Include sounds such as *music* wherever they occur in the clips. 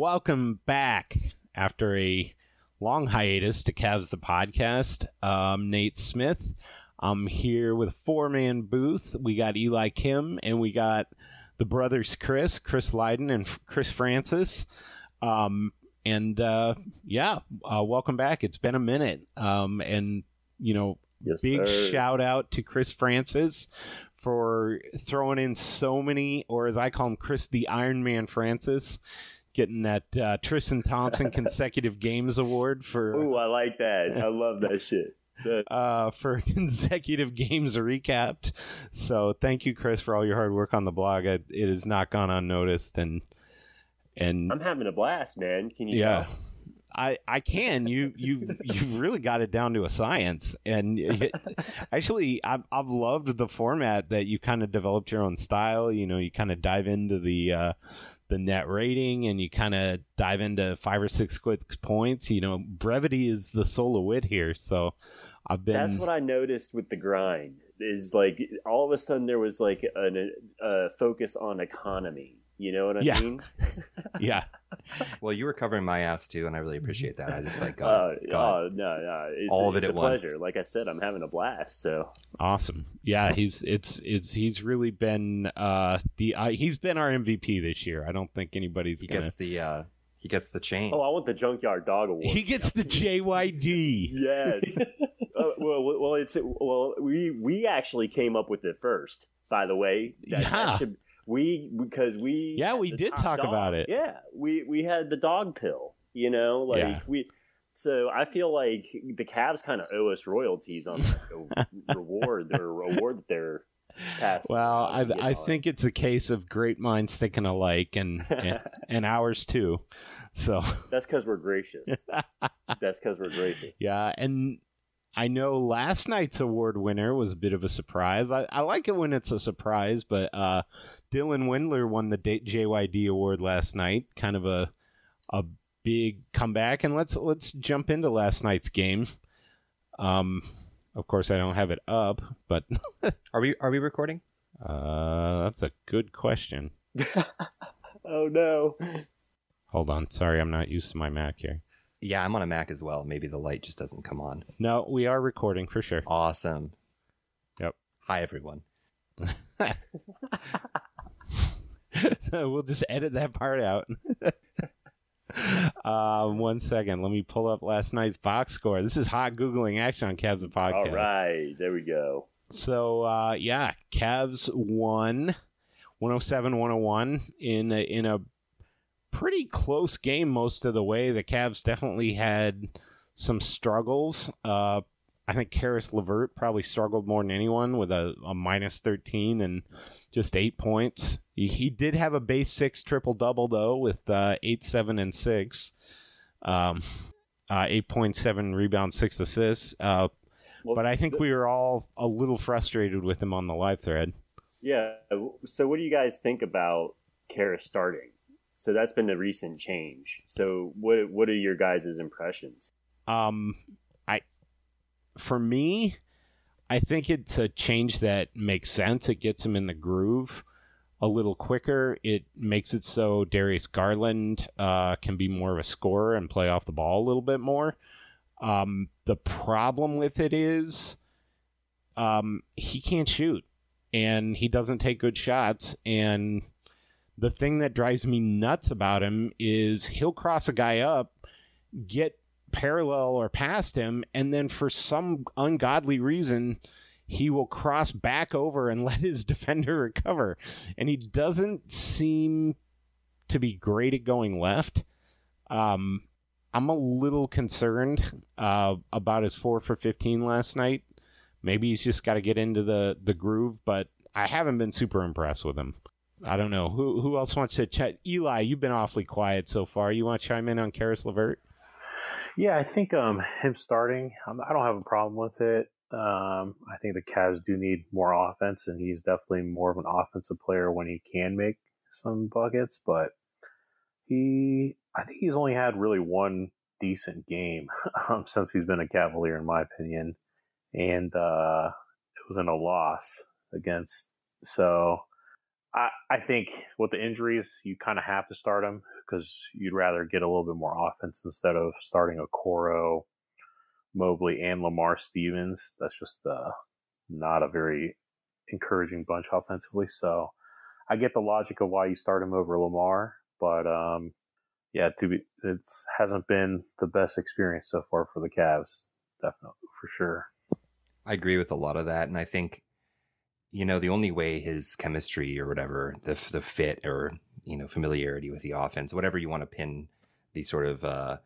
Welcome back after a long hiatus to Cavs the podcast. Um, Nate Smith. I'm here with four man booth. We got Eli Kim and we got the brothers Chris, Chris Leiden, and Chris Francis. Um, and uh, yeah, uh, welcome back. It's been a minute. Um, and, you know, Yes, big sir. shout out to Chris Francis for throwing in so many, or as I call him, Chris the Iron Man Francis, getting that uh, Tristan Thompson *laughs* consecutive games award for Ooh, I like that. I love that shit. *laughs* Uh, for *laughs* consecutive games recapped. So thank you, Chris, for all your hard work on the blog. It, it has not gone unnoticed, and and I'm having a blast, man. Can you yeah. tell? I, I can you you you've really got it down to a science and it- actually I've, I've loved the format that you kind of developed your own style you know you kind of dive into the uh, the net rating and you kind of dive into five or six quick points you know brevity is the soul of wit here so I've been That's what I noticed with the grind. Is like all of a sudden there was like an, a focus on economy. You know what I Yeah. mean? *laughs* yeah Well, you were covering my ass too, and I really appreciate that. I just like *laughs* got, Uh, got oh no, no, it's, all of it's it a at once. pleasure. Like I said, I'm having a blast. So Awesome. Yeah, he's it's it's he's really been uh the uh, he's been our MVP this year. I don't think anybody's he gonna. gets the uh, he gets the chain. oh, I want the junkyard dog award. he gets the JYD. *laughs* yes. uh, well, well, it's well, we we actually came up with it first. By the way, That- that Yeah. should- we because we Yeah, we did talk dog. about it. Yeah, we we had the dog pill. You know, like Yeah. we. So I feel like the Cavs kind of owe us royalties on the *laughs* reward or award that they're passing. Well, I I think it's a case of great minds thinking alike, and and, *laughs* and ours too. So that's because we're gracious. *laughs* that's because we're gracious. yeah, and I know last night's award winner was a bit of a surprise. I, I like it when it's a surprise, but uh, Dylan Windler won the D- JYD award last night. Kind of a a big comeback, and let's let's jump into last night's game. Um, of course, I don't have it up, but *laughs* Are we are we recording? uh, that's a good question. *laughs* Oh no. Hold on, sorry, I'm not used to my Mac here. Yeah, I'm on a Mac as well. Maybe the light just doesn't come on. No, we are recording for sure. Awesome. Yep. Hi everyone. *laughs* so we'll just edit that part out. *laughs* um, one second. Let me pull up last night's box score. This is hot Googling action on Cavs and Podcast. All right, there we go. So, uh, yeah, Cavs won 107 101 in a, in a pretty close game most of the way. The Cavs definitely had some struggles. Uh, I think Caris LeVert probably struggled more than anyone with a, a minus 13 and just eight points. He, he did have a base six triple double, though, with uh, eight, seven, and six. Um, uh, 8.7 rebounds, six assists. Uh, Well, but I think th- we were all a little frustrated with him on the live thread. Yeah. So, what do you guys think about Kara starting? So that's been the recent change. So, what what are your guys' impressions? Um, I, for me, I think it's a change that makes sense. It gets him in the groove a little quicker. It makes it so Darius Garland uh, can be more of a scorer and play off the ball a little bit more. Um, the problem with it is um, he can't shoot and he doesn't take good shots. And the thing that drives me nuts about him is he'll cross a guy up, get parallel or past him, and then for some ungodly reason, he will cross back over and *laughs* let his defender recover. And he doesn't seem to be great at going left. Um, I'm a little concerned uh, about his four for 15 last night. Maybe he's just got to get into the, the groove, but I haven't been super impressed with him. I don't know. Who who else wants to chat? Eli, you've been awfully quiet so far. You want to chime in on Caris LeVert? Yeah, I think um, him starting, um, I don't have a problem with it. Um, I think the Cavs do need more offense, and he's definitely more of an offensive player when he can make some buckets. But he, I think he's only had really one decent game *laughs* um, since he's been a Cavalier, in my opinion, and uh, it was in a loss against. So I, I think with the injuries, you kind of have to start him because you'd rather get a little bit more offense instead of starting Okoro, Mobley, and Lamar Stevens. That's just uh, not a very encouraging bunch offensively. So I get the logic of why you start him over Lamar, but um, yeah, to be it hasn't been the best experience so far for the Cavs, definitely for sure. I agree with a lot of that, and I think you know, the only way his chemistry or whatever, the the fit or you know familiarity with the offense, whatever you want to pin the sort of uh,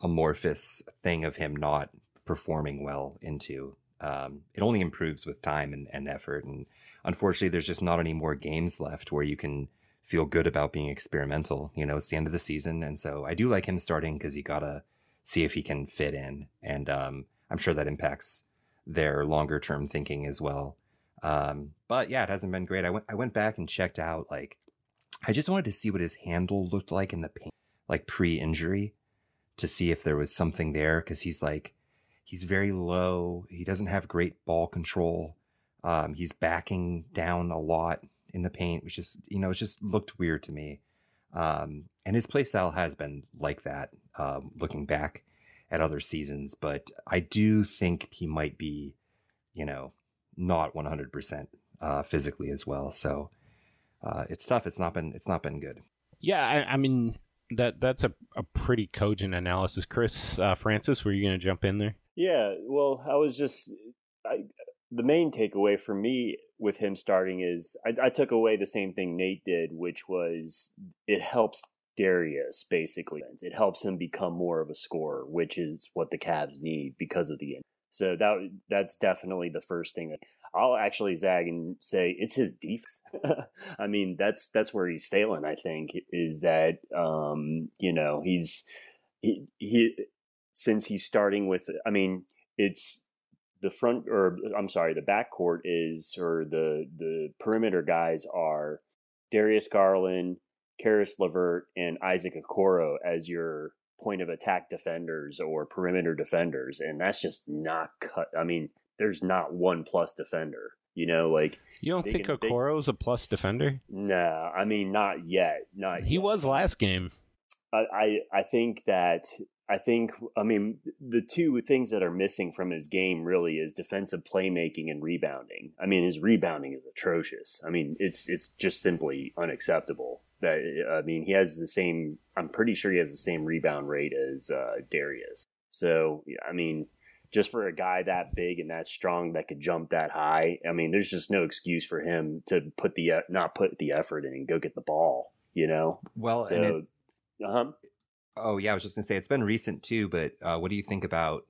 amorphous thing of him not performing well into, um, it only improves with time and, and effort. And unfortunately, there's just not any more games left where you can feel good about being experimental. You know, it's the end of the season, and so I do like him starting because you gotta see if he can fit in, and um, I'm sure that impacts their longer term thinking as well. Um, but yeah, it hasn't been great. I went I went back and checked out like I just wanted to see what his handle looked like in the paint, like pre-injury, to see if there was something there because he's like he's very low. He doesn't have great ball control. Um, he's backing down a lot in the paint, which is you know it just looked weird to me. Um, and his play style has been like that, um, looking back at other seasons. But I do think he might be, you know, not 100% uh, physically as well. So uh, it's tough. It's not been it's not been good. Yeah, I, I mean that that's a, a pretty cogent analysis. Chris uh, Francis, were you going to jump in there? Yeah, well, I was just I, the main takeaway for me with him starting is I, I took away the same thing Nate did, which was it helps Darius basically. It helps him become more of a scorer, which is what the Cavs need because of the so that that's definitely the first thing that I'll actually zag and say it's his defense. *laughs* I mean, that's that's where he's failing. I think is that um, you know he's he, he since he's starting with. I mean, it's the front or I'm sorry, the back court is or the the perimeter guys are Darius Garland, Caris LeVert, and Isaac Okoro as your point of attack defenders or perimeter defenders, and that's just not cut. I mean, there's not one plus defender. You know, like you don't think can, Okoro's they, a plus defender? No, nah, I mean not yet. Not he yet. was last game. I, I I think that I think I mean the two things that are missing from his game really is defensive playmaking and rebounding. I mean his rebounding is atrocious. I mean it's it's just simply unacceptable. That I mean, he has the same. I'm pretty sure he has the same rebound rate as uh, Darius. So I mean, just for a guy that big and that strong that could jump that high, I mean, there's just no excuse for him to put the not put the effort in and go get the ball. You know. Well, so, uh-huh. Oh yeah, I was just gonna say it's been recent too. But uh, what do you think about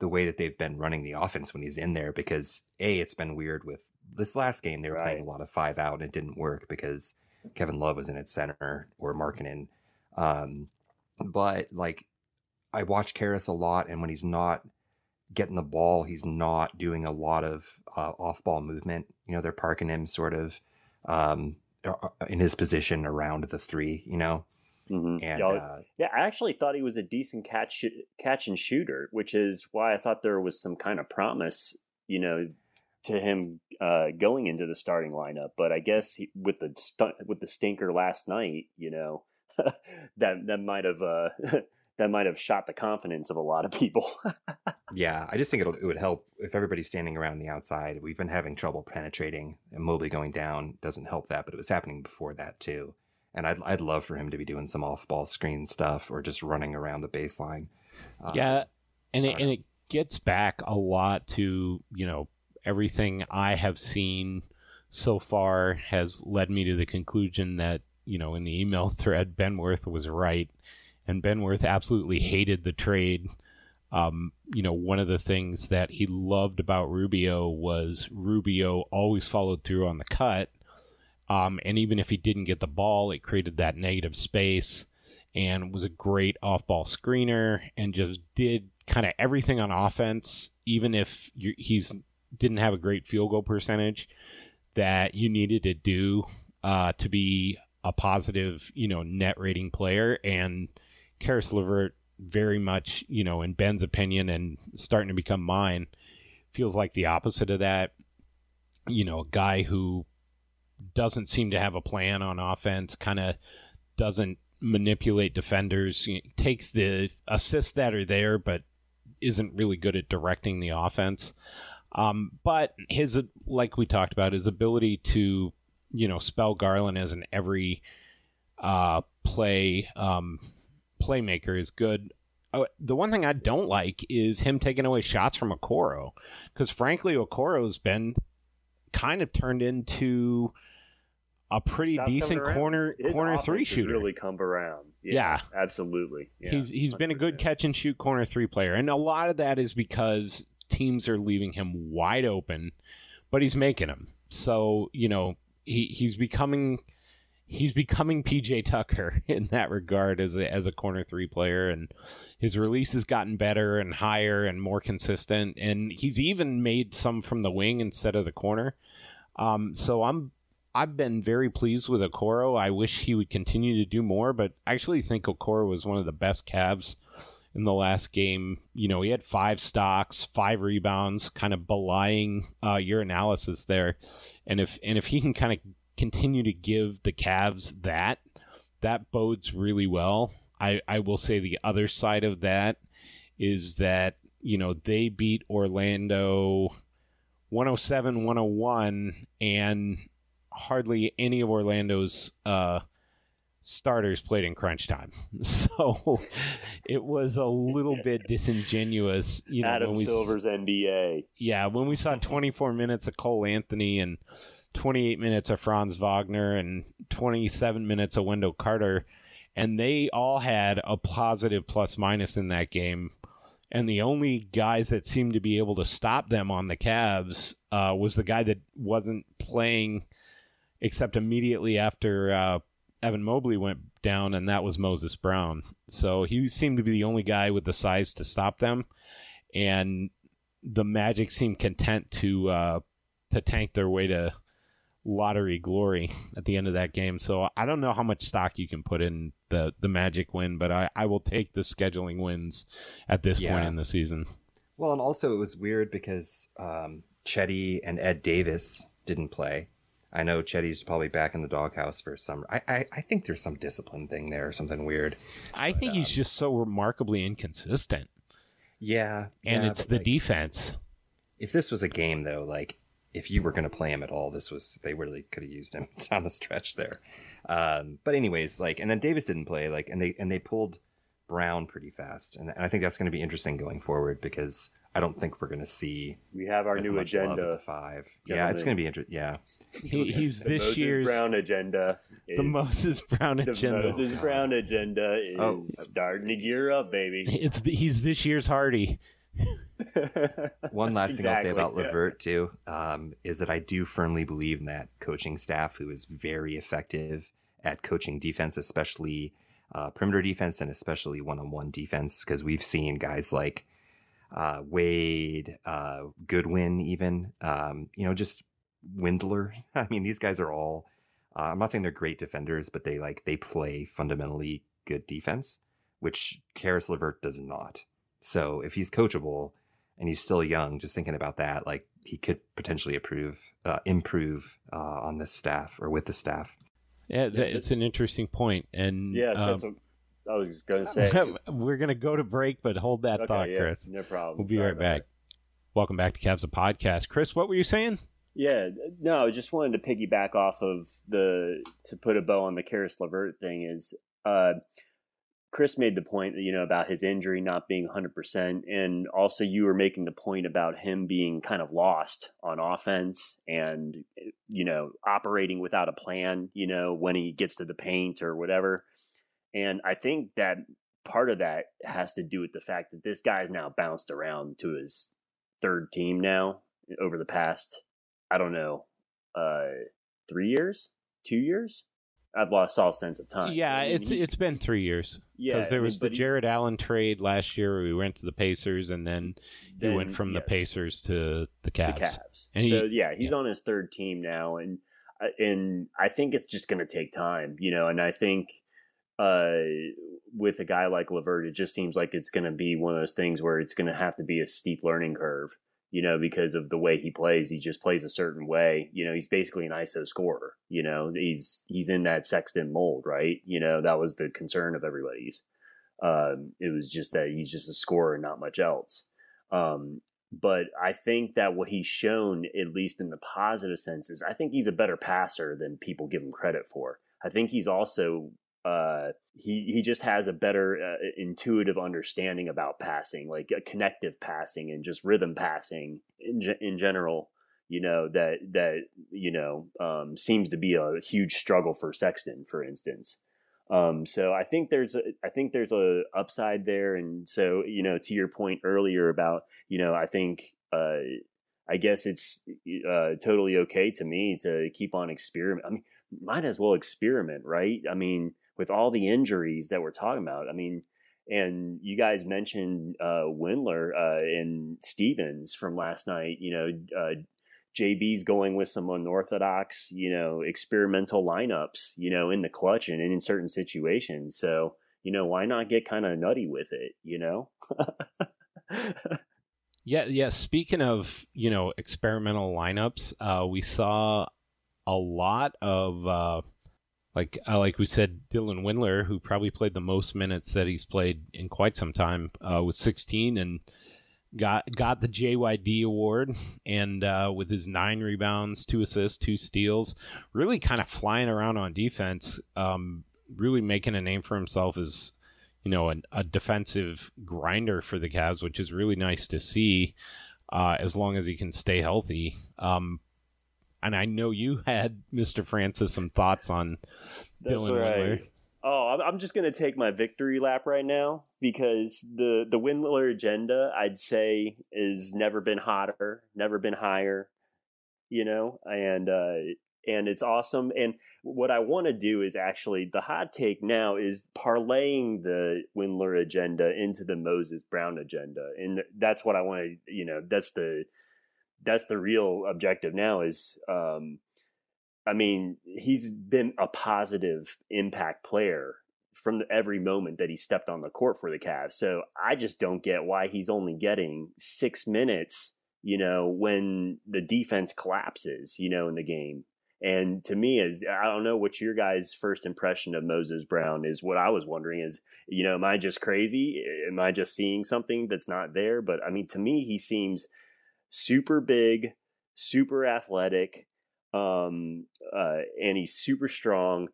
the way that they've been running the offense when he's in there? Because a, it's been weird with this last game. They were right. playing a lot of five out and it didn't work because Kevin Love was in its center or Markkanen. Um, but like I watch Caris a lot, and when he's not getting the ball, he's not doing a lot of uh, off ball movement. You know, they're parking him sort of um, in his position around the three. You know. Mm-hmm. And, yeah, uh, yeah, I actually thought he was a decent catch catch and shooter, which is why I thought there was some kind of promise, you know, to him uh, going into the starting lineup. But I guess he, with the st- with the stinker last night, you know, *laughs* that that might have uh, *laughs* that might have shot the confidence of a lot of people. *laughs* yeah, I just think it it would help if everybody's standing around the outside. We've been having trouble penetrating, and Mobley going down doesn't help that. But it was happening before that too. And I'd I'd love for him to be doing some off ball screen stuff or just running around the baseline. Uh, yeah, and it, and it gets back a lot to you know everything I have seen so far has led me to the conclusion that you know in the email *laughs* thread Benworth was right, and Benworth absolutely hated the trade. Um, you know, one of the things that he loved about Rubio was Rubio always followed through on the cut. Um, and even if he didn't get the ball, it created that negative space and was a great off ball screener and just did kind of everything on offense, even if he's didn't have a great field goal percentage that you needed to do uh, to be a positive, you know, net rating player. And Caris LeVert, very much, you know, in Ben's opinion and starting to become mine, feels like the opposite of that. You know, a guy who doesn't seem to have a plan on offense, kind of doesn't manipulate defenders, you know, takes the assists that are there, but isn't really good at directing the offense. Um, but his, like we talked about, his ability to, you know, spell Garland as an every uh, play um, playmaker is good. Oh, the one thing I don't like is him taking away shots from Okoro, because frankly, Okoro's been kind of turned into a pretty Shots decent corner His corner three shooter. really come around. Yeah. absolutely. Yeah, he's he's been a good catch and shoot corner three player, and a lot of that is because teams are leaving him wide open, but he's making them. So you know he he's becoming he's becoming PJ Tucker *laughs* in that regard as a as a corner three player, and his release has gotten better and higher and more consistent, and he's even made some from the wing instead of the corner. Um, so I'm I've been very pleased with Okoro. I wish he would continue to do more, but I actually think Okoro was one of the best Cavs in the last game. You know, he had five stocks, five rebounds, kind of belying uh, your analysis there. And if and if he can kind of continue to give the Cavs that, that bodes really well. I, I will say the other side of that is that, you know, they beat Orlando 107 101 and hardly any of Orlando's uh, starters played in crunch time. *laughs* So it was a little *laughs* bit disingenuous. You know, Adam when we, Silver's NBA. Yeah, when we saw 24 minutes of Cole Anthony and 28 minutes of Franz Wagner and 27 minutes of Wendell Carter, and they all had a positive plus minus in that game. And the only guys that seemed to be able to stop them on the Cavs uh, was the guy that wasn't playing except immediately after uh, Evan Mobley went down, and that was Moses Brown. So he seemed to be the only guy with the size to stop them, and the Magic seemed content to uh, to tank their way to lottery glory at the end of that game. So I don't know how much stock you can put in the the Magic win, but I, I will take the scheduling wins at this point in the season. Well, and also it was weird because um, Cedi and Ed Davis didn't play. I know Cedi's probably back in the doghouse for some. I, I, I think there's some discipline thing there, or something weird. I think he's just so remarkably inconsistent, Yeah, and yeah, it's the like, defense. If this was a game, though, like if you were going to play him at all, this was they really could have used him *laughs* down the stretch there. Um, but anyways, like, and then Davis didn't play, like, and they and they pulled Brown pretty fast, and, and I think that's going to be interesting going forward because I don't think we're going to see We have our new much love at agenda. the five. Yeah, it's going to be interesting. Yeah, He, he's The this Moses year's Brown agenda. Is, the Moses Brown agenda. the agenda. Moses Brown agenda is Oh. starting to gear up, baby. *laughs* It's the, he's this year's Hardy. *laughs* One last thing I'll say Exactly, about yeah. Levert too um, is that I do firmly believe in that coaching staff who is very effective at coaching defense, especially uh, perimeter defense and especially one-on-one defense, because we've seen guys like uh, Wade, uh, Goodwin, even um, you know just Windler. *laughs* I mean, these guys are all. Uh, I'm not saying they're great defenders, but they like they play fundamentally good defense, which Caris LeVert does not. So if he's coachable and he's still young, just thinking about that, like he could potentially improve, uh, improve uh, on this staff or with the staff. Yeah, that, it's an interesting point. point, and yeah, um, that's what I was going to say. *laughs* we're gonna go to break, but hold that okay, thought, yeah, Chris. no problem. We'll be Sorry right back. Welcome back to Cavs a podcast. Chris, what were you saying? Yeah, no, I just wanted to piggyback off of the to put a bow on the Caris LeVert thing is uh Chris made the point, you know, about his injury not being 100%. And also, you were making the point about him being kind of lost on offense and, you know, operating without a plan, you know, when he gets to the paint or whatever. And I think that part of that has to do with the fact that this guy's now bounced around to his third team now over the past, I don't know, uh, three years, two years. I've lost all sense of time. Yeah, I mean, it's he- it's been three years yeah. because there I mean, was the Jarrett Allen trade last year. Where we went to the Pacers, and then he went then, from the Pacers to the Cavs. The Cavs. And he- yeah, he's yeah. on his third team now, and uh, and I think it's just going to take time, you know. And I think uh, with a guy like Levert, it just seems like it's going to be one of those things where it's going to have to be a steep learning curve, you know, because of the way he plays. He just plays a certain way. You know, he's basically an ISO scorer. You know, he's he's in that Sexton mold, right? You know, that was the concern of everybody's. Um, it was just that he's just a scorer and not much else. Um, but I think that what he's shown, at least in the positive sense, is I think he's a better passer than people give him credit for. I think he's also uh, he he just has a better uh, intuitive understanding about passing, like a connective passing and just rhythm passing in ge- in general. You know that that you know um, seems to be a huge struggle for Sexton, for instance. Um, so I think there's a, I think there's a upside there, and so you know to your point earlier about you know I think uh, I guess it's uh, totally okay to me to keep on experiment. I mean, might as well experiment, right? I mean, with all the injuries that we're talking about, I mean, and you guys mentioned uh, Windler uh, and Stevens from last night. You know, uh, JB's going with some unorthodox, you know, experimental lineups, you know, in the clutch and in certain situations. So, you know, why not get kind of nutty with it, you know? *laughs* Yeah, yeah. Speaking of you know experimental lineups, uh, we saw a lot of uh, like uh, like we said, Dylan Windler, who probably played the most minutes that he's played in quite some time, uh, with 16 and got got the JYD award, and uh, with his nine rebounds, two assists, two steals, really kind of flying around on defense, um, really making a name for himself as you know, an, a defensive grinder for the Cavs, which is really nice to see uh, as long as he can stay healthy. Um, and I know you had, Mr. Francis, some thoughts on That's Dylan right. Windler. Oh, I'm- just gonna take my victory lap right now because the the Windler agenda, I'd say, is never been hotter, never been higher, you know, and uh, and it's awesome. And what I want to do is actually the hot take now is parlaying the Windler agenda into the Moses Brown agenda, and that's what I want to, you know, that's the that's the real objective now is um I mean, he's been a positive impact player from every moment that he stepped on the court for the Cavs. So I just don't get why he's only getting six minutes, you know, when the defense collapses, you know, in the game. And to me, is I don't know what your guys' first impression of Moses Brown is. What I was wondering is, you know, am I just crazy? Am I just seeing something that's not there? But I mean, to me, he seems super big, super athletic, um, uh, and he's super strong.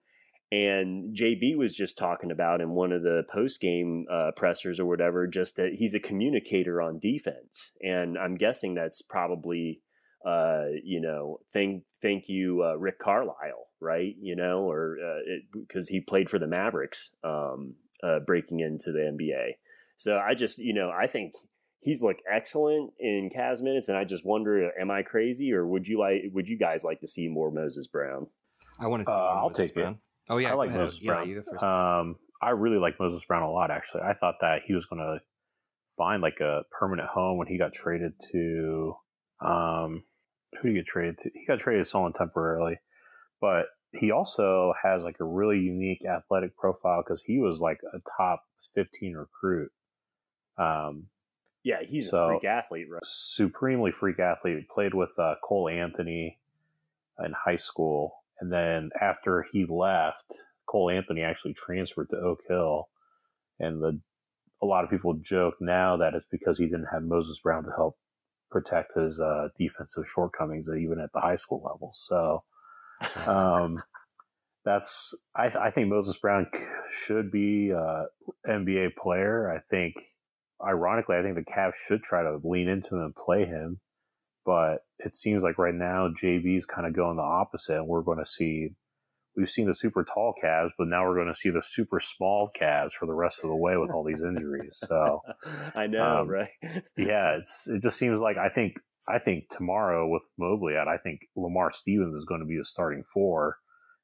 And JB was just talking about in one of the post game uh, pressers or whatever, just that he's a communicator on defense, and I'm guessing that's probably, uh, you know, thank thank you, uh, Rick Carlisle, right? You know, or because he played for the Mavericks, um, uh, breaking into the NBA. So I just, you know, I think he's like excellent in Cavs minutes, and I just wonder, am I crazy, or would you like, would you guys like to see more Moses Brown? I want to see. Uh, more I'll Moses take it. Brown. Oh yeah, I like go ahead. Moses Yeah, Brown. you go first. Um, I really like Moses Brown a lot. Actually, I thought that he was going to find like a permanent home when he got traded to. Um, who did he get traded to? He got traded to someone temporarily, but he also has like a really unique athletic profile because he was like a top fifteen recruit. Um, Yeah, he's So- a freak athlete, right? supremely freak athlete. He played with uh, Cole Anthony in high school, and then after he left, Cole Anthony actually transferred to Oak Hill, and the a lot of people joke now that it's because he didn't have Moses Brown to help protect his uh, defensive shortcomings, even at the high school level. So, *laughs* um, that's I, I think Moses Brown should be an NBA player. I think, ironically, I think the Cavs should try to lean into him and play him. But it seems like right now JB's kind of going the opposite, and we're going to see. We've seen the super tall Cavs, but now we're going to see the super small Cavs for the rest of the way with all these injuries. So *laughs* I know, Um, right? *laughs* yeah, it's it just seems like I think I think tomorrow with Mobley out, I think Lamar Stevens is going to be the starting four,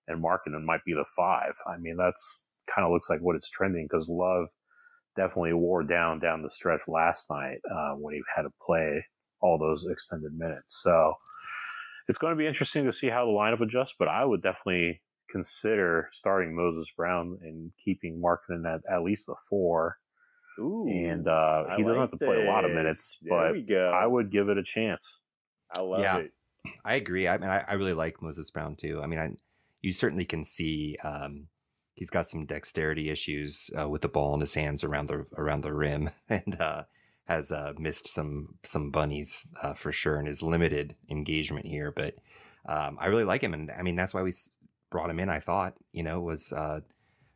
and Markkanen might be the five. I mean, that's kind of looks like what it's trending because Love definitely wore down down the stretch last night uh, when he had to play all those extended minutes. So it's going to be interesting to see how the lineup adjusts. But I would definitely consider starting Moses Brown and keeping Markkanen at at least the four. Ooh, and uh, I he doesn't like have to play a lot of minutes, There but we go. I would give it a chance. I love Yeah. it. I agree. I mean, I, I really like Moses Brown too. I mean, I, you certainly can see um, he's got some dexterity issues uh, with the ball in his hands around the around the rim, *laughs* and uh, has uh, missed some some bunnies uh, for sure, and his limited engagement here. But um, I really like him, and I mean that's why we brought him in. I thought you know was uh,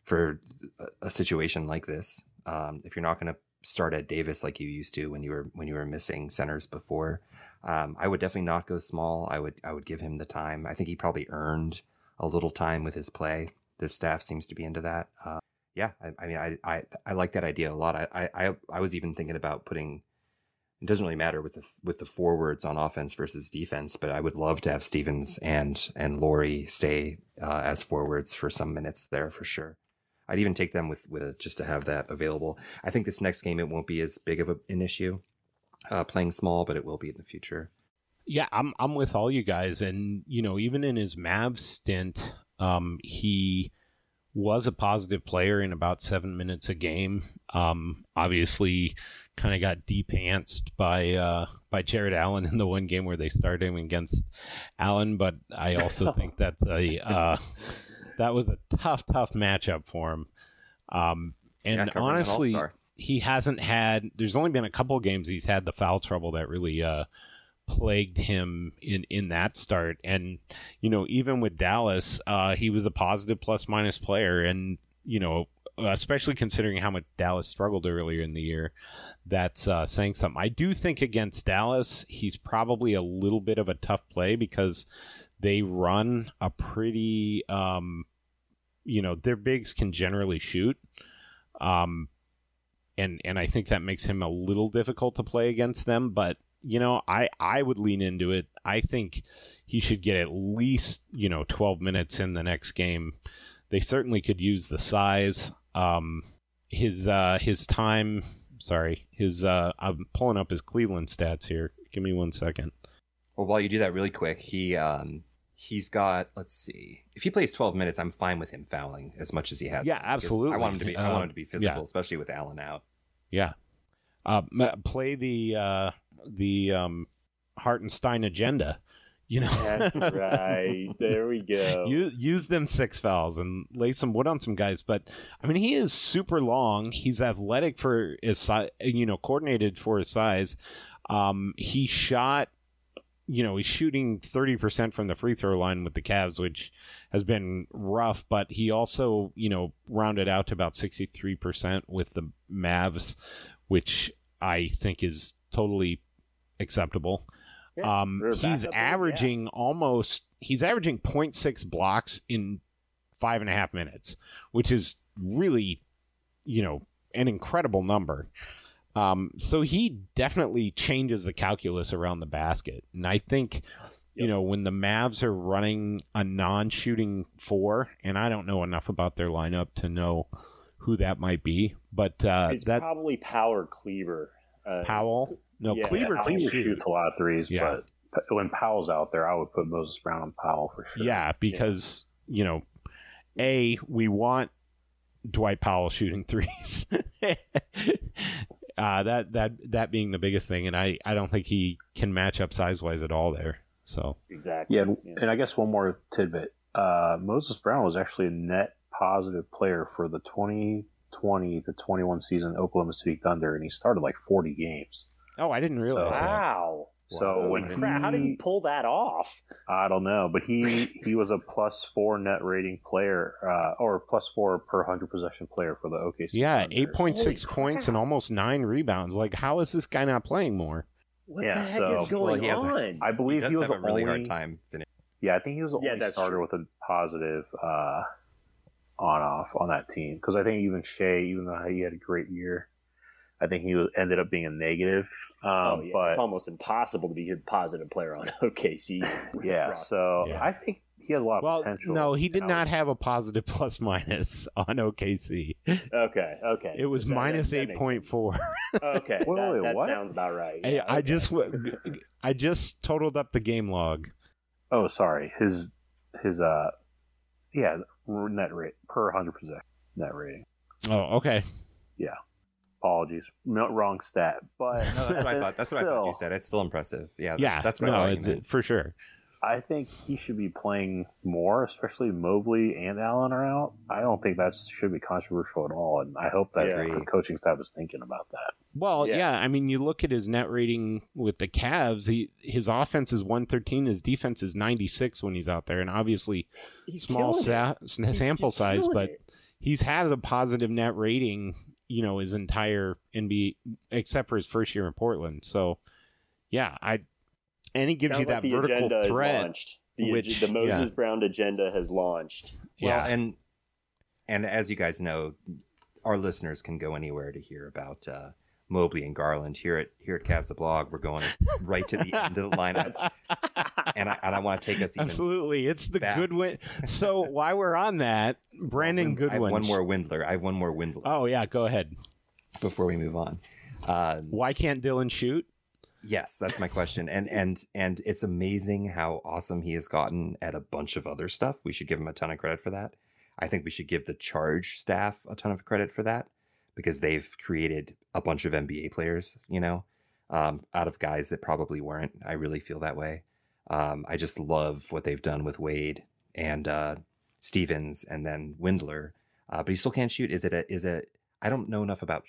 for a, a situation like this. Um, if you're not going to start at Davis like you used to when you were when you were missing centers before. Um, I would definitely not go small. I would I would give him the time. I think he probably earned a little time with his play. This staff seems to be into that. Uh, yeah, I, I mean, I, I I like that idea a lot. I, I I was even thinking about putting. It doesn't really matter with the with the forwards on offense versus defense, but I would love to have Stevens and and Lauri stay uh, as forwards for some minutes there for sure. I'd even take them with with a, just to have that available. I think this next game it won't be as big of a, an issue uh, playing small, but it will be in the future. Yeah, I'm I'm with all you guys, and you know, even in his Mavs stint, um, he was a positive player in about seven minutes a game. Um, obviously, kind of got depantsed by uh, by Jarrett Allen *laughs* in the one game where they started him against Allen, but I also think *laughs* that's a uh, that was a tough, tough matchup for him. Um, and Yeah, covering an honestly, he hasn't had. There's only been a couple games he's had the foul trouble that really uh, plagued him in in that start. And you know, even with Dallas, uh, he was a positive plus minus player, and you know. Especially considering how much Dallas struggled earlier in the year, that's uh, saying something. I do think against Dallas, he's probably a little bit of a tough play because they run a pretty, um, you know, their bigs can generally shoot. Um, and and I think that makes him a little difficult to play against them. But you know, I I would lean into it. I think he should get at least you know 12 minutes in the next game. They certainly could use the size. Um, his uh, his time. Sorry, his. Uh, I'm pulling up his Cleveland stats here. Give me one second. Well, while you do that really quick, he um he's got let's see. If he plays 12 minutes, I'm fine with him fouling as much as he has. Yeah, absolutely. I want him to be I Uh, want him to be physical, yeah. especially with Allen out. Yeah. Uh, play the uh, the um, Hartenstein agenda. You know, That's *laughs* right. There we go. use, use them six fouls and lay some wood on some guys. But I mean, he is super long. He's athletic for his size. You know, coordinated for his size. Um, he shot. You know, he's shooting thirty percent from the free throw line with the Cavs, which has been rough. But he also, you know, rounded out to about sixty three percent with the Mavs, which I think is totally acceptable. Yeah, um, he's big, yeah. averaging almost he's averaging 0.6 blocks in five and a half minutes, which is really, you know, an incredible number. Um, so he definitely changes the calculus around the basket, and I think. You Yep. know, when the Mavs are running a non shooting four, and I don't know enough about their lineup to know who that might be, but uh, It's that probably Power Kleber. Uh, Powell, no, Yeah, Kleber, can Kleber shoot. shoots a lot of threes, Yeah. but when Powell's out there, I would put Moses Brown on Powell for sure. Yeah, because you know, a we want Dwight Powell shooting *laughs* threes. uh, that that that being the biggest thing, and I I don't think he can match up size wise at all there. So Exactly. Yeah, and, and I guess one more tidbit. Uh, Moses Brown was actually a net positive player for the 2020 to 21 season Oklahoma City Thunder, and he started like 40 games. Oh, I didn't realize So- that. Wow. So Wow. when Holy crap, how did he he, pull that off? I don't know, but he he was a plus four net rating player, uh, or plus four per hundred possession player for the OKC. Yeah, Thunder. eight point six Holy points and almost nine rebounds. Like, how is this guy not playing more? What Yeah, the heck so- is going he has a- on? I He believe does he, was have a really only, hard time finishing. Yeah, I think he was the Yeah, only starter true. with a positive uh, on off on that team because I think even Shai, even though he had a great year, I think he was, ended up being a negative. Um, oh yeah, but it's almost impossible to be a positive player on *laughs* OKC. *laughs* yeah, roster. so Yeah. I think he has a lot of Well, potential. no, he did Now- not have a positive *laughs* plus minus on OKC. okay, okay. It was That- that- minus that eight makes point Okay, Wait, that, wait, that what? sounds about right. Hey, Yeah, I just I just totaled up the game log. Oh, sorry, his his uh, yeah, net rate per hundred percent net rating. Oh, okay. Apologies, no, wrong stat, but No, that's what I thought. That's what I thought you *laughs* said. It's still impressive. Yeah, that's, Yeah, that's what no, I thought you it's, meant. for sure. I think he should be playing more, especially Mobley and Allen are out. I don't think that should be controversial at all, and I hope that Yeah. the coaching staff is thinking about that. Well, Yeah. yeah. I mean, you look at his net rating with the Cavs. He his offense is one thirteen. His defense is ninety six when he's out there, and obviously He's small sa- sample size, but it. he's had a positive net rating. You know, his entire NBA except for his first year in Portland. So, yeah, I and he gives Sounds you like that the vertical agenda is threat. launched. The, which- the Moses yeah. Brown agenda has launched. Well, Yeah, and and as you guys know, our listeners can go anywhere to hear about uh, Mobley and Garland. Here at here at Cavs the blog, we're going right to the end of the lineups, *laughs* and I and I want to take us even. Absolutely, it's the back. Goodwin. So while we're on that, *laughs* Brandon I have Goodwin. one more Windler. I have one more Windler Oh yeah, go ahead. before we move on. Uh, Why can't Dylan shoot? Yes, that's my question. And and and it's amazing how awesome he has gotten at a bunch of other stuff. We should give him a ton of credit for that. I think we should give the charge staff a ton of credit for that because they've created a bunch of NBA players, you know, um, out of guys that probably weren't. I really feel that way. Um, I just love what they've done with Wade and uh, Stevens and then Windler. Uh, but he still can't shoot. Is it a is it I don't know enough about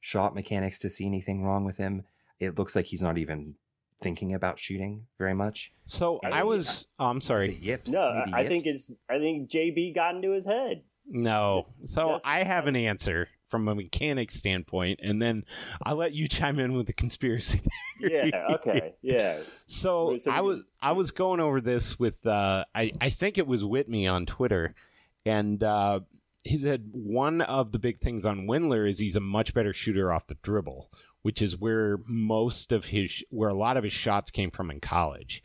shot mechanics to see anything wrong with him it looks like he's not even thinking about shooting very much. So I I, mean, was. Oh, I'm sorry. it yips? No, Maybe I think it's. I think JB got into his head. No. So I have an answer from a mechanics standpoint, and then I'll let you chime in with the conspiracy. *laughs* theory. Yeah. Okay. Yeah. So So I was I was going over this with uh, I I think it was Whitney on Twitter, and uh, he said one of the big things on Windler is he's a much better shooter off the dribble, which is where most of his where a lot of his shots came from in college,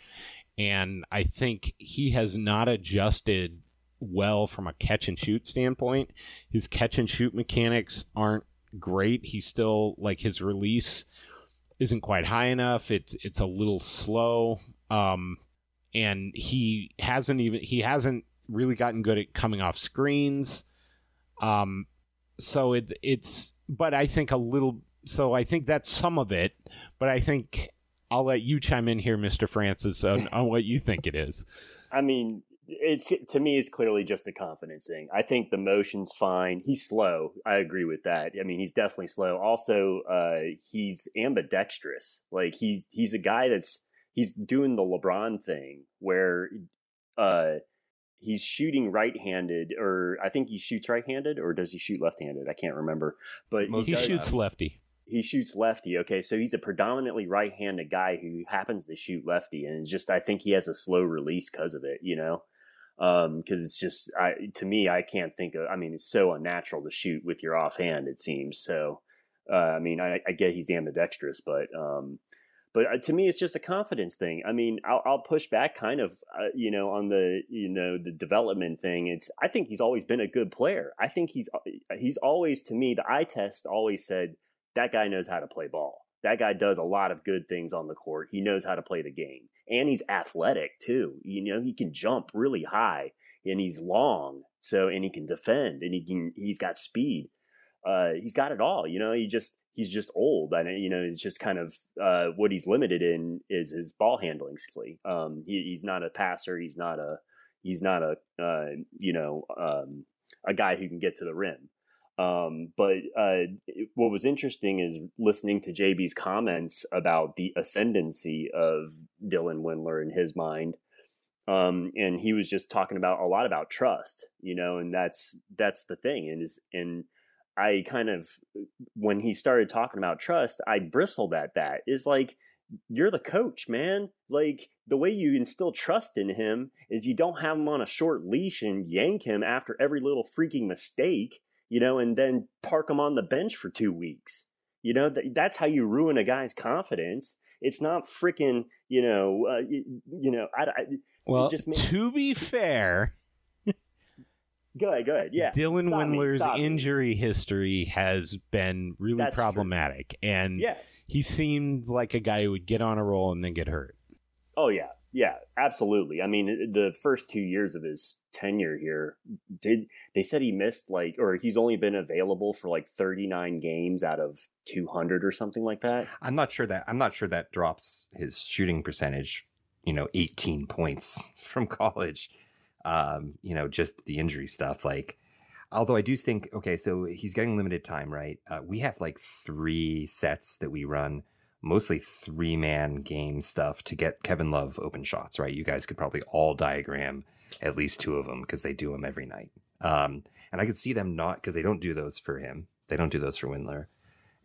and I think he has not adjusted well from a catch and shoot standpoint. His catch and shoot mechanics aren't great. He's still like his release isn't quite high enough. It's it's a little slow. Um, and he hasn't even he hasn't really gotten good at coming off screens. Um, so it's it's but I think a little. So I think that's some of it. But I think I'll let you chime in here, Mister Francis, on, on what you think it is. I mean, it's to me, it's clearly just a confidence thing. I think the motion's fine. He's slow. I agree with that. I mean, he's definitely slow. Also, uh, he's ambidextrous. Like he's he's a guy that's he's doing the LeBron thing where uh, he's shooting right-handed, or I think he shoots right-handed, or does he shoot left-handed? I can't remember. But Most He does- shoots lefty. he shoots lefty. Okay, so he's a predominantly right-handed guy who happens to shoot lefty, and just I think he has a slow release because of it. You know, because it's just I to me I can't think of. I mean, it's so unnatural to shoot with your offhand. It seems so. Uh, I mean, I, I get he's ambidextrous, but um, but uh, to me, it's just a confidence thing. I mean, I'll, I'll push back kind of, uh, you know, on the you know the development thing. It's I think he's always been a good player. I think he's he's always to me the eye test always said that guy knows how to play ball. That guy does a lot of good things on the court. He knows how to play the game. And he's athletic too. You know, he can jump really high and he's long. So and he can defend and he can he's got speed. Uh he's got it all. You know, he just he's just old. I you know, it's just kind of uh what he's limited in is his ball handling. Um he, he's not a passer, he's not a he's not a uh you know, um a guy who can get to the rim. Um, but uh, what was interesting is listening to JB's comments about the ascendancy of Dylan Windler in his mind. Um, and he was just talking about a lot about trust, you know, and that's that's the thing. And is and I kind of when he started talking about trust, I bristled at that. Is like you're the coach, man. Like the way you instill trust in him is you don't have him on a short leash and yank him after every little freaking mistake, you know, and then park him on the bench for two weeks. You know, that's how you ruin a guy's confidence. It's not freaking, you know, uh, you, you, know, I, I well, just makes... to be fair, Go ahead, go ahead. Yeah. Dylan Stop Windler's injury me. history has been really That's problematic. True. And yeah. he seemed like a guy who would get on a roll and then get hurt. Oh, yeah. Yeah, absolutely. I mean, the first two years of his tenure here, did they said he missed like, or he's only been available for like 39 games out of 200 or something like that. I'm not sure that I'm not sure that drops his shooting percentage. You know, 18 points *laughs* from college um, you know, just the injury stuff. Like, although I do think, okay, so he's getting limited time, right? Uh, we have like three sets that we run, mostly three man game stuff to get Kevin Love open shots, right? You guys could probably all diagram at least two of them because they do them every night. Um, and I could see them not because they don't do those for him. They don't do those for Windler.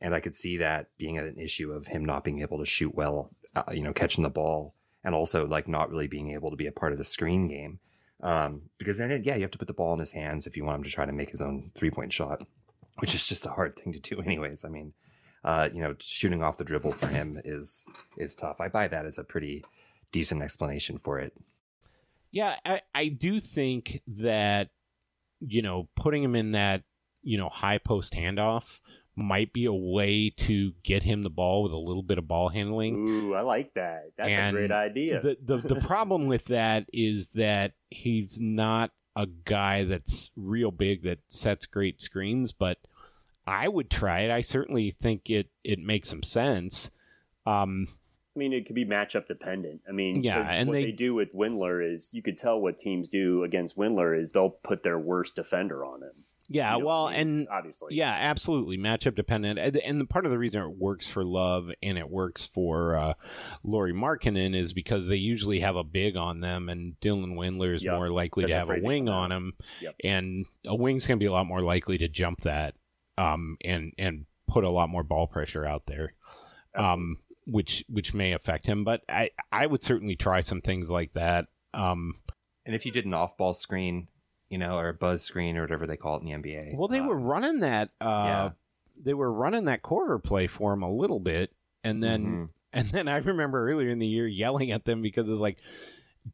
And I could see that being an issue of him not being able to shoot well, uh, you know, catching the ball and also like not really being able to be a part of the screen game. Um, because then, yeah, you have to put the ball in his hands if you want him to try to make his own three point shot, which is just a hard thing to do, *laughs* anyways. I mean, uh, you know, shooting off the dribble for him is is tough. I buy that as a pretty decent explanation for it. Yeah, I, I do think that you know putting him in that you know high post handoff might be a way to get him the ball with a little bit of ball handling. Ooh, I like that. That's and a great idea. The, the the *laughs* problem with that is that he's not a guy that's real big that sets great screens, but I would try it. I certainly think it it makes some sense. Um, I mean, it could be matchup dependent. I mean, yeah, and what they, they, do with Windler is you could tell what teams do against Windler is they'll put their worst defender on him. Yeah, well, and obviously, yeah, absolutely, matchup dependent, and, and the part of the reason it works for Love and it works for uh, Lauri Markkanen is because they usually have a big on them, and Dylan Windler is yep. more likely to have a wing on him, yep. and a wing's going to be a lot more likely to jump that, um, and and put a lot more ball pressure out there, um, which which may affect him. But I I would certainly try some things like that. Um, and if you did an off ball screen you know, or a buzz screen or whatever they call it in the NBA. Well, they um, were running that. Uh, yeah. They were running that quarter play for him a little bit, and then mm-hmm. and then I remember earlier in the year yelling at them because it's like,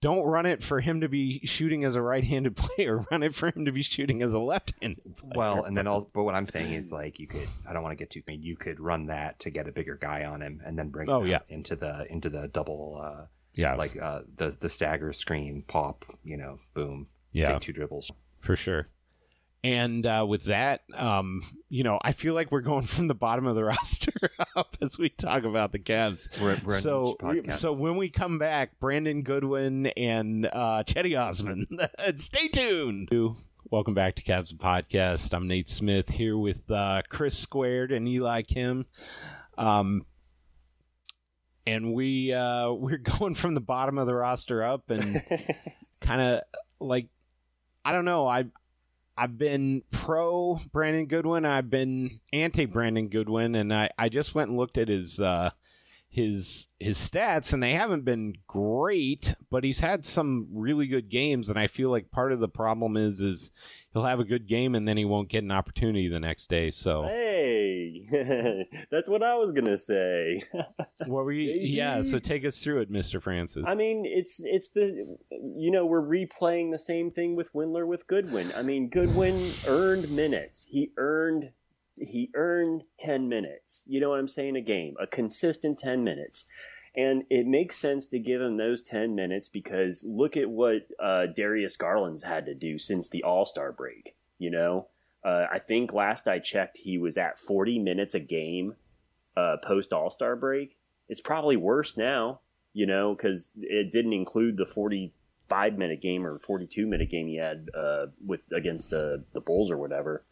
don't run it for him to be shooting as a right-handed *laughs* player. Run it for him to be shooting as a left-handed player. Well, and then all. But what I'm saying is like you could. I don't want to get too. I mean, you could run that to get a bigger guy on him, and then bring. Oh yeah. Into the into the double. Uh, yeah. Like uh, the the stagger screen pop. You know, boom yeah. two dribbles. For sure. And uh, with that, um, you know, I feel like we're going *laughs* from the bottom of the roster *laughs* up as we talk about the Cavs. We're, we're so, so when we come back, Brandon Goodwin and uh, Cedi Osman. *laughs* Stay tuned. Welcome back to Cavs Podcast. I'm Nate Smith here with uh, Chris Squared and Eli Kim. Um, and we uh, we're going from the bottom of the roster up and kind of like I don't know. I I've been pro Brandon Goodwin. I've been anti Brandon Goodwin, and I, I just went and looked at his uh, his his stats, and they haven't been great. But he's had some really good games, and I feel like part of the problem is is he'll have a good game and then he won't get an opportunity the next day. So hey, *laughs* that's what I was gonna say. *laughs* what were you? Yeah, so take us through it, Mister Francis. I mean, it's it's the you know we're replaying the same thing with Windler with Goodwin. I mean, Goodwin earned minutes. He earned he earned 10 minutes. You know what I'm saying? A game, a consistent 10 minutes. And it makes sense to give him those 10 minutes because look at what uh, Darius Garland's had to do since the All Star break. You know, uh, I think last I checked, he was at 40 minutes a game uh, post All Star break. It's probably worse now, you know, because it didn't include the 45 minute game or 42 minute game he had uh, with against the, the Bulls or whatever.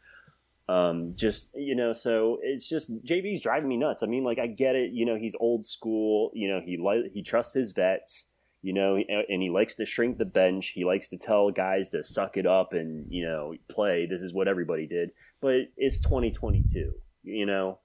Um, just you know, so it's just JB's driving me nuts. I mean, like I get it. You know, he's old school. You know, he li- he trusts his vets. You know, and he likes to shrink the bench. He likes to tell guys to suck it up and you know play. This is what everybody did. But it's 2022. You know,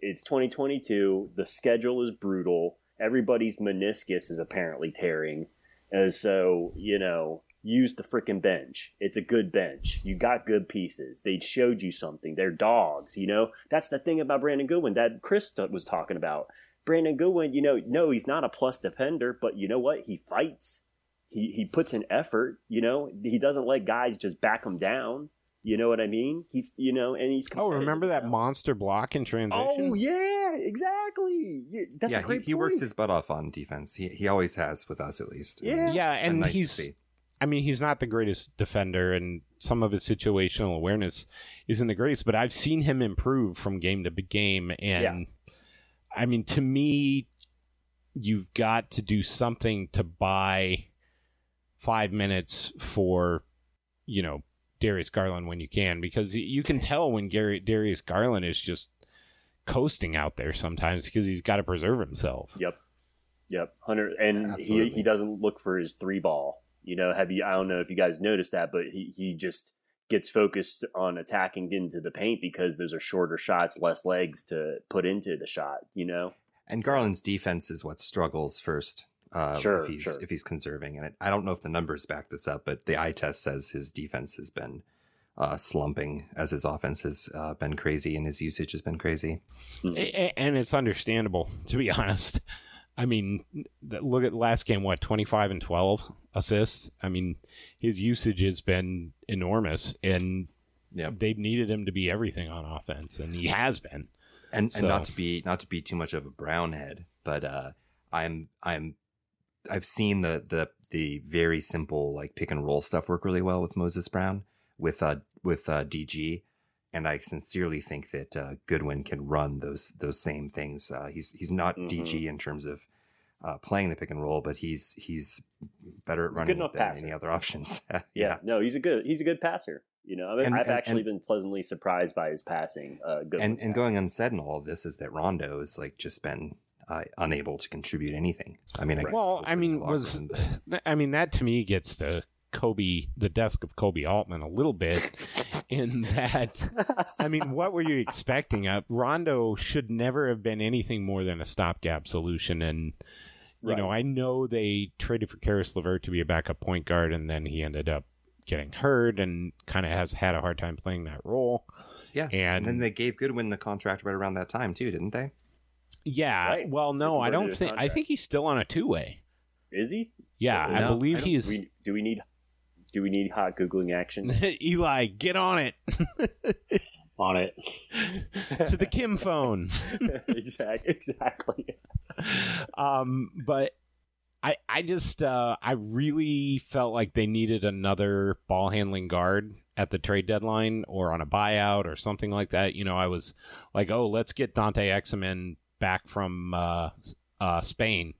it's 2022. The schedule is brutal. Everybody's meniscus is apparently tearing, and so you know use the freaking bench. It's a good bench. You got good pieces. They showed you something. They're dogs, you know? That's the thing about Brandon Goodwin that Chris was talking about. Brandon Goodwin, you know, no, he's not a plus defender, but you know what? He fights. He he puts in effort, you know? He doesn't let guys just back him down. You know what I mean? He, you know, and he's. Oh, remember that monster block in transition? Oh yeah, exactly. Yeah, that's yeah, a great he, he works his butt off on defense. He he always has with us at least. Yeah, yeah, and nice he's I mean, he's not the greatest defender, and some of his situational awareness isn't the greatest. But I've seen him improve from game to game, and yeah. I mean, to me, you've got to do something to buy five minutes for, you know, Darius Garland when you can, because you can tell when Gary Darius Garland is just coasting out there sometimes because he's got to preserve himself. Yep. Yep, hundred, and he he doesn't look for his three ball. You know, have you? I don't know if you guys noticed that, but he he just gets focused on attacking into the paint because those are shorter shots, less legs to put into the shot. You know, and Garland's defense is what struggles first. Uh, sure, if he's sure. if he's conserving, and I don't know if the numbers back this up, but the eye test says his defense has been uh, slumping as his offense has uh, been crazy and his usage has been crazy. Mm-hmm. And it's understandable, to be *laughs* honest. I mean, look at last game, what, 25 and 12 assists? I mean, his usage has been enormous, and yeah. they've needed him to be everything on offense, and he has been. And, so. and not to be not to be too much of a brown head, but uh, I'm I'm I've seen the the the very simple like pick and roll stuff work really well with Moses Brown with uh with uh, DG, and I sincerely think that uh, Goodwin can run those those same things. Uh, he's he's not mm-hmm. DG in terms of uh, playing the pick and roll, but he's he's better at he's running than passer. any other *laughs* options. *laughs* yeah. yeah. no, he's a good he's a good passer. You know, I mean, and, I've and, actually and, been pleasantly surprised by his passing. Uh, and and going unsaid in all of this is that Rondo has like just been uh, unable to contribute anything. I mean, I well, I mean, was I mean that to me gets to Koby, the desk of Koby Altman a little bit *laughs* in that. I mean, what were you expecting? Uh, Rondo should never have been anything more than a stopgap solution. And, you right. know, I know they traded for Caris LeVert to be a backup point guard, and then he ended up getting hurt and kind of has had a hard time playing that role. Yeah. And, and then they gave Goodwin the contract right around that time, too, didn't they? Yeah. Right. Well, no, I don't think. Contract. I think he's still on a two way. Is he? Yeah, no, I believe I he's. We, do we need do we need hot googling action? *laughs* Eli, get on it. *laughs* on it. *laughs* to the Kim phone. exactly. Exactly. um, but I I just uh, I really felt like they needed another ball handling guard at the trade deadline or on a buyout or something like that. You know, I was like, oh, let's get Dante Exum back from uh, uh, Spain,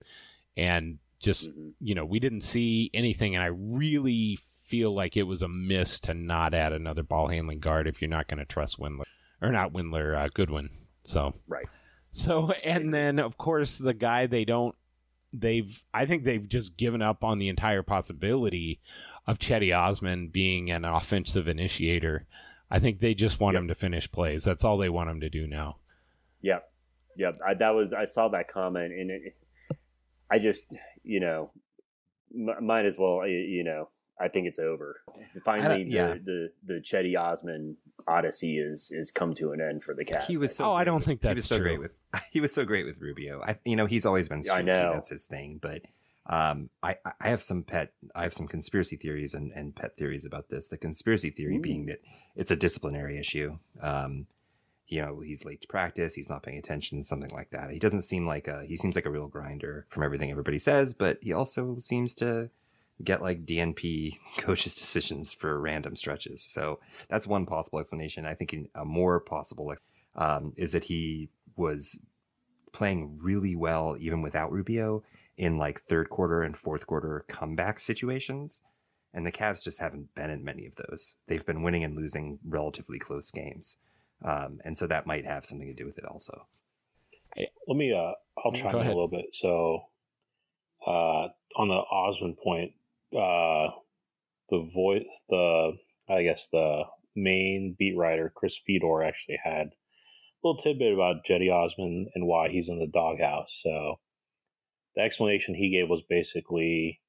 and just mm-hmm. you know, we didn't see anything, and I really feel like it was a miss to not add another ball handling guard if you're not going to trust Windler or not Windler uh, Goodwin. So right. So and then of course the guy they don't they've I think they've just given up on the entire possibility of Cedi Osman being an offensive initiator. I think they just want yep. him to finish plays. That's all they want him to do now. Yeah, yeah. I, that was I saw that comment and it, I just you know might as well you know I think it's over. Finally, yeah. the, the the Cedi Osman odyssey is is come to an end for the Cavs. He was so. Oh, I don't think that's he was so true. great with. *laughs* He was so great with Rubio. I, you know, he's always been. Streaky, I know that's his thing, but. Um, I, I have some pet, I have some conspiracy theories and, and pet theories about this. The conspiracy theory Ooh. being that it's a disciplinary issue. Um, you know, he's late to practice, he's not paying attention, something like that. He doesn't seem like a, he seems like a real grinder from everything everybody says, but he also seems to get like DNP *laughs* coaches' decisions for random stretches. So that's one possible explanation. I think a more possible um, is that he was playing really well even without Rubio in like third quarter and fourth quarter comeback situations. And the Cavs just haven't been in many of those. They've been winning and losing relatively close games. Um, and so that might have something to do with it also. Hey, let me, uh, I'll Yeah, chime in a little bit. So, uh, on the Osman point, uh, the voice, the, I guess the main beat writer, Chris Fedor, actually had a little tidbit about Cedi Osman and why he's in the doghouse. So, the explanation he gave was basically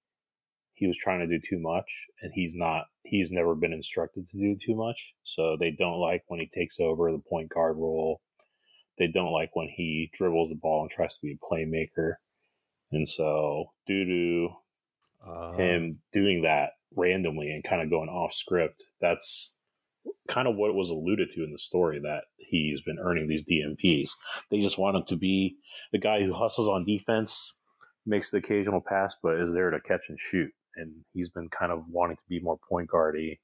he was trying to do too much and he's not he's never been instructed to do too much. So they don't like when he takes over the point guard role. They don't like when he dribbles the ball and tries to be a playmaker. And so due to Uh, him doing that randomly and kind of going off script that's kind of what was alluded to in the story that he's been earning these DNPs. They just want him to be the guy who hustles on defense, makes the occasional pass, but is there to catch and shoot. And he's been kind of wanting to be more point guardy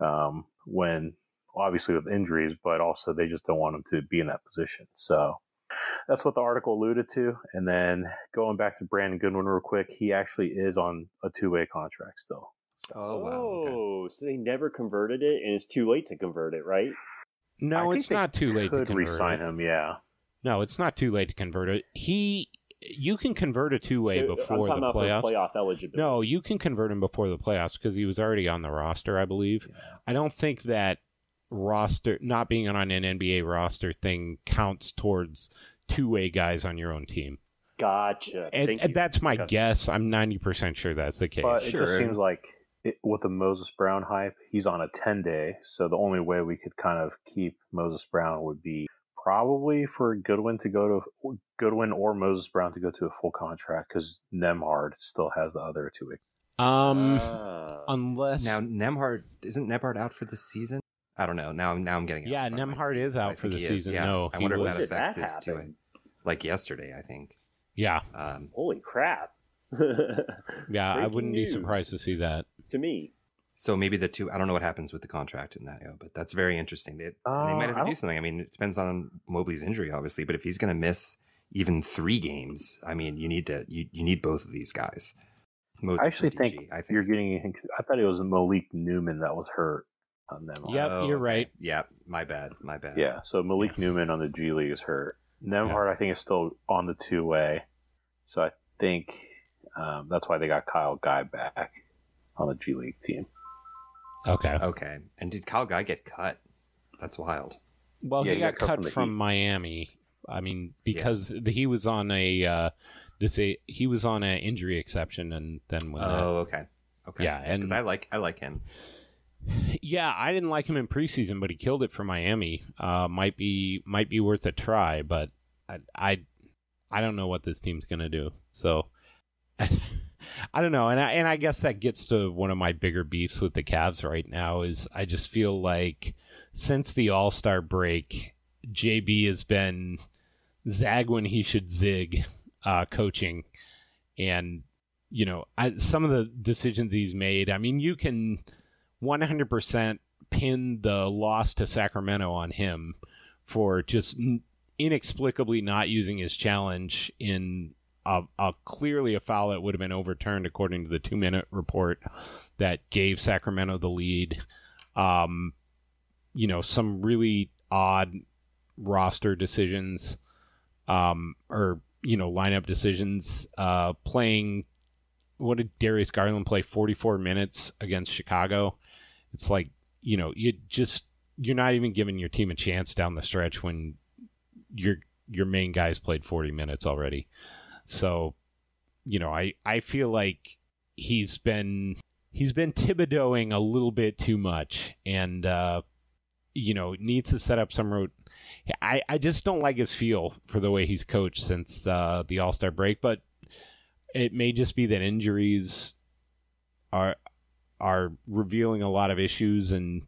um, when obviously with injuries, but also they just don't want him to be in that position. So that's what the article alluded to. And then going back to Brandon Goodwin real quick, he actually is on a two way contract still. oh wow. okay. Oh, so they never converted it, and it's too late to convert it, right? No, think it's not too late to Could convert. re-sign it. him, yeah. No, it's not too late to convert it. He, you can convert a two way So, uh, I'm before the about playoffs. playoff eligibility. No, you can convert him before the playoffs because he was already on the roster, I believe. I don't think that roster not being on an NBA roster thing counts towards two way guys on your own team. Gotcha. And, and that's my Gotcha. guess. I'm 90% sure that's the case. But it Sure. just seems like it, with the Moses Brown hype, he's on a 10 day. So the only way we could kind of keep Moses Brown would be probably for Goodwin to go to Goodwin or Moses Brown to go to a full contract because Nembhard still has the other two weeks. um, Ah. unless Now Nembhard isn't Nembhard out for the season? I don't know. Now now I'm getting it Yeah, in front of my Nembhard is out for the is, season. Yeah. No, I wonder if that affects that his two. happen? Like yesterday, I think. yeah, Um, Holy crap! *laughs* yeah, I wouldn't be surprised to see that. to me. so maybe the two. I don't know what happens with the contract in that, yeah, but that's very interesting. They, and they Uh, might have to do something. I mean, it depends on Mobley's injury, obviously. But if he's going to miss even three games, I mean, you need to you, you need both of these guys. Moses I actually think, DG, I think you're getting. I thought it was Malik Newman that was hurt on Nembhard. Yep, you're right. Yeah, my bad, my bad. Yeah, so Malik Newman on the G League is hurt. Nembhard, I think, is still on the two way. So I think um, that's why they got Kyle Guy back on the G League team. Okay. Okay. And did Kyle Guy get cut? That's wild. Well, Yeah, he he got got cut cut from from Miami. I mean, because the he was on a uh, disa- he was on an injury exception, and then when that- Oh, okay. Okay. Yeah, and- I like I like him. Yeah, I didn't like him in preseason, but he killed it for Miami. Uh, might be might be worth a try, but I I, I don't know what this team's gonna do. So *laughs* I don't know, and I and I guess that gets to one of my bigger beefs with the Cavs right now is I just feel like since the All Star break, JB has been zag when he should zig, uh, coaching, and you know I, some of the decisions he's made. I mean, you can 100% pin the loss to Sacramento on him for just inexplicably not using his challenge in a, a clearly a foul that would have been overturned according to the two minute report that gave Sacramento the lead. Um, you know, some really odd roster decisions, um, or you know, lineup decisions. Uh, playing what did Darius Garland play? Forty four minutes against Chicago. It's like you know, you just you're not even giving your team a chance down the stretch when your your main guys played 40 minutes already. So, you know, I I feel like he's been he's been Thibodeauing a little bit too much, and uh, you know needs to set up some route. I I just don't like his feel for the way he's coached since uh, the All Star break, but it may just be that injuries are are revealing a lot of issues and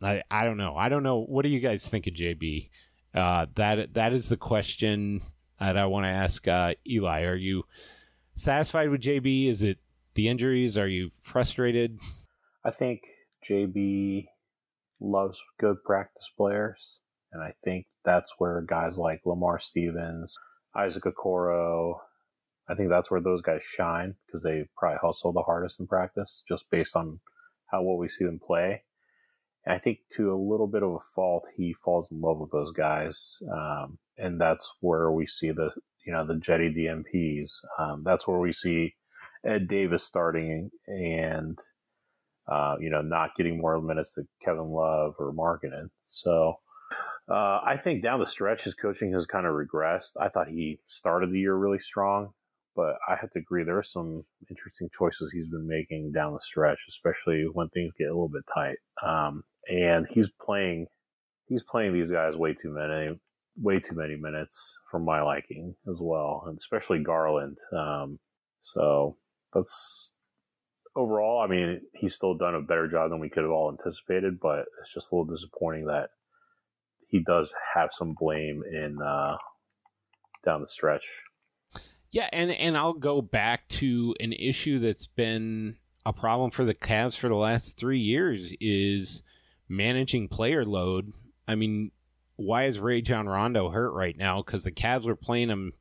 I, I don't know. I don't know. What do you guys think of JB? Uh, that that is the question that I want to ask uh, Eli. Are you satisfied with JB? Is it the injuries? Are you frustrated? I think JB loves good practice players, and I think that's where guys like Lamar Stevens, Isaac Okoro, I think that's where those guys shine because they probably hustle the hardest in practice, just based on how well we see them play. And I think to a little bit of a fault, he falls in love with those guys, um, and that's where we see the you know the Cedi DNPs. Um, that's where we see Ed Davis starting and uh, you know not getting more minutes than Kevin Love or Markkanen. So uh, I think down the stretch, his coaching has kind of regressed. I thought he started the year really strong, but I have to agree there are some interesting choices he's been making down the stretch, especially when things get a little bit tight. Um, and he's playing, he's playing these guys way too many, way too many minutes for my liking as well, and especially Garland. Um, so that's overall. I mean, he's still done a better job than we could have all anticipated, but it's just a little disappointing that he does have some blame in uh, down the stretch. Yeah, and and I'll go back to an issue that's been a problem for the Cavs for the last three years is managing player load. I mean, why is Rajon Rondo hurt right now? Because the Cavs were playing him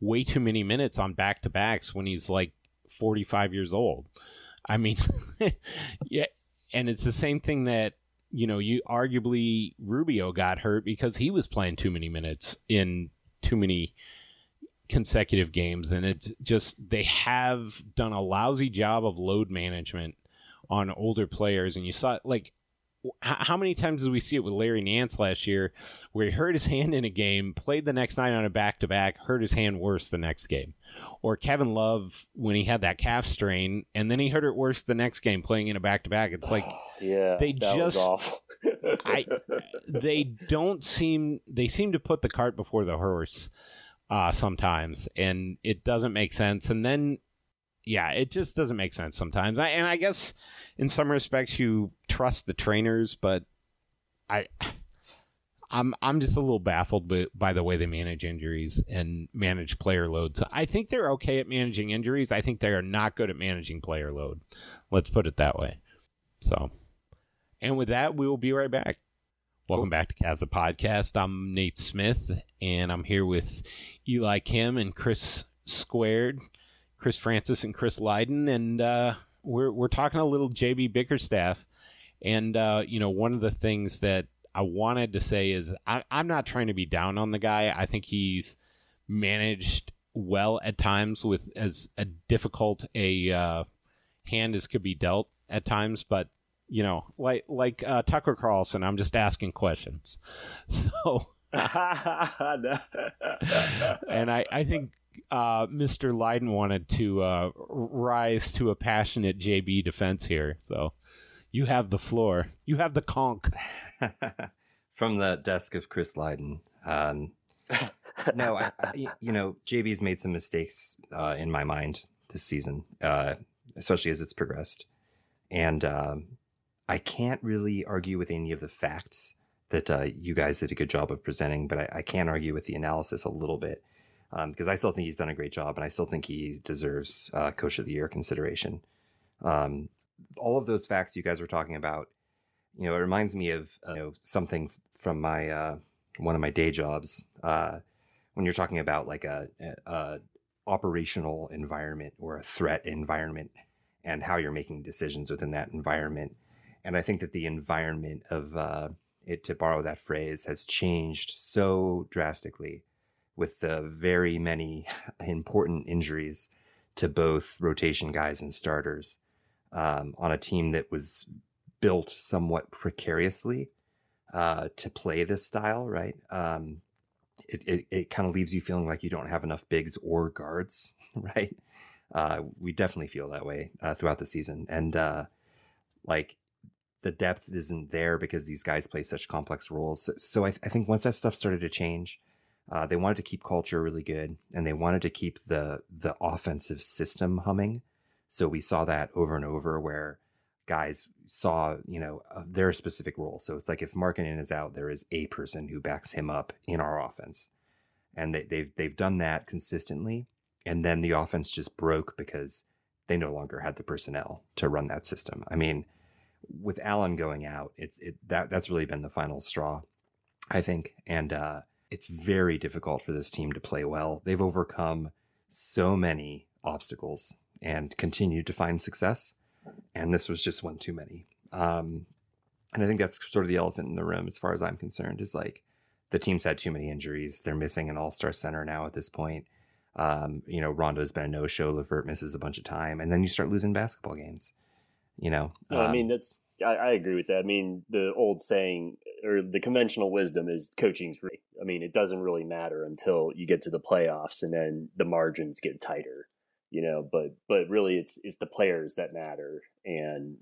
way too many minutes on back to backs when he's like 45 years old. I mean, *laughs* yeah, and it's the same thing that you know, you arguably Rubio got hurt because he was playing too many minutes in too many consecutive games and it's just they have done a lousy job of load management on older players and you saw like how many times did we see it with Larry Nance last year where he hurt his hand in a game, played the next night on a back to back, hurt his hand worse the next game? Or Kevin Love when he had that calf strain and then he hurt it worse the next game playing in a back to back. It's like *sighs* yeah, they just *laughs* I they don't seem they seem to put the cart before the horse uh sometimes and it doesn't make sense and then yeah, it just doesn't make sense sometimes. I, and I guess in some respects you trust the trainers, but I I'm I'm just a little baffled by, by the way they manage injuries and manage player loads. I think they're okay at managing injuries. I think they are not good at managing player load. Let's put it that way. So, and with that, we will be right back. Welcome back to Cavs Podcast. I'm Nate Smith, and I'm here with Eli Kim and Chris Squared, Chris Francis and Chris Lydon, and uh, we're we're talking a little JB Bickerstaff, and uh, you know one of the things that I wanted to say is I, I'm not trying to be down on the guy. I think he's managed well at times with as a difficult a uh, hand as could be dealt at times, but you know, like like uh, Tucker Carlson, I'm just asking questions. *laughs* So, *laughs* and I I think uh, Mr. Lydon wanted to uh, rise to a passionate JB defense here. So you have the floor. You have the conch. *laughs* From the desk of Chris Lydon. Um, *laughs* no, I, I, you know, JB's made some mistakes uh, in my mind this season, uh, especially as it's progressed. And um, I can't really argue with any of the facts that uh, you guys did a good job of presenting, but I, I can argue with the analysis a little bit because um, I still think he's done a great job, and I still think he deserves uh, Coach of the Year consideration. Um, all of those facts you guys were talking about, you know, it reminds me of uh, you know, something from my uh, one of my day jobs uh, when you're talking about like a, a, a, operational environment or a threat environment and how you're making decisions within that environment. And I think that the environment of uh, it, to borrow that phrase, has changed so drastically with the very many *laughs* important injuries to both rotation guys and starters um, on a team that was built somewhat precariously uh, to play this style, right? Um, it, it, it kind of leaves you feeling like you don't have enough bigs or guards, *laughs* right? Uh, we definitely feel that way uh, throughout the season. And uh, like the depth isn't there because these guys play such complex roles. So, so I, th- I, think once that stuff started to change, uh, they wanted to keep culture really good, and they wanted to keep the the offensive system humming. So we saw that over and over, where guys saw you know uh, their specific role. So it's like if Markkanen is out, there is a person who backs him up in our offense, and they, they've they've done that consistently. And then the offense just broke because they no longer had the personnel to run that system. I mean, with Allen going out, it's it that that's really been the final straw, I think. And uh, it's very difficult for this team to play well. They've overcome so many obstacles and continued to find success. And this was just one too many. Um, And I think that's sort of the elephant in the room, as far as I'm concerned, is like the team's had too many injuries. They're missing an all star center now at this point. Um, you know, Rondo's been a no show. LeVert misses a bunch of time, and then you start losing basketball games. You know, No, I Um, mean that's I, I agree with that. I mean the old saying or the conventional wisdom is coaching's free. I mean it doesn't really matter until you get to the playoffs and then the margins get tighter. You know, but but really it's it's the players that matter and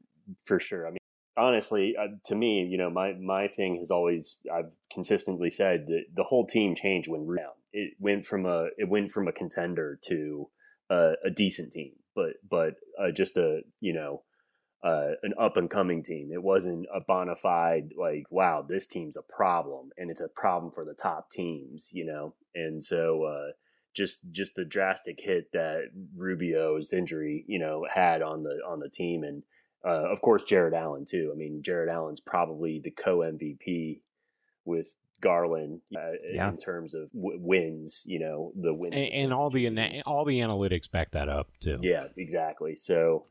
for sure. I mean honestly uh, to me you know my my thing has always I've consistently said that the whole team changed when. It went from a it went from a contender to a, a decent team, but but uh, just a you know uh, an up and coming team. It wasn't a bona fide like, wow, this team's a problem, and it's a problem for the top teams, you know. And so, uh, just just the drastic hit that Rubio's injury, you know, had on the on the team, and uh, of course Jarrett Allen too. I mean, Jarrett Allen's probably the co MVP with Garland uh, Yeah. in terms of w- wins. You know, the wins and, and all the all the analytics back that up too. yeah, exactly. So.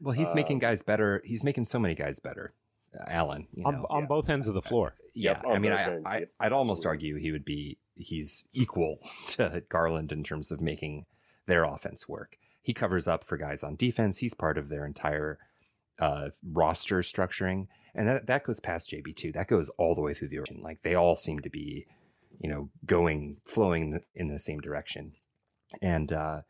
Well, he's making um, guys better. He's making so many guys better. Uh, Allen, you on, know. on yeah. both ends of the floor. yeah, Yep, I mean, I, ends, I, yep, I'd almost argue he would be he's equal *laughs* to Garland in terms of making their offense work. He covers up for guys on defense. He's part of their entire uh, roster structuring, and that that goes past JB too. That goes all the way through the origin. Like they all seem to be, you know, going flowing in the, in the same direction, and uh,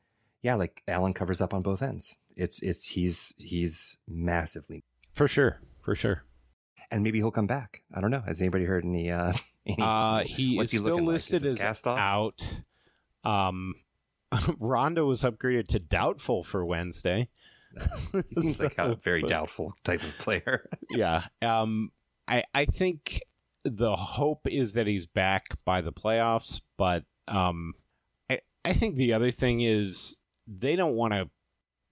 yeah, like Allen covers up on both ends. It's it's he's he's massively For sure. For sure. and maybe he'll come back. I don't know. Has anybody heard any? Uh, *laughs* any Uh, he what's is he still looking like? Is listed as out. Um, *laughs* Rondo was upgraded to doubtful for Wednesday. *laughs* he seems like a So- very doubtful type of player. yeah. Um, I I think the hope is that he's back by the playoffs, but um, I I think the other thing is they don't want to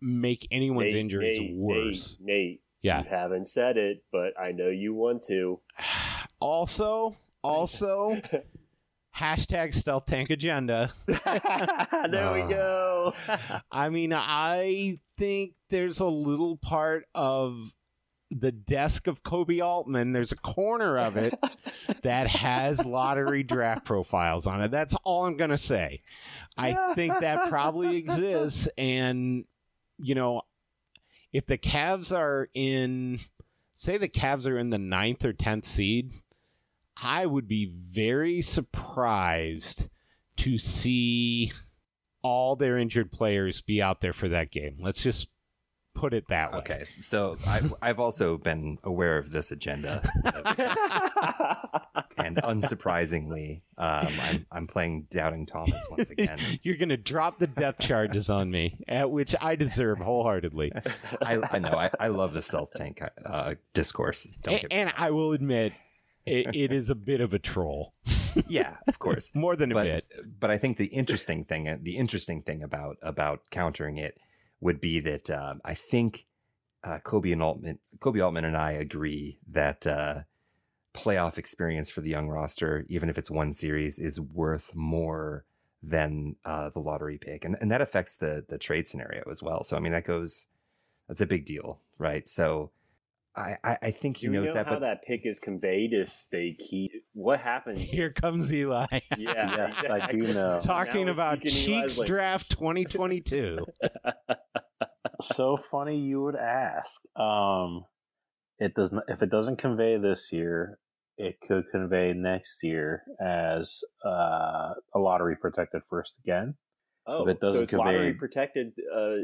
make anyone's Nate, injuries Nate, worse. Nate, Nate, Yeah. you haven't said it, but I know you want to. *sighs* Also, also, *laughs* hashtag stealth tank agenda. *laughs* there we Oh. go. *laughs* I mean, I think there's a little part of the desk of Koby Altman. There's a corner of it that has lottery draft profiles on it. That's all I'm going to say. I think that probably exists. And, you know, if the Cavs are in, say, the Cavs are in the ninth or 10th seed, I would be very surprised to see all their injured players be out there for that game. Let's just put it that way. Okay, so I, I've also been aware of this agenda, *laughs* and unsurprisingly, um, I'm I'm playing doubting Thomas once again. *laughs* You're going to drop the death charges on me, at which I deserve wholeheartedly. I, I know I, I love the stealth tank uh, discourse. Don't A- get and I will admit, it, it is a bit of a troll, *laughs* yeah, of course. more than a but bit. but I think the interesting thing the interesting thing about about countering it would be that um, I think uh, Koby and Altman Koby Altman and I agree that uh, playoff experience for the young roster, even if it's one series, is worth more than uh, the lottery pick, and and that affects the the trade scenario as well. So I mean that goes that's a big deal, right? So. I, I I think he Do you knows know that, how but that pick is conveyed if they keep? What happens? Here comes Eli. *laughs* Yeah, Yes, I do *laughs* know. Talking Now about Cheeks Eli's language. Draft 2022. *laughs* so funny you would ask. Um, it does not. If it doesn't convey this year, it could convey next year as uh, a lottery protected first again. Oh, If it doesn't so it's lottery protected, uh,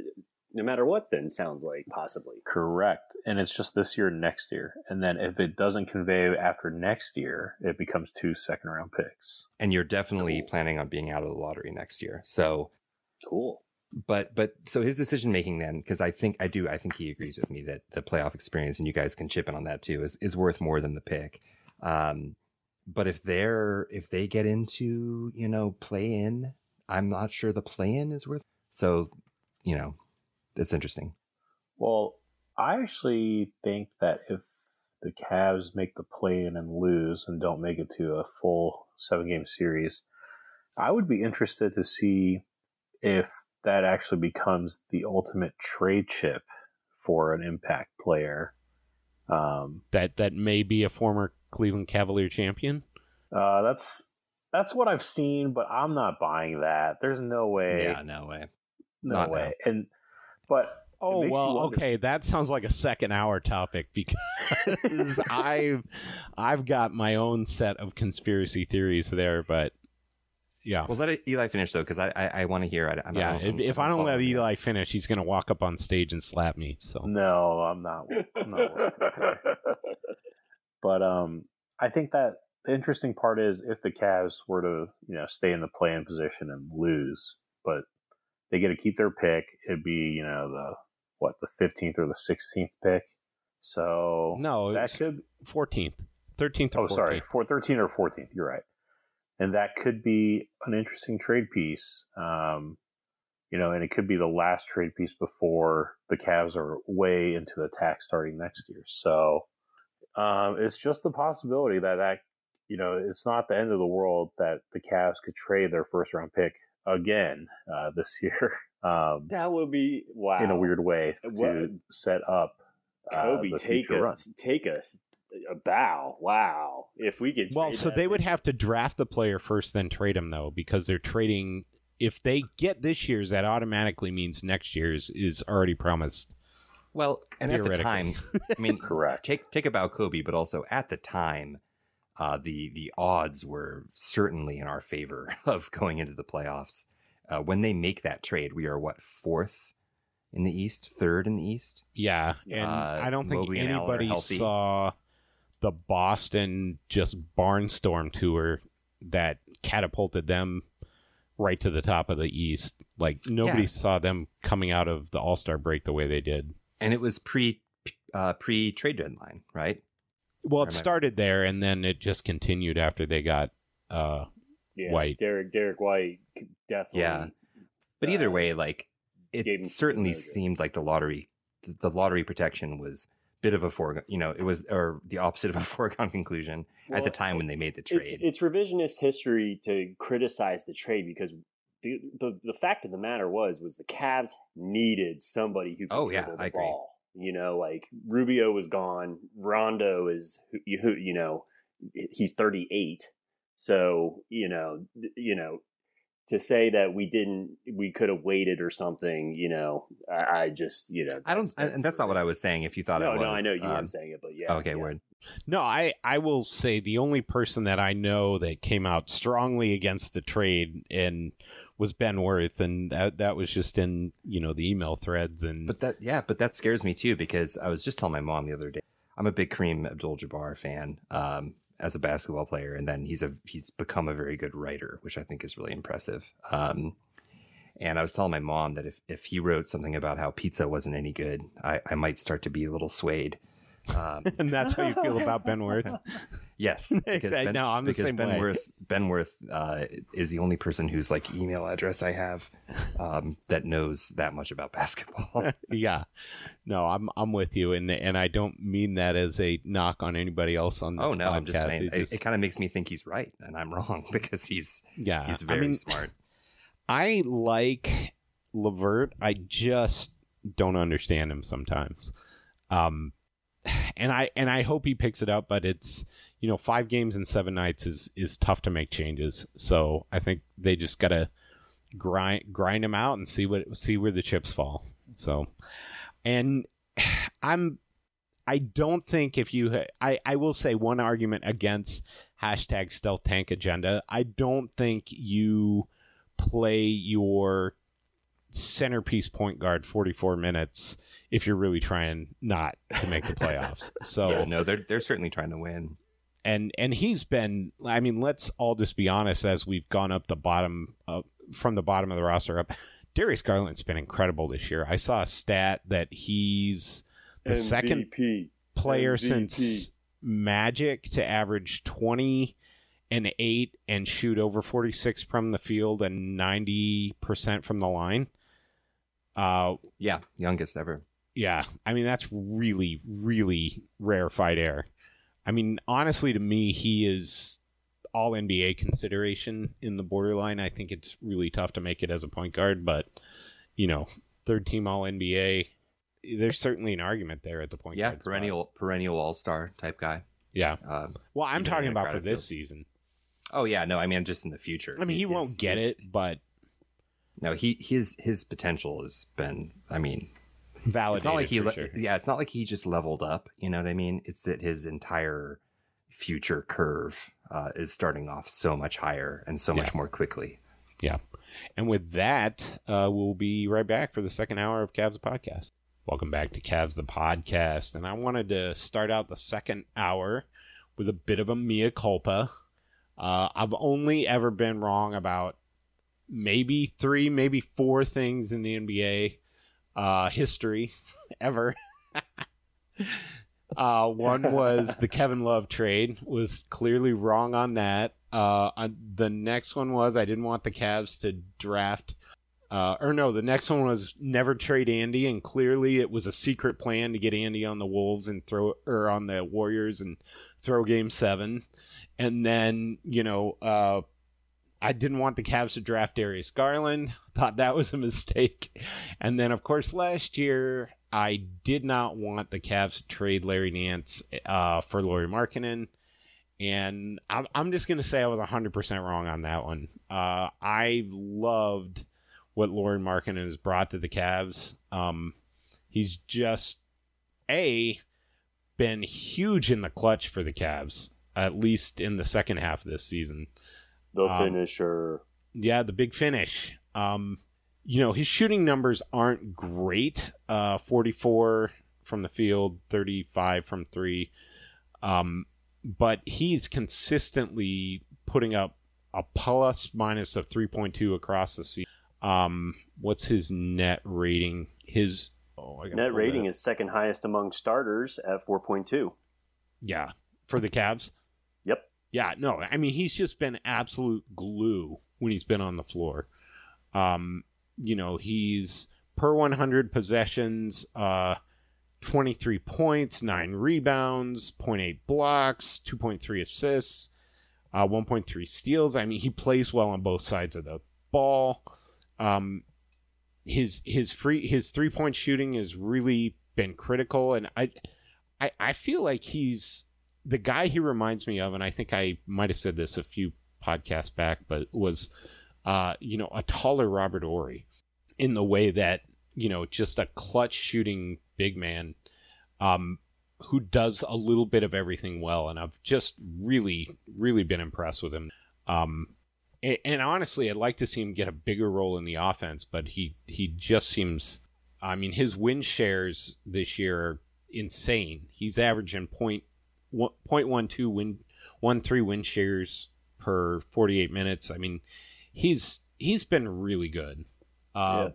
no matter what. Then sounds like possibly. Correct, and it's just this year, next year, and then if it doesn't convey after next year, it becomes two second round picks. and you're definitely Cool. planning on being out of the lottery next year. So Cool. But but so his decision making then because i think i do i think he agrees with me that the playoff experience and you guys can chip in on that too is, is worth more than the pick. Um but if they're if they get into you know play in i'm not sure the play in is worth so you know it's interesting. Well, I actually think that if the Cavs make the play in and lose and don't make it to a full seven game series, I would be interested to see if that actually becomes the ultimate trade chip for an impact player Um, that that may be a former Cleveland Cavalier champion. uh, that's that's what I've seen, but I'm not buying that. There's no way. Yeah, no way. no not way. And but Oh well, wonder- okay, that sounds like a second hour topic because *laughs* I've I've got my own set of conspiracy theories there, but yeah, Well, let Eli finish though, because I I, I want to hear. I, I yeah. don't- If, if I don't let following you. Eli finish, he's gonna walk up on stage and slap me. So no, I'm not. I'm not working. But um, I think that the interesting part is if the Cavs were to you know stay in the play-in position and lose, but they get to keep their pick, it'd be you know the what the 15th or the 16th pick. So no, that it's could fourteenth, thirteenth. oh sorry, four, 13 or 14th. You're right, and that could be an interesting trade piece. Um, you know, and it could be the last trade piece before the Cavs are way into the tax starting next year. So um, it's just the possibility that that you know it's not the end of the world that the Cavs could trade their first round pick again uh, this *laughs* year um, That would be wow. in a weird way to What- set up uh, Koby, the take us, take us a bow. Wow. If we could. Well, so that they would have to draft the player first, then trade him though, because they're trading. If they get this year's, that automatically means next year's is already promised. Well, and at the time, I mean, *laughs* Correct. take take about Koby, but also at the time, uh, the the odds were certainly in our favor *laughs* of going into the playoffs. Uh, when they make that trade, we are what fourth in the East, third in the East. Yeah, and Uh, I don't think Mobley and Allen are anybody saw the Boston just barnstorm tour that catapulted them right to the top of the East. Like nobody Yeah. saw them coming out of the All Star break the way they did. and it was pre uh, pre trade deadline, right? Well, it started there, and then it just continued after they got. uh yeah, White. Derrick Derrick White definitely. Yeah. But either Uh, way, like it certainly seemed like the lottery, the lottery protection was a bit of a foregone. You know, it was or the opposite of a *laughs* foregone conclusion at the time when they made the trade. it's revisionist history to criticize the trade because the, the the fact of the matter was was the Cavs needed somebody who could Oh, yeah, the I agree. You know, like Rubio was gone, Rondo is you who you know he's 38. So, you know, th- you know, to say that we didn't we could have waited or something, you know, I, I just, you know, I don't, and that's not what I was saying. If you thought no, it was, no, I know you um, weren't saying it, but yeah. okay, yeah. word. No, I I will say the only person that I know that came out strongly against the trade and was Ben Worth, and that that was just in you know the email threads and But that, yeah, but that scares me too because I was just telling my mom the other day. I'm a big Kareem Abdul-Jabbar fan um, as a basketball player, and then he's a he's become a very good writer, which I think is really impressive. Um, and I was telling my mom that if if he wrote something about how pizza wasn't any good, I, I might start to be a little swayed. Um, *laughs* and that's how you feel about Ben Worth. *laughs* Yes, *laughs* because. Ben, No, I'm the because same Ben way. Worth Ben Worth uh, is the only person whose like email address I have um, that knows that much about basketball. yeah, no, I'm I'm with you, and and I don't mean that as a knock on anybody else on this oh no, I'm just saying It it, just- it kind of makes me think he's right and I'm wrong because he's yeah, he's I very mean, smart. I like LeVert. I just don't understand him sometimes. Um, and I and I hope he picks it up, but it's you know five games in seven nights is is tough to make changes. So I think they just gotta grind grind him out and see what see where the chips fall. So, and *sighs* I'm I don't think if you I I will say one argument against hashtag stealth tank agenda. I don't think you play your centerpiece point guard 44 minutes if you're really trying not to make the *laughs* playoffs. So yeah, no, they're they're certainly trying to win. and and he's been I mean let's all just be honest as we've gone up the bottom uh, from the bottom of the roster up Darius Garland's been incredible this year. I saw a stat that he's the second MVP. player MVP. since Magic to average 20 and 8 and shoot over 46 from the field and 90% from the line. Uh Yeah, youngest ever. yeah, I mean that's really really rarefied air. I mean honestly to me he is all NBA consideration in the borderline. I think it's really tough to make it as a point guard, but you know, third team all NBA there's certainly an argument there at the point. Yeah, guard spot. perennial perennial all star type guy. Yeah. Uh, Well, I'm talking about for this field. season. oh yeah, no, I mean just in the future. I mean, he His- won't get it, but No, he his his potential has been. I mean, validated it's not like he. le- sure. Yeah, it's not like he just leveled up. You know what I mean? It's that his entire future curve uh, is starting off so much higher and so much more quickly. Yeah, and with that, uh, we'll be right back for the second hour of Cavs the Podcast. Welcome back to Cavs the Podcast. And I wanted to start out the second hour with a bit of a mea culpa. Uh, I've only ever been wrong about maybe three, maybe four things in the NBA uh, history *laughs* ever. *laughs* uh, one was the *laughs* Kevin Love trade. Was clearly wrong on that. Uh, uh, the next one was I didn't want the Cavs to draft. Uh, or no, the next one was never trade Andy, and clearly it was a secret plan to get Andy on the Wolves and throw, or on the Warriors and throw Game Seven. And then you know, uh, I didn't want the Cavs to draft Darius Garland. *laughs* Thought that was a mistake. And then, of course, last year I did not want the Cavs to trade Larry Nance uh, for Lauri Markkanen. And I'm, just going to say I was 100% wrong on that one. Uh, I loved what Lauri Markkanen has brought to the Cavs. Um, he's just, A, been huge in the clutch for the Cavs, at least in the second half of this season. The Um, finisher. Yeah, the big finish. Um, you know, his shooting numbers aren't great. Uh, 44 from the field, 35 from three. Um, but he's consistently putting up a plus minus of 3.2 across the season. Um, what's his net rating? His oh, I Net rating is second highest among starters at 4.2. yeah for the Cavs. Yeah, no, I mean he's just been absolute glue when he's been on the floor. Um, you know, he's per 100 possessions, uh, 23 points, 9 rebounds, 0.8 blocks, 2.3 assists, uh, 1.3 steals. I mean, he plays well on both sides of the ball. Um, his his free his three point shooting has really been critical, and I, I I feel like he's the guy he reminds me of, and I think I might have said this a few podcasts back, but was, uh, you know, a taller Robert Horry in the way that you know just a clutch shooting big man, um, who does a little bit of everything well, and I've just really really been impressed with him. Um, a- and honestly, I'd like to see him get a bigger role in the offense, but he he just seems. I mean, his win shares this year are insane. He's averaging point one- point one two win one three win shares per forty eight minutes. I mean, he's he's been really good. Uh,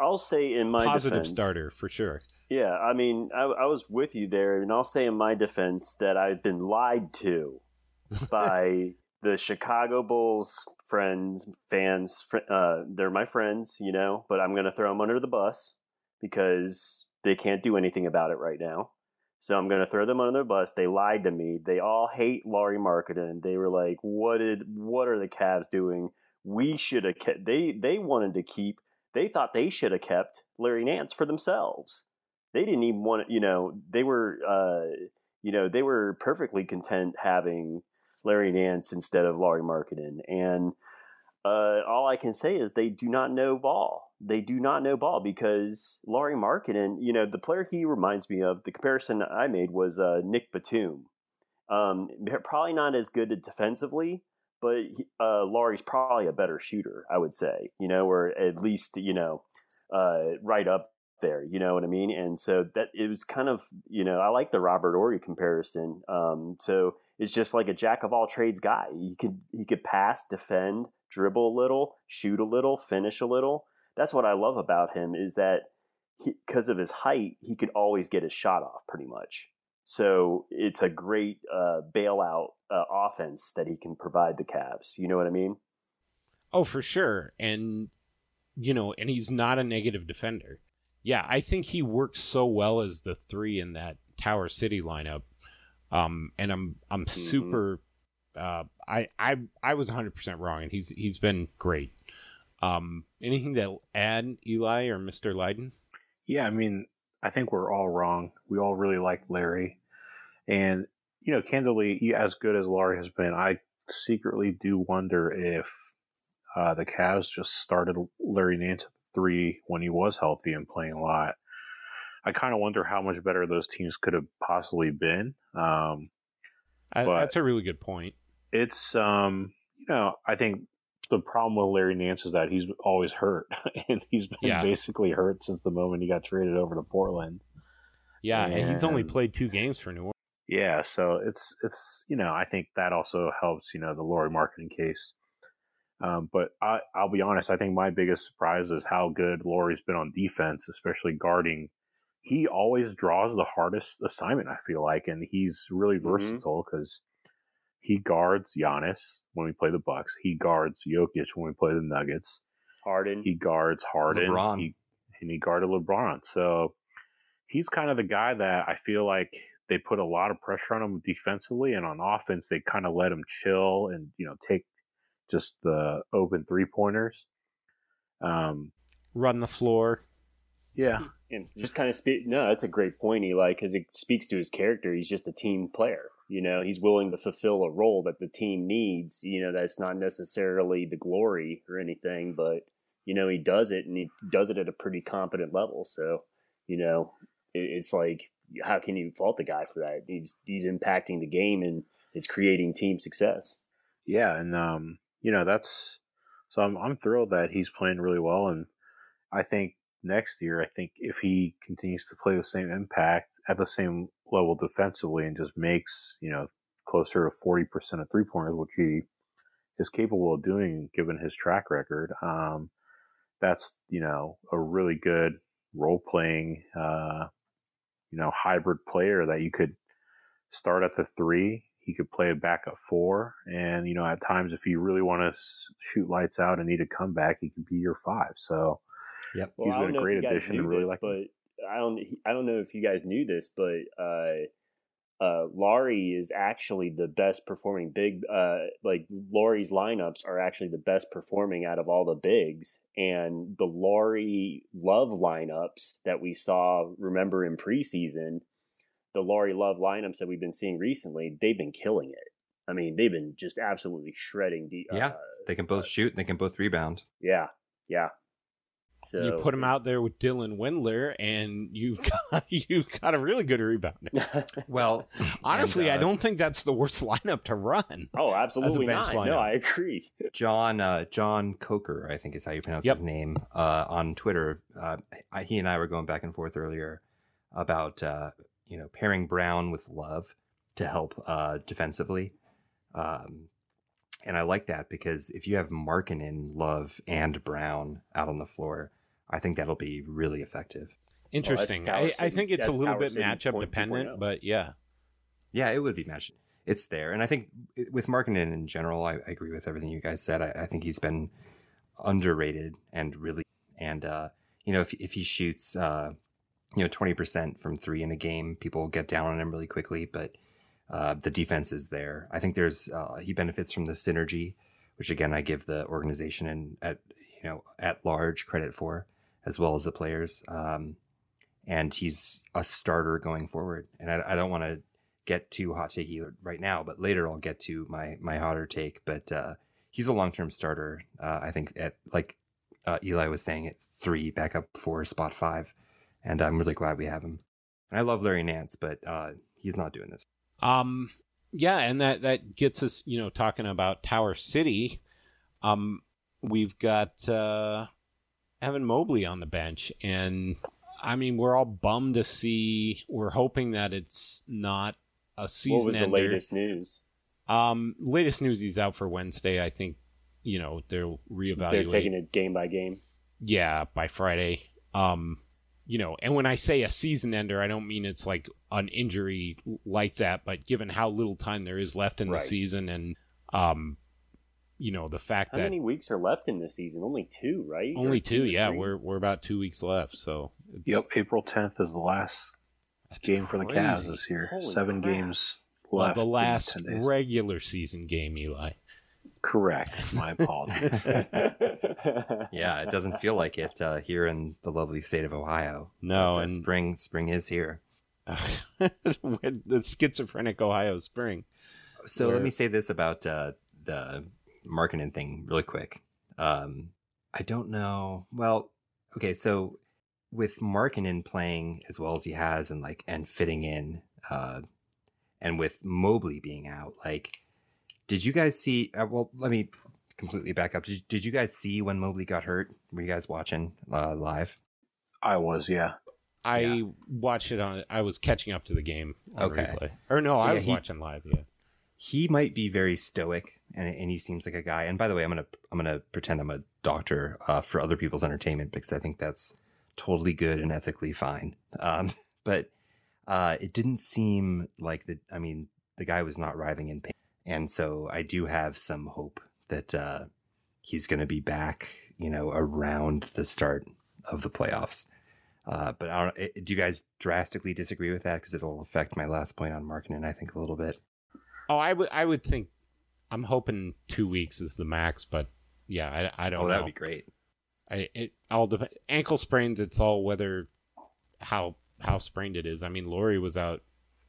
I'll say in my positive defense, starter for sure. Yeah, I mean, I, I was with you there, and I'll say in my defense that I've been lied to *laughs* by the Chicago Bulls friends, fans. fr- Uh, they're my friends, you know, but I'm going to throw them under the bus because they can't do anything about it right now. So I'm going to throw them under the bus. They lied to me. They all hate Lauri Markkanen. They were like, "What did? What are the Cavs doing? We should have kept." They they wanted to keep. They thought they should have kept Larry Nance for themselves they didn't even want you know, they were, uh, you know, they were perfectly content having Larry Nance instead of Lauri Markkanen. And uh, all I can say is they do not know ball. They do not know ball because Lauri Markkanen, you know, the player he reminds me of, the comparison I made was uh, Nick Batum. Um, probably not as good defensively, but uh, Lauri's probably a better shooter, I would say, you know, or at least, you know, uh, right up there. You know what I mean? And so that it was kind of you know I like the Robert Horry comparison. Um, so it's just like a jack of all trades guy. He could he could pass, defend, dribble a little, shoot a little, finish a little. That's what I love about him is that because of his height, he could always get his shot off pretty much. So it's a great uh, bailout uh, offense that he can provide the Cavs. You know what I mean? Oh, for sure. And you know, and he's not a negative defender. Yeah, I think he works so well as the three in that Tower City lineup. Um, and I'm I'm super. Uh, I I I was 100 percent wrong, and he's he's been great. Um, anything to add, Eli or Mister Leiden? Yeah, I mean, I think we're all wrong. We all really like Larry, and you know, candidly, as good as Larry has been, I secretly do wonder if uh, the Cavs just started Larry Nance at three when he was healthy and playing a lot. I kind of wonder how much better those teams could have possibly been. Um, I, that's a really good point. it's um, you know, I think the problem with Larry Nance is that he's always hurt, *laughs* and he's been Yeah. basically hurt since the moment he got traded over to Portland. Yeah, and he's only played two games for New Orleans. Yeah, so it's it's you know I think that also helps you know the Lauri Markkanen case. Um, but I, I'll be honest, I think my biggest surprise is how good Lauri's been on defense, especially guarding. He always draws the hardest assignment. I feel like, and he's really Mhm. versatile because he guards Giannis when we play the Bucks. He guards Jokic when we play the Nuggets. Harden. He guards Harden. LeBron. He, and he guarded LeBron. So he's kind of the guy that I feel like they put a lot of pressure on him defensively, and on offense they kind of let him chill and you know take just the open three pointers. Um, Run the floor. yeah, and just kind of speak. No, that's a great point, Eli, because it speaks to his character. He's just a team player. You know, he's willing to fulfill a role that the team needs. You know, that's not necessarily the glory or anything, but you know, he does it, and he does it at a pretty competent level. So, you know, it, it's like, how can you fault the guy for that? He's he's impacting the game, and it's creating team success. yeah, and um, you know that's so I'm I'm thrilled that he's playing really well, and I think next year I think if he continues to play the same impact at the same level defensively and just makes you know closer to forty percent of three pointers, which he is capable of doing given his track record. Um, that's you know a really good role playing uh, you know hybrid player that you could start at the three. He could play it back at four, and you know at times if you really want to shoot lights out and need a comeback, he could be your five. So Yep. Well, He's I been a great if you guys addition knew and really this, like but I don't. I don't know if you guys knew this, but uh, uh, Lauri is actually the best performing big. Uh, like Lauri's lineups are actually the best performing out of all the bigs, and the Lauri Love lineups that we saw. Remember in preseason, the Lauri Love lineups that we've been seeing recently, they've been killing it. I mean, they've been just absolutely shredding. The, uh, Yeah. They can both shoot and they can both rebound. yeah, yeah. So you put him out there with Dylan Windler, and you've *laughs* got you got a really good rebound. *laughs* Well, *laughs* Honestly, and, I uh, don't think that's the worst lineup to run. Oh, absolutely bench not. No. I agree. John uh, John Coker, I think is how you pronounce Yep. his name, uh, on Twitter. Uh, I, he and I were going back and forth earlier about uh, you know pairing Brown with Love to help uh, defensively, um, and I like that because if you have Markkanen, Love, and Brown out on the floor, I think that'll be really effective. Interesting. Tower I, I think it's a little Tower bit City matchup dependent, 2.0. but yeah. Yeah, it would be matched. It's there, and I think with Markkanen in general, I, I agree with everything you guys said. I, I think he's been underrated and really, and uh, you know, if if he shoots, uh, you know, twenty percent from three in a game, people get down on him really quickly. But uh, the defense is there. I think there's uh, he benefits from the synergy, which again I give the organization and at you know at large credit for, as well as the players. Um, and he's a starter going forward. And I, I don't want to get too hot takey right now, but later I'll get to my my hotter take. But uh, he's a long term starter. Uh, I think at like uh, Eli was saying at three, backup four, spot five, and I'm really glad we have him. And I love Larry Nance, but uh, he's not doing this. Um, yeah, and that that gets us, you know, talking about Tower City. Um, we've got uh, Evan Mobley on the bench, and I mean, we're all bummed to see. We're hoping that it's not a season what was the ender. latest news? Um, latest news he's out for Wednesday. I think you know they'll reevaluate. They're taking it game by game. Yeah, by Friday. Um, you know, and when I say a season ender, I don't mean it's like an injury like that, but given how little time there is left in Right. the season and um you know, the fact How that many weeks are left in this season? Only two, right? Or only two, or yeah, three? we're we're about 2 weeks left, so it's, Yep, April 10th is the last that's game for the. Cavs this year. Holy Seven crap. games Well, left. the last regular season game, Eli. Correct. My apologies. *laughs* yeah, it doesn't feel like it uh, here in the lovely state of Ohio. No, uh, and spring spring is here. *laughs* The schizophrenic Ohio spring. So Where- let me say this about uh, the Markkanen thing really quick. Um, I don't know. Well, okay, so with Markkanen playing as well as he has and like and fitting in, uh, and with Mobley being out, like, did you guys see? Uh, well, let me completely back up. Did, did you guys see when Mobley got hurt? Were you guys watching uh, live? I was, yeah. I Yeah. watched it on. I was catching up to the game. On Okay. replay. Or no, I Yeah, was he- watching live. Yeah. he might be very stoic and, and he seems like a guy and by the way i'm gonna i'm gonna pretend i'm a doctor uh, for other people's entertainment because i think that's totally good and ethically fine um, *laughs* but uh, it didn't seem like the i mean the guy was not writhing in pain and so i do have some hope that uh, he's gonna be back you know around the start of the playoffs uh, but I don't, eh, do you guys drastically disagree with that? Because it'll affect my last point on Markkanen, I think, a little bit. Oh, I would. I would think. I'm hoping two weeks is the max, but yeah, I, I don't Oh, that know. would be great. I, it all depend. Ankle sprains. It's all whether how how sprained it is. I mean, Lauri was out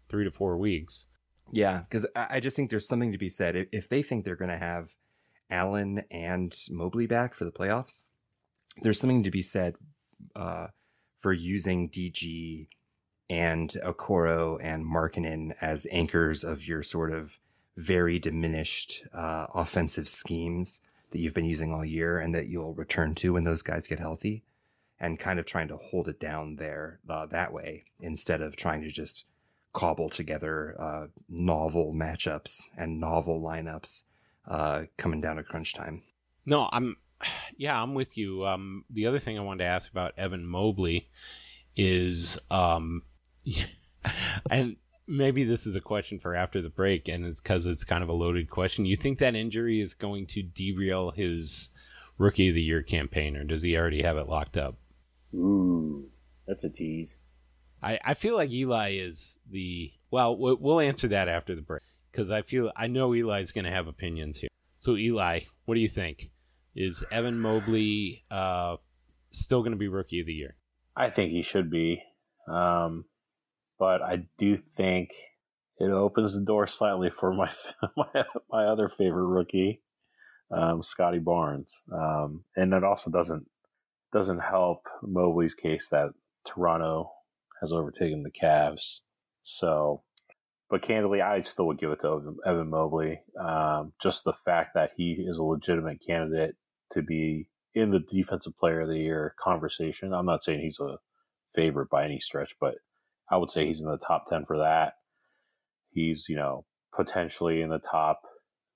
three to four weeks. Yeah, because I, just think there's something to be said. If, if they think they're going to have Allen and Mobley back for the playoffs, there's something to be said uh, for using DG and Okoro and Markkanen as anchors of your sort of very diminished uh, offensive schemes that you've been using all year and that you'll return to when those guys get healthy and kind of trying to hold it down there uh, that way instead of trying to just cobble together uh, novel matchups and novel lineups uh, coming down to crunch time. No, I'm. Yeah, I'm with you. Um, the other thing I wanted to ask about Evan Mobley is, um, *laughs* and maybe this is a question for after the break, and it's because it's kind of a loaded question. You think that injury is going to derail his Rookie of the Year campaign, or does he already have it locked up? Ooh, that's a tease. I, I feel like Eli is the well. we- We'll answer that after the break because I feel I know Eli's going to have opinions here. So Eli, what do you think? Is Evan Mobley uh, still going to be Rookie of the Year? I think he should be. Um, but I do think it opens the door slightly for my *laughs* my, my other favorite rookie, um, Scottie Barnes. Um, and it also doesn't doesn't help Mobley's case that Toronto has overtaken the Cavs. So, but candidly, I still would give it to Evan- Mobley. Um, just the fact that he is a legitimate candidate to be in the Defensive Player of the Year conversation. I'm not saying he's a favorite by any stretch, but I would say he's in the top 10 for that. He's, you know, potentially in the top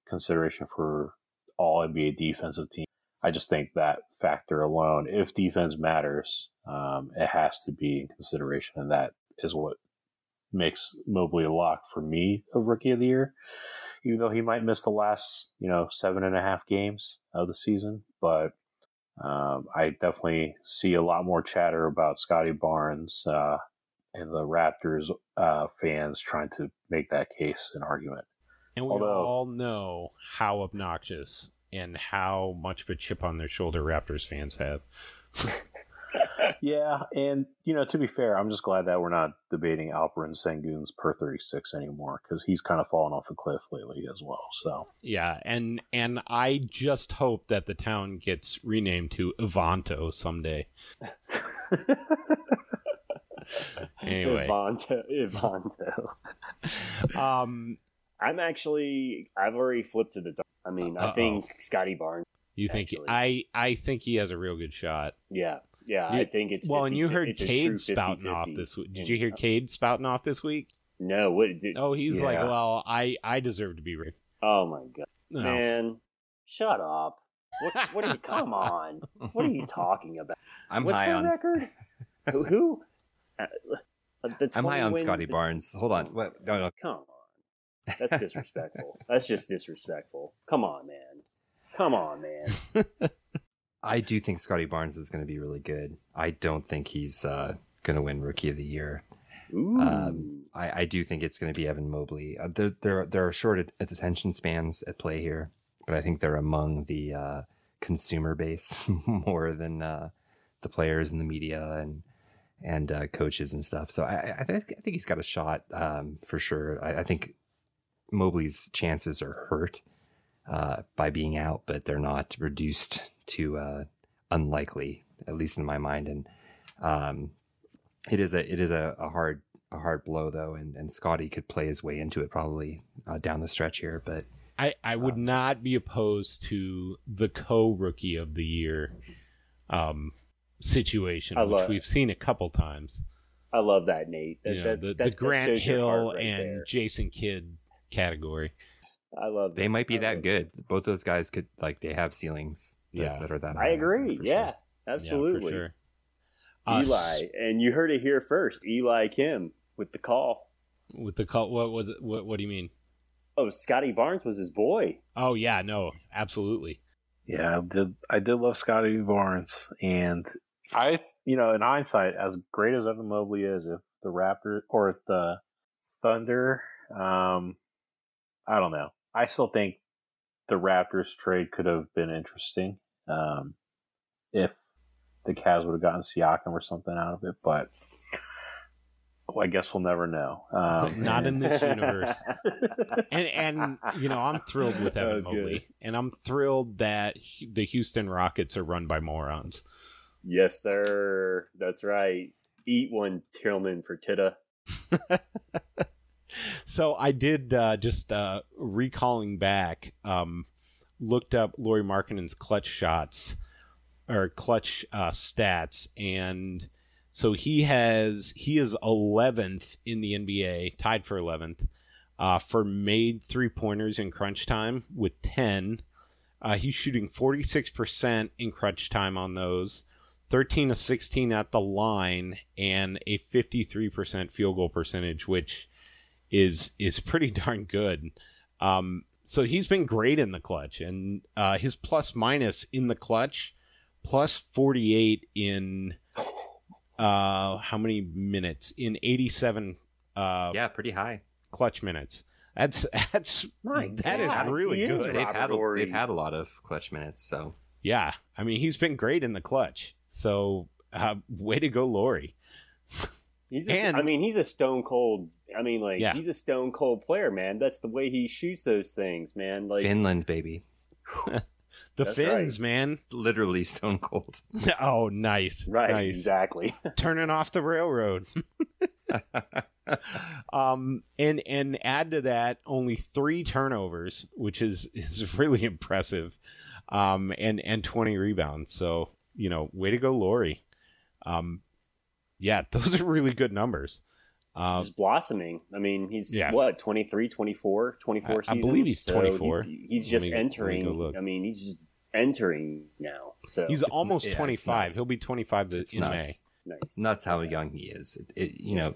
consideration for all NBA defensive team. I just think that factor alone, if defense matters, um, it has to be in consideration. And that is what makes Mobley a lock for me of rookie of the year. Even though he might miss the last, you know, seven and a half games of the season, but um, I definitely see a lot more chatter about Scottie Barnes uh, and the Raptors uh, fans trying to make that case an argument. And we Although- all know how obnoxious and how much of a chip on their shoulder Raptors fans have. *laughs* Yeah, and you know, to be fair, I'm just glad that we're not debating Alperen Sengun's per 36 anymore because he's kind of fallen off a cliff lately as well. So Yeah, and and I just hope that the town gets renamed to Ivanto someday. *laughs* Anyway, Ivanto, Ivanto. *laughs* um, I'm actually, I've already flipped to the dark. I mean, I Uh-oh. think Scottie Barnes. you think Actually. I I think he has a real good shot. Yeah, yeah, You- I think it's well, and you heard it's Cade spouting off 50-50. this week. Did you hear Cade spouting off this week? No, what? Did, Oh, he's like, well, I I deserve to be right. oh my god, No. man, shut up! What? What are you? come *laughs* on! What are you talking about? I'm What's high the on record? who? who? *laughs* Uh, the I'm high on win- Scottie the- Barnes. Hold on. What? No, no. Come on, that's disrespectful. *laughs* that's just disrespectful. Come on, man. Come on, man. *laughs* I do think Scottie Barnes is going to be really good. I don't think he's uh, going to win Rookie of the Year. Um, I, I do think it's going to be Evan Mobley. Uh, there, there, there are short attention spans at play here but I think they're among the uh, consumer base *laughs* more than uh, the players and the media and and uh, coaches and stuff. So I, I, think I think he's got a shot um, for sure. I, I, think Mobley's chances are hurt uh, by being out, but they're not reduced to uh, unlikely, at least in my mind. And um, it is a it is a, a, hard a hard blow though, and and Scottie could play his way into it probably uh, down the stretch here, but. I, I would um, not be opposed to the co rookie of the year um, situation, which love, we've seen a couple times. I love that, Nate. That, you know, the, that's, the Grant Hill right and there. Jason Kidd category. I love. They might be that good. Both those guys could like they have ceilings. That, yeah, that are that. I agree. Yeah, sure. absolutely. Yeah, sure. Uh, Eli, and you heard it here first. Eli Kim with the call. With the call, what was it? What, what do you mean? Oh, Scottie Barnes was his boy. Oh yeah, no, absolutely. Yeah, I did. I did love Scottie Barnes, and I, you know, in hindsight, as great as Evan Mobley is, if the Raptors or if the Thunder, um, I don't know. I still think the Raptors trade could have been interesting um, if the Cavs would have gotten Siakam or something out of it, but well, I guess we'll never know. Um, *laughs* Not in this *laughs* universe. and and you know, I'm thrilled with *laughs* Evan Mobley, good. and I'm thrilled that the Houston Rockets are run by morons. Yes, sir. That's right. Eat one Tillman for Titta. So I did uh, just uh, recalling back, um, looked up Lauri Markkanen's clutch shots or clutch uh, stats, and so he has he is 11th in the NBA, tied for 11th uh, for made three pointers in crunch time with 10. Uh, he's shooting 46% in crunch time on those. 13 of 16 at the line and a 53% field goal percentage, which is is pretty *laughs* darn good. Um, so he's been great in the clutch, and uh, his plus minus in the clutch, plus 48 in uh, how many minutes in 87? Uh, yeah, pretty high clutch minutes. That's that's right. that God, is really good. They've had a, they've had a lot of clutch minutes, so yeah. I mean, he's been great in the clutch. So, uh, *laughs* way to go, Lauri. He's a, and, I mean, he's a stone cold. I mean, like yeah. he's a stone cold player, man. That's the way he shoots those things, man. Like Finland, baby. *laughs* the Finns, right. man. Literally stone cold. *laughs* oh, nice. Right, nice. exactly. *laughs* Turning off the railroad. um, and and add to that only three turnovers, which is is really impressive. Um, and and twenty rebounds. So you know, way to go, Lauri. Um, yeah, those are really good numbers. Um, Just blossoming. I mean, he's yeah. what 23, 24, 24 I, I believe he's 24. So he's, he's, just me, entering. I mean, he's just entering now. So he's almost yeah, 25. He'll be 25 it's in nuts. May. Nice. Nuts how young he is. It, it, you know.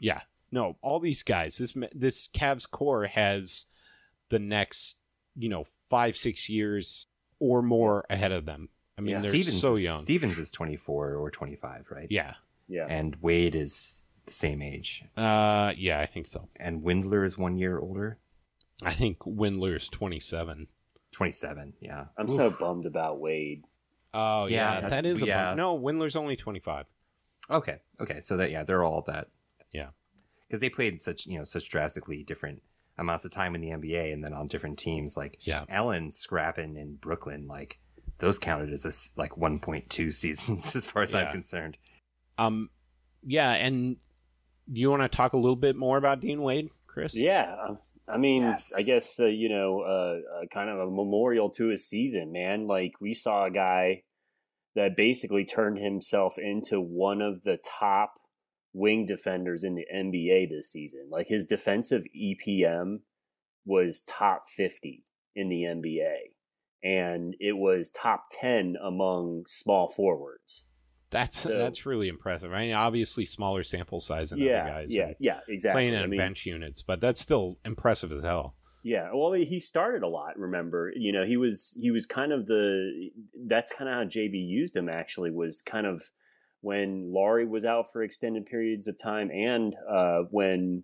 Yeah. No, all these guys. This this Cavs core has the next, you know, five six years or more ahead of them. I mean, yeah. they're Stevens so young. Stevens is 24 or 25, right? Yeah. Yeah. And Wade is the same age. Uh, yeah, I think so. And Windler is one year older. I think Windler is 27. 27, yeah. I'm Oof. so bummed about Wade. Oh, yeah, yeah that is a yeah. bummer. No, Windler's only 25. Okay. Okay. So that, yeah, they're all that. Yeah. Because they played such, you know, such drastically different amounts of time in the NBA and then on different teams. Like, yeah. Allen scrapping in Brooklyn, like, those counted as a, like 1.2 *laughs* seasons as far as yeah. I'm concerned. Um, yeah, and do you want to talk a little bit more about Dean Wade, Chris? Yeah, I mean, yes. I guess uh, you know, uh, uh, kind of a memorial to his season, man. Like we saw a guy that basically turned himself into one of the top wing defenders in the NBA this season. Like his defensive EPM was top 50 in the NBA and it was top 10 among small forwards. That's so, that's really impressive. I mean, obviously smaller sample size than yeah, other guys. Yeah, yeah, exactly. Playing in I mean, bench units, but that's still impressive as hell. Yeah, well, he started a lot. Remember, you know, he was he was kind of the. That's kind of how JB used him. Actually, was kind of when Lauri was out for extended periods of time, and uh, when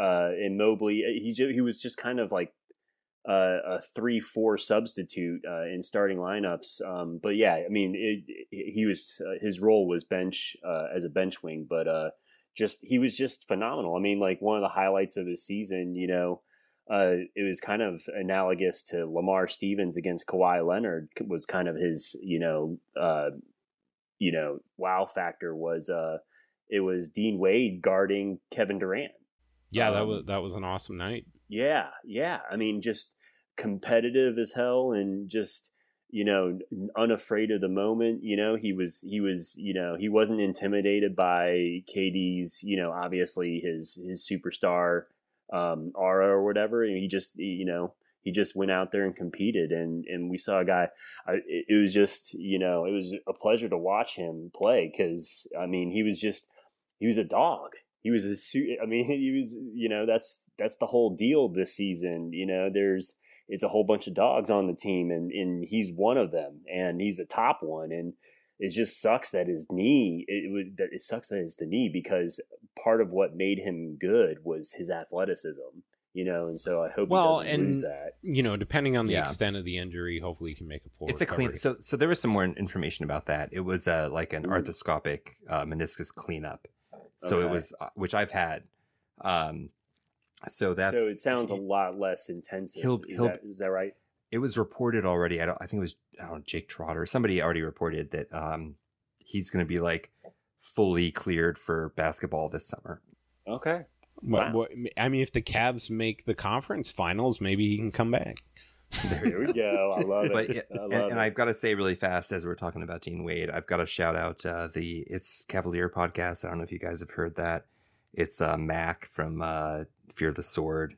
uh, in Mobley, he he was just kind of like uh, a three-four substitute uh, in starting lineups. Um, but yeah, I mean, it, it, he was uh, his role was bench uh, as a bench wing, but uh, just he was just phenomenal. I mean, like one of the highlights of his season, you know. Uh, it was kind of analogous to Lamar Stevens against Kawhi Leonard was kind of his, you know, you know, wow factor was it was Dean Wade guarding Kevin Durant. Yeah, um, that was that was an awesome night. Yeah, yeah. I mean, just competitive as hell and just you know unafraid of the moment you know? He was he was you know he wasn't intimidated by KD's you know obviously his his superstar um aura or whatever and he just you know he just went out there and competed and and we saw a guy I, it was just you know it was a pleasure to watch him play cuz I mean he was just he was a dog. He was a I mean *laughs* he was you know that's that's the whole deal this season you know? There's it's a whole bunch of dogs on the team, and and he's one of them, and he's a top one, and it just sucks that his knee it, it that it sucks that it's the knee because part of what made him good was his athleticism you know, and so I hope well, he doesn't and, lose that. You know, depending on the yeah. extent of the injury, hopefully he can make a full. It's recovery. a clean. So, so there was some more information about that. It was uh, like an arthroscopic uh, meniscus cleanup. So okay. it was, uh, which I've had. Um, so that's so it sounds a lot less intensive. He'll, is, he'll, that, is that right? It was reported already. I don't. I think it was I don't know, Jake Trotter. Somebody already reported that um, he's going to be like fully cleared for basketball this summer. Okay. Wow. What, I mean, if the Cavs make the conference finals, maybe he can come back. *laughs* There we go. I love it. But, I love and, and, I've got to say really fast as we're talking about Dean Wade, I've got to shout out uh, the It's Cavalier podcast. I don't know if you guys have heard that. It's uh, Mac from uh, Fear the Sword.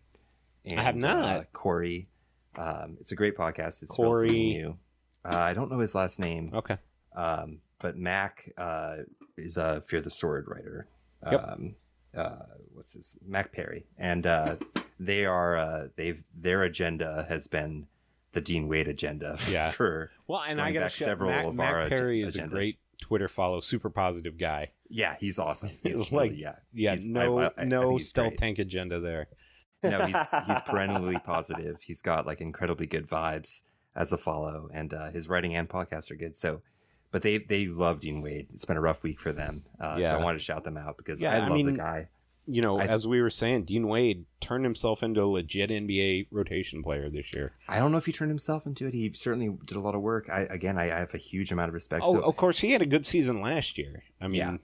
And, I have not. Uh, Corey. Um, it's a great podcast. It's Corey. New. Uh, I don't know his last name. Okay. Um, but Mac uh, is a Fear the Sword writer. Yep. Um, uh, what's his Mac Perry, and uh, they are uh, they've their agenda has been the Dean Wade agenda. Yeah. *laughs* For well, and I got to several Mac, of Mac our Perry is a great Twitter follow, super positive guy. Yeah, he's awesome. *laughs* He's like, really, yeah, yeah, he's, no, I, I, no I stealth tank agenda there. *laughs* no, he's he's *laughs* perennially positive. He's got like incredibly good vibes as a follow, and uh, his writing and podcast are good. So, but they they love Dean Wade. It's been a rough week for them. Uh, yeah. So I wanted to shout them out because yeah, I love mean, the guy. You know, as we were saying, Dean Wade turned himself into a legit NBA rotation player this year. I don't know if he turned himself into it. He certainly did a lot of work. I again, I, I have a huge amount of respect. Oh, so, of course, he had a good season last year. I mean, yeah.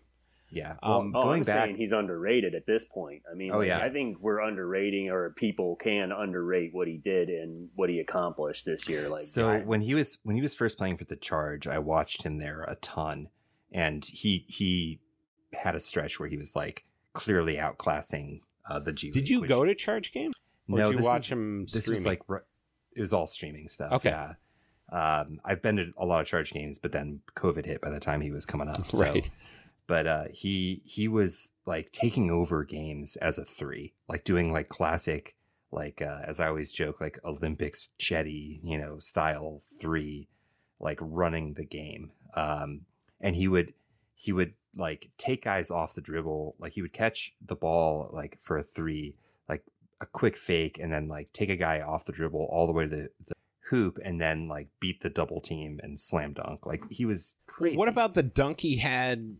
Yeah. Um, well, going I'm back, he's underrated at this point. I mean, oh like, yeah, I think we're underrating, or people can underrate what he did and what he accomplished this year. Like, so yeah. when he was when he was first playing for the Charge, I watched him there a ton, and he he had a stretch where he was like clearly outclassing uh, the G. Did you which, go to Charge games? Or no, did you watch is, him. This was like it was all streaming stuff. Okay. Yeah. Um, I've been to a lot of Charge games, but then COVID hit by the time he was coming up. So. Right but uh, he he was like taking over games as a three, like doing like classic, like uh, as I always joke, like Olympics Chetty, you know, style three, like running the game. Um, and he would he would like take guys off the dribble, like he would catch the ball like for a three, like a quick fake, and then like take a guy off the dribble all the way to the, the hoop and then like beat the double team and slam dunk. Like he was crazy. What about the dunk he had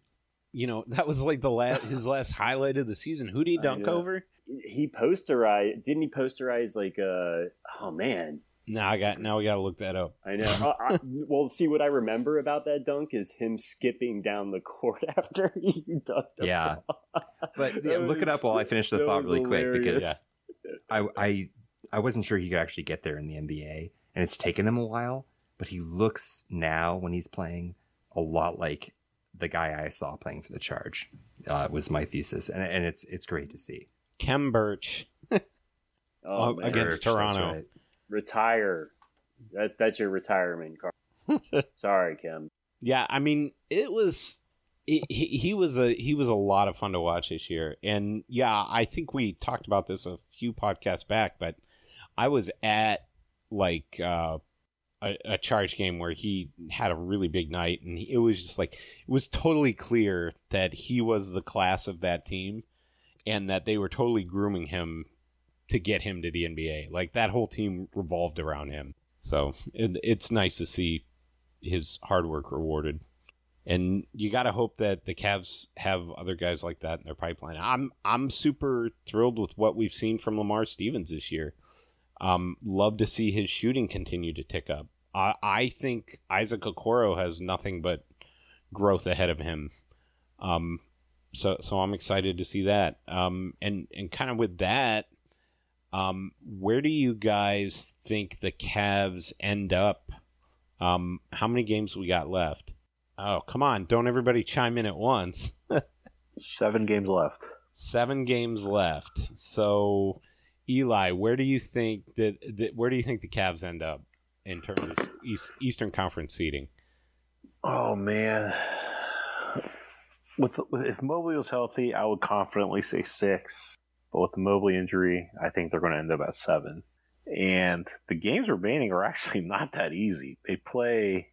you know, *laughs* that was like the last his last highlight of the season. Who did he dunk over? He posterized. Didn't he posterize like uh oh man. Now I got now we got to look that up. I know. uh, I, well, see what I remember about that dunk is him skipping down the court *laughs* after he dunked. Yeah, but yeah, look it up while I finish the thought really hilarious. quick because yeah. I I I wasn't sure he could actually get there in the NBA, and it's taken him a while. But he looks now when he's playing a lot like the guy I saw playing for the Charge uh, was my thesis, and and it's it's great to see. Khem Birch oh, against Birch, Toronto. Right. Retire. That's that's your retirement card. *laughs* Sorry, Khem. Yeah, I mean it was. He, he was a he was a lot of fun to watch this year, and yeah, I think we talked about this a few podcasts back, but I was at like uh, a, a, charge game where he had a really big night, and he, it was just like it was totally clear that he was the class of that team, and that they were totally grooming him to get him to the NBA. Like that whole team revolved around him. So it, it's nice to see his hard work rewarded. And you got to hope that the Cavs have other guys like that in their pipeline. I'm I'm super thrilled with what we've seen from Lamar Stevens this year. Um, love to see his shooting continue to tick up. I, I think Isaac Okoro has nothing but growth ahead of him. Um, so so I'm excited to see that. Um, and and kind of with that, um, where do you guys think the Cavs end up? Um, how many games we got left? Oh, come on! Don't everybody chime in at once. *laughs* Seven games left. Seven games left. So, Eli, where do you think that, that where do you think the Cavs end up in terms of East, Eastern Conference seeding? Oh man, with, with if Mobley was healthy, I would confidently say six. But with the Mobley injury, I think they're going to end up at seven. And the games remaining are *laughs* actually not that easy. They play.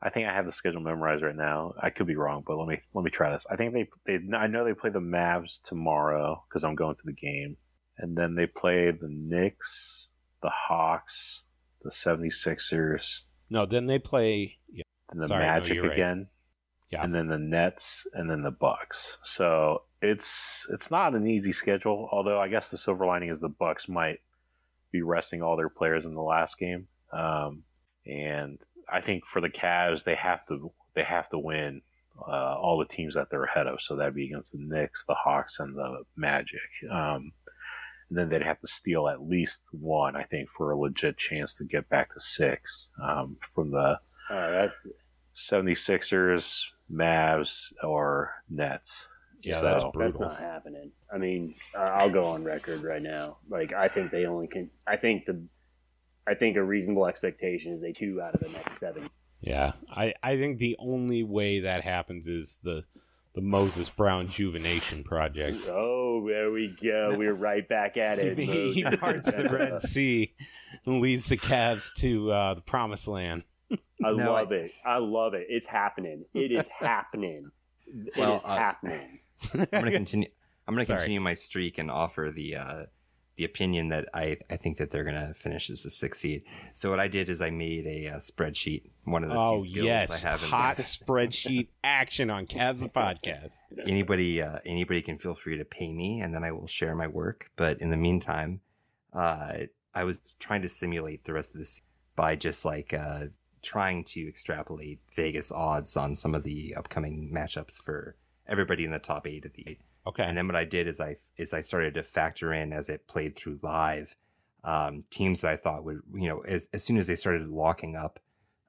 I think I have the schedule memorized right now. I could be wrong, but let me let me try this. I think they they I know they play the Mavs tomorrow because I'm going to the game, and then they play the Knicks, the Hawks, the 76ers, No, then they play. Yeah, the Sorry, Magic right. again. Yeah. And then the Nets and then the Bucks. So it's it's not an easy schedule, although I guess the silver lining is the Bucks might be resting all their players in the last game. Um, and I think for the Cavs they have to they have to win uh, all the teams that they're ahead of. So that'd be against the Knicks, the Hawks, and the Magic. Um, and then they'd have to steal at least one, I think, for a legit chance to get back to six um, from the Uh, that, 76ers, Mavs, or Nets. Yeah, So- that's that's not happening. I mean, I- I'll go on record right now. Like, I think they only can. I think the. I think a reasonable expectation is they two out of the next seven. Yeah, I, I think the only way that happens is the the Moses Brown Juvenation Project. Oh, there we go. We're right back at it. *laughs* he, he parts the Red *laughs* Sea and leads the Cavs to uh, the Promised Land. I No, love I- it. I love it. It's happening. It is happening. It is Well, uh, happening. I'm going *laughs* to continue. I'm going to Sorry. continue my streak and offer the uh, the opinion that I I think that they're going to finish as the sixth seed. So what I did is I made a uh, spreadsheet. One of the oh few skills yes, I have. in- hot spreadsheet *laughs* action on Cavs the podcast. anybody uh, anybody can feel free to pay me, and then I will share my work. But in the meantime, uh, I was trying to simulate the rest of this by just like uh, trying to extrapolate Vegas odds on some of the upcoming matchups for everybody in the top eight of the eight. Okay, And then what I did is I is I started to factor in as it played through live um, teams that I thought would you know as as soon as they started locking up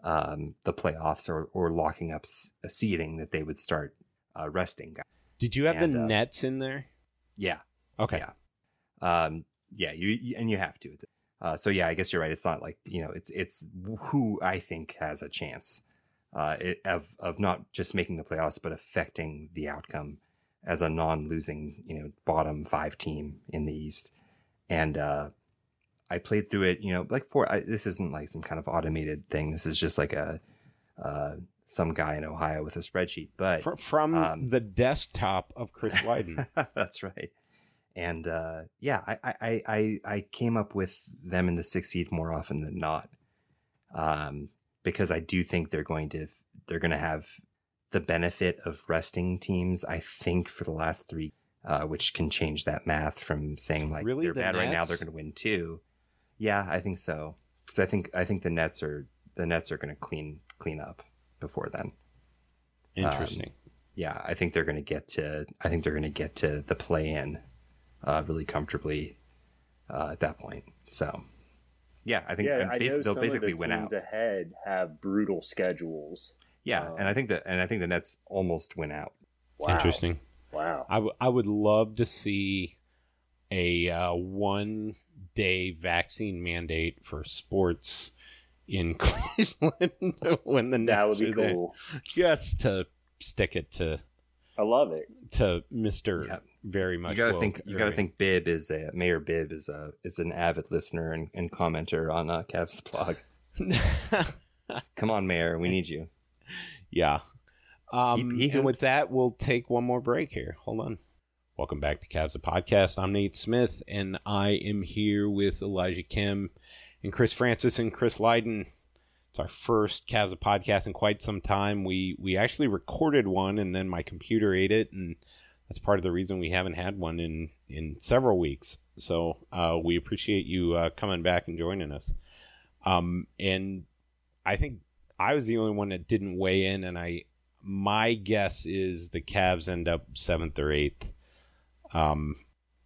um, the playoffs or or locking up s- a seeding that they would start uh, resting. guys. did you have and, the uh, Nets in there? Yeah, Okay, yeah. um, yeah. You, you and you have to. Uh, so yeah, I guess you're right. It's not like you know it's it's who I think has a chance uh, it, of of not just making the playoffs but affecting the outcome as a non-losing you know bottom five team in the East. And uh, I played through it. You know, like for I, this isn't like some kind of automated thing. This is just like a uh, some guy in Ohio with a spreadsheet. But Fr- from um, the desktop of Chris Wyden. *laughs* That's right. And uh, yeah, I, I, I, I- I came up with them in the sixth seed more often than not, um, because I do think they're going to they're going to have the benefit of resting teams. I think for the last three, uh, which can change that math from saying like Really? they're The bad right now, they're going to win two. Yeah, I think so. Because I think I think the Nets are the Nets are going to clean clean up before then Interesting. yeah, I think they're going to get to. I think they're going to get to the play in uh, really comfortably uh, at that point. So, yeah, I think Yeah, and I bas- know they'll some basically of the win teams out. ahead have brutal schedules. Yeah, Um, and I think that, and I think the Nets almost win out. Wow. Interesting. Wow. I, w- I would love to see a uh, one day vaccine mandate for sports in *laughs* Cleveland when the Nets That would be are there, cool. just to stick it to I love it. to Mister Yeah. Very much. You got to think. You got to think. Bibb is a Mayor Bibb is a is an avid listener and, and commenter on uh, Cavs the blog. *laughs* Come on, Mayor, we need you. yeah. Um, He- he and with that, we'll take one more break here. Hold on. Welcome back to Cavs a Podcast. I'm Nate Smith, and I am here with Elijah Kim and Chris Francis and Chris Lydon. It's our first Cavs a Podcast in quite some time. We we actually recorded one, and then my computer ate it, and that's part of the reason we haven't had one in in several weeks. So uh, we appreciate you uh, coming back and joining us. Um, and I think I was the only one that didn't weigh in, and I my guess is the Cavs end up seventh or eighth, um,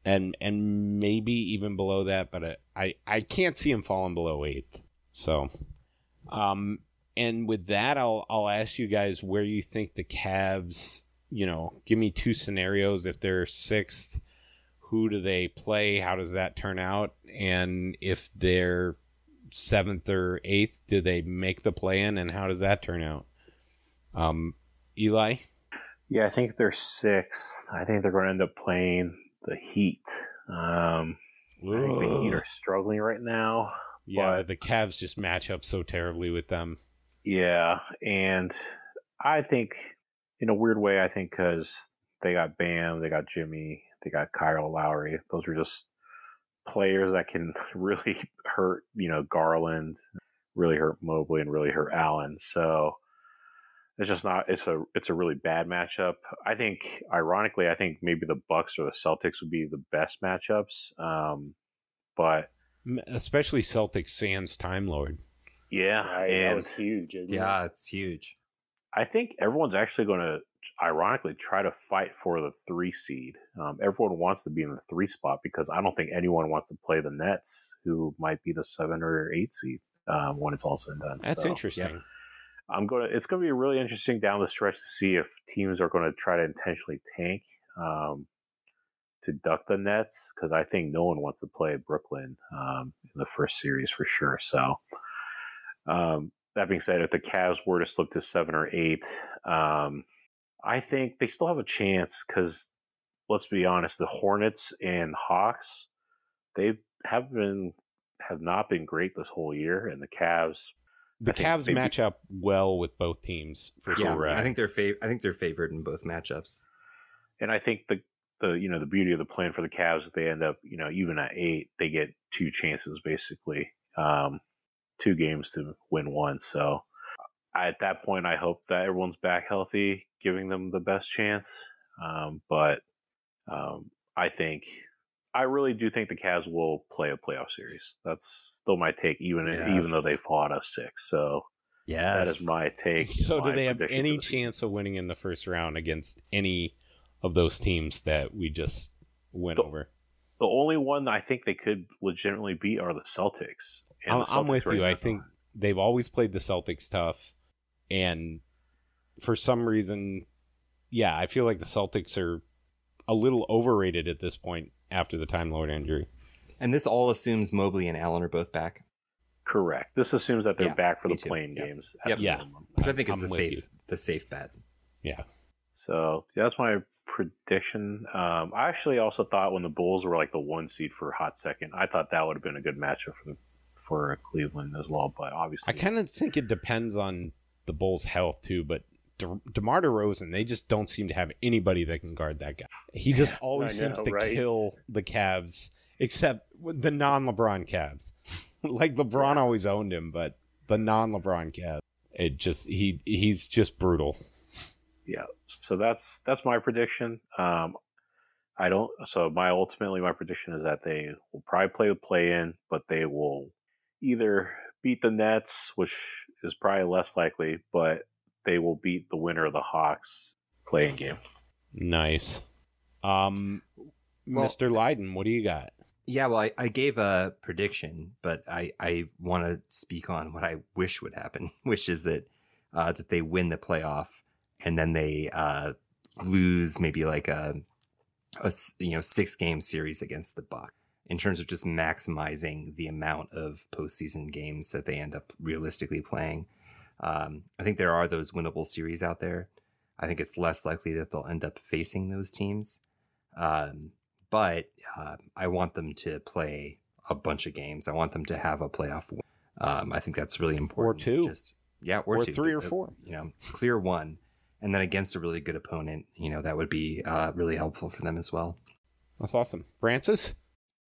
and and maybe even below that, but I I, I can't see them falling below eighth. So, um, and with that, I'll I'll ask you guys where you think the Cavs. You know, give me two scenarios. If they're sixth, who do they play? How does that turn out? And if they're seventh or eighth, do they make the play in? And how does that turn out? Um, Eli? Yeah, I think they're sixth. I think they're going to end up playing the Heat. Um, I think the Heat are struggling right now. Yeah, but- the Cavs just match up so terribly with them. Yeah, and I think in a weird way, I think because they got Bam, they got Jimmy, they got Kyle Lowry. Those are just players that can *laughs* really hurt, you know, Garland, really hurt Mobley, and really hurt Allen. So it's just not. It's a it's a really bad matchup. I think, ironically, I think maybe the Bucks or the Celtics would be the best matchups. Um, but Especially Celtics sans Time Lord. yeah, Right, that was huge. isn't it? Yeah, it's huge. I think everyone's actually going to, ironically, try to fight for the three seed. Um, everyone wants to be in the three spot because I don't think anyone wants to play the Nets, who might be the seven or eight seed um, when it's all said and done. That's So, interesting. yeah. I'm going to. It's going to be really interesting down the stretch to see if teams are going to try to intentionally tank um, to duck the Nets because I think no one wants to play Brooklyn um, in the first series for sure. So, um, that being said, if the Cavs were to slip to seven or eight, um, I think they still have a chance because let's be honest, the Hornets and Hawks they have been have not been great this whole year, and the Cavs The I Cavs maybe- match up well with both teams for Yeah, sure. I think they're fav- I think they're favored in both matchups. and I think the the you know the beauty of the plan for the Cavs if they end up you know even at eight they get two chances basically um, two games to win one so at that point I hope that everyone's back healthy giving them the best chance um, but um, I think I really do think the Cavs will play a playoff series that's still my take even even though they fought us six so Yes. that is my take so and do they have any the chance of winning in the first round against any of those teams that we just went The- over? the only one I think they could legitimately beat are the Celtics. And I'm, the I'm with right you. I now- think they've always played the Celtics tough, and for some reason, yeah, I feel like the Celtics are a little overrated at this point after the Time Lord injury. and this all assumes Mobley and Allen are both back, correct. This assumes that they're Yeah, back for the too. playing Yep. games. Yep. Yeah. minimum. which I think is I'm the safe you. the safe bet. Yeah, So that's my prediction. Um, I actually also thought when the Bulls were like the one seed for a hot second, I thought that would have been a good matchup for the for Cleveland as well. But obviously, I kind of think it depends on the Bulls' health too, but. De- DeMar DeRozan, they just don't seem to have anybody that can guard that guy. He just *laughs* always know, seems to right? kill the Cavs, except the non-LeBron Cavs. *laughs* like LeBron always owned him, but the non-LeBron Cavs, it just he he's just brutal. yeah. So that's that's my prediction. Um, I don't. So my ultimately my prediction is that they will probably play the play in, but they will either beat the Nets, which is probably less likely, but they will beat the winner of the Hawks playing game. Nice. Um, Well- Mr. Lydon, what do you got? Yeah, well, I, I gave a prediction, but I, I want to speak on what I wish would happen, *laughs* which is that uh, that they win the playoff and then they uh, lose maybe like a, a you know six game series against the Buck in terms of just maximizing the amount of postseason games that they end up realistically playing. Um, I think there are those winnable series out there. I think it's less likely that they'll end up facing those teams. Um, but uh, I want them to play a bunch of games. I want them to have a playoff win. Um, I think that's really important. Or two. Just yeah, or, Or two, three or uh, four. You know, clear one, and then against a really good opponent, you know, that would be uh, really helpful for them as well. That's awesome. Francis?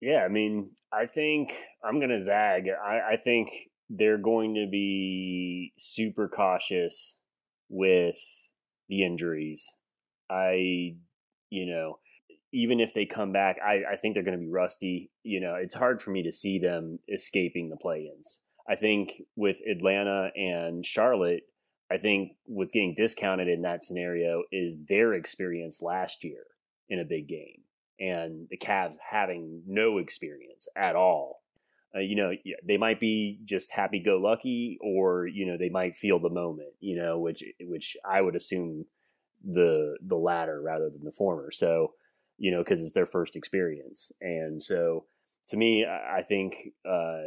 Yeah, I mean, I think I'm going to zag. I, I think they're going to be super cautious with the injuries. I, you know, even if they come back, I, I think they're going to be rusty. You know, it's hard for me to see them escaping the play ins. I think with Atlanta and Charlotte, I think what's getting discounted in that scenario is their experience last year in a big game and the Cavs having no experience at all. Uh, you know, they might be just happy go lucky or, you know, they might feel the moment, you know, which, which I would assume the, the latter rather than the former. So, you know, cause it's their first experience. And so to me, I think, uh,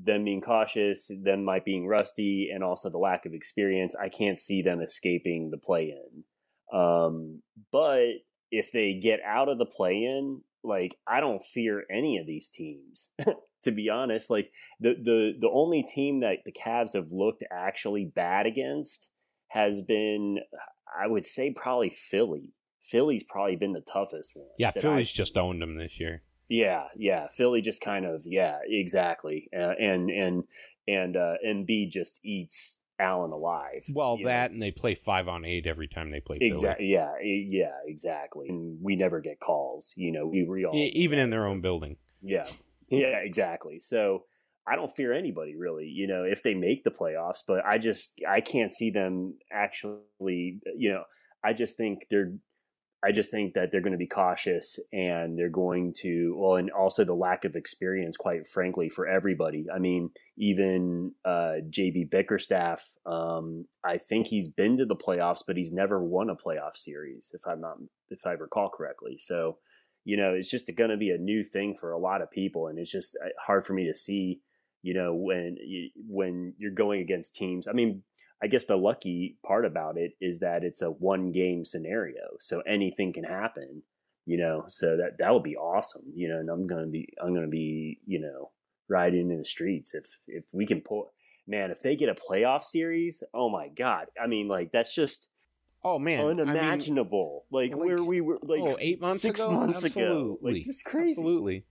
them being cautious, them might being rusty, and also the lack of experience, I can't see them escaping the play in. Um, but if they get out of the play in, like I don't fear any of these teams. *laughs* to be honest, like the the the only team that the Cavs have looked actually bad against has been, I would say, probably Philly. Philly's probably been the toughest one. Yeah, Philly's I've just owned them this year. Yeah, yeah. Philly just kind of yeah, exactly. Uh, and and and uh Embiid just eats Allen alive. Well, that know? and they play five on eight every time they play. Exactly. Yeah, yeah, exactly. And we never get calls. You know, we, we all even in their so, own building. Yeah, yeah, exactly. So I don't fear anybody really. You know, if they make the playoffs, but I just I can't see them actually. You know, I just think they're I just think that they're going to be cautious and they're going to, well, and also the lack of experience, quite frankly, for everybody. I mean, even uh, JB Bickerstaff, um, I think he's been to the playoffs, but he's never won a playoff series, if I'm not, if I recall correctly. So, you know, it's just going to be a new thing for a lot of people, and it's just uh, hard for me to see, you know, when you, when you're going against teams. I mean, I guess the lucky part about it is that it's a one game scenario, so anything can happen. You know, so that that would be awesome. You know, and I'm gonna be I'm gonna be you know riding in the streets if if we can pull. Man, if they get a playoff series, oh my god! I mean, like that's just oh man unimaginable. I mean, like, like, where we were like oh, eight months six ago? months Absolutely. ago. Like it's crazy. Absolutely.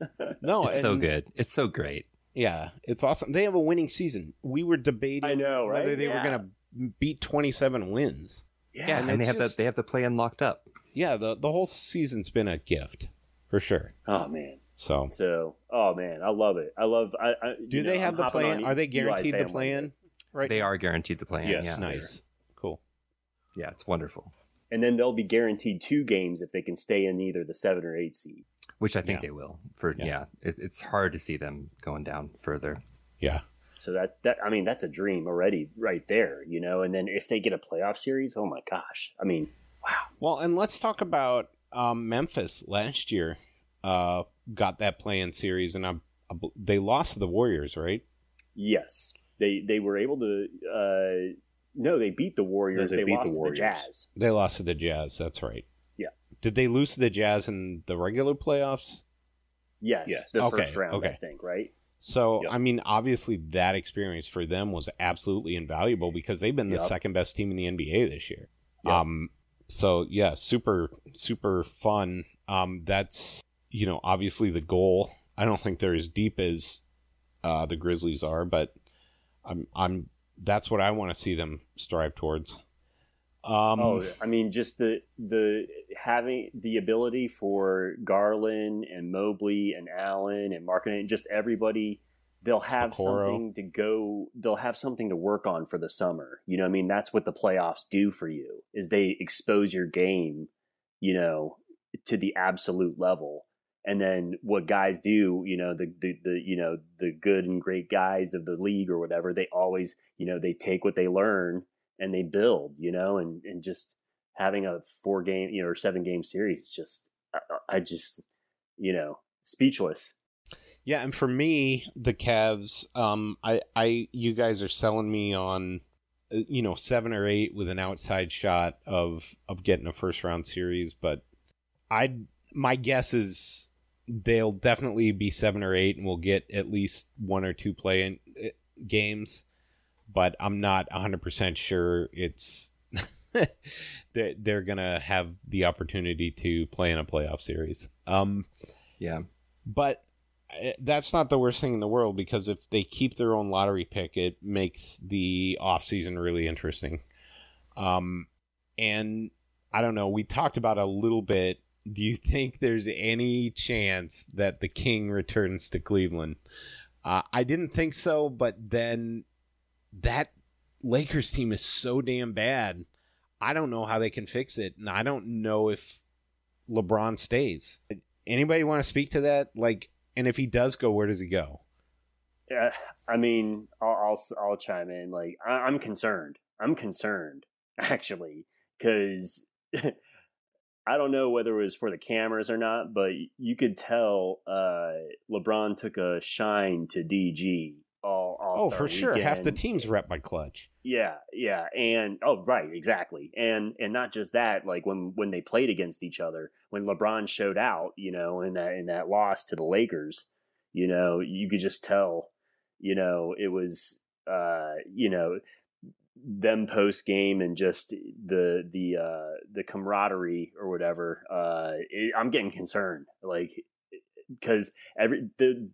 *laughs* no, it's and, so good. It's so great. Yeah, it's awesome. They have a winning season. We were debating I know, right? whether they yeah. were going to beat 27 wins. Yeah, yeah and, and they have just, the they have the play unlocked up. Yeah, the the whole season's been a gift for sure. Oh man. So so oh man, I love it. I love. I, I do they know, have I'm the plan? Are they guaranteed the plan? Right. They are guaranteed the plan. Yes. Yeah. Nice. Cool. Yeah, it's wonderful. And then they'll be guaranteed two games if they can stay in either the seven or eight seed which I think yeah. they will. For yeah, yeah it, it's hard to see them going down further. Yeah. So that that I mean that's a dream already right there, you know. And then if they get a playoff series, oh my gosh! I mean, wow. Well, and let's talk about um, Memphis last year. Uh, got that play-in series, and I, I, they lost to the Warriors, right? Yes, they they were able to. Uh, no, they beat the Warriors. No, they, they lost the Warriors. to the Jazz. They lost to the Jazz. That's right. Did they lose to the Jazz in the regular playoffs? Yes, yes. the okay, first round, okay. I think, right? So, yep. I mean, obviously, that experience for them was absolutely invaluable because they've been the yep. second best team in the NBA this year. Yep. Um, so yeah, super, super fun. Um, that's you know, obviously the goal. I don't think they're as deep as uh, the Grizzlies are, but I'm, I'm. That's what I want to see them strive towards. Um, oh, I mean, just the the having the ability for Garland and Mobley and Allen and Markkanen, just everybody, they'll have Okoro. something to go. They'll have something to work on for the summer. You know, I mean, that's what the playoffs do for you is they expose your game, you know, to the absolute level. And then what guys do, you know, the, the, the, you know, the good and great guys of the league or whatever, they always, you know, they take what they learn and they build, you know, and, and just having a four game, you know, or seven game series, just, I, I just, you know, speechless. Yeah. And for me, the Cavs, um, I, I, you guys are selling me on, uh, you know, seven or eight with an outside shot of, of getting a first round series. But I, my guess is they'll definitely be seven or eight and we'll get at least one or two play in uh, games but I'm not 100% sure it's *laughs* they're, they're gonna have the opportunity to play in a playoff series. Um, Yeah. but uh, that's not the worst thing in the world because if they keep their own lottery pick, it makes the off season really interesting. Um, and I don't know. We talked about a little bit. Do you think there's any chance that the King returns to Cleveland? Uh, I didn't think so, but then that Lakers team is so damn bad. I don't know how they can fix it, and I don't know if LeBron stays. Anybody want to speak to that? Like, and if he does go, where does he go? Yeah, I mean, I'll I'll, I'll chime in. Like, I, I'm concerned. I'm concerned *laughs* actually because *laughs* I don't know whether it was for the cameras or not, but you could tell uh, LeBron took a shine to DG. All, all Oh, for sure. Half the team's rep by Klutch. Yeah, yeah, and oh, right, exactly, and and not just that. Like when when they played against each other, when LeBron showed out, you know, in that in that loss to the Lakers, you know, you could just tell, you know, it was, uh, you know, them post game and just the the uh the camaraderie or whatever. Uh, it, I'm getting concerned, like because every the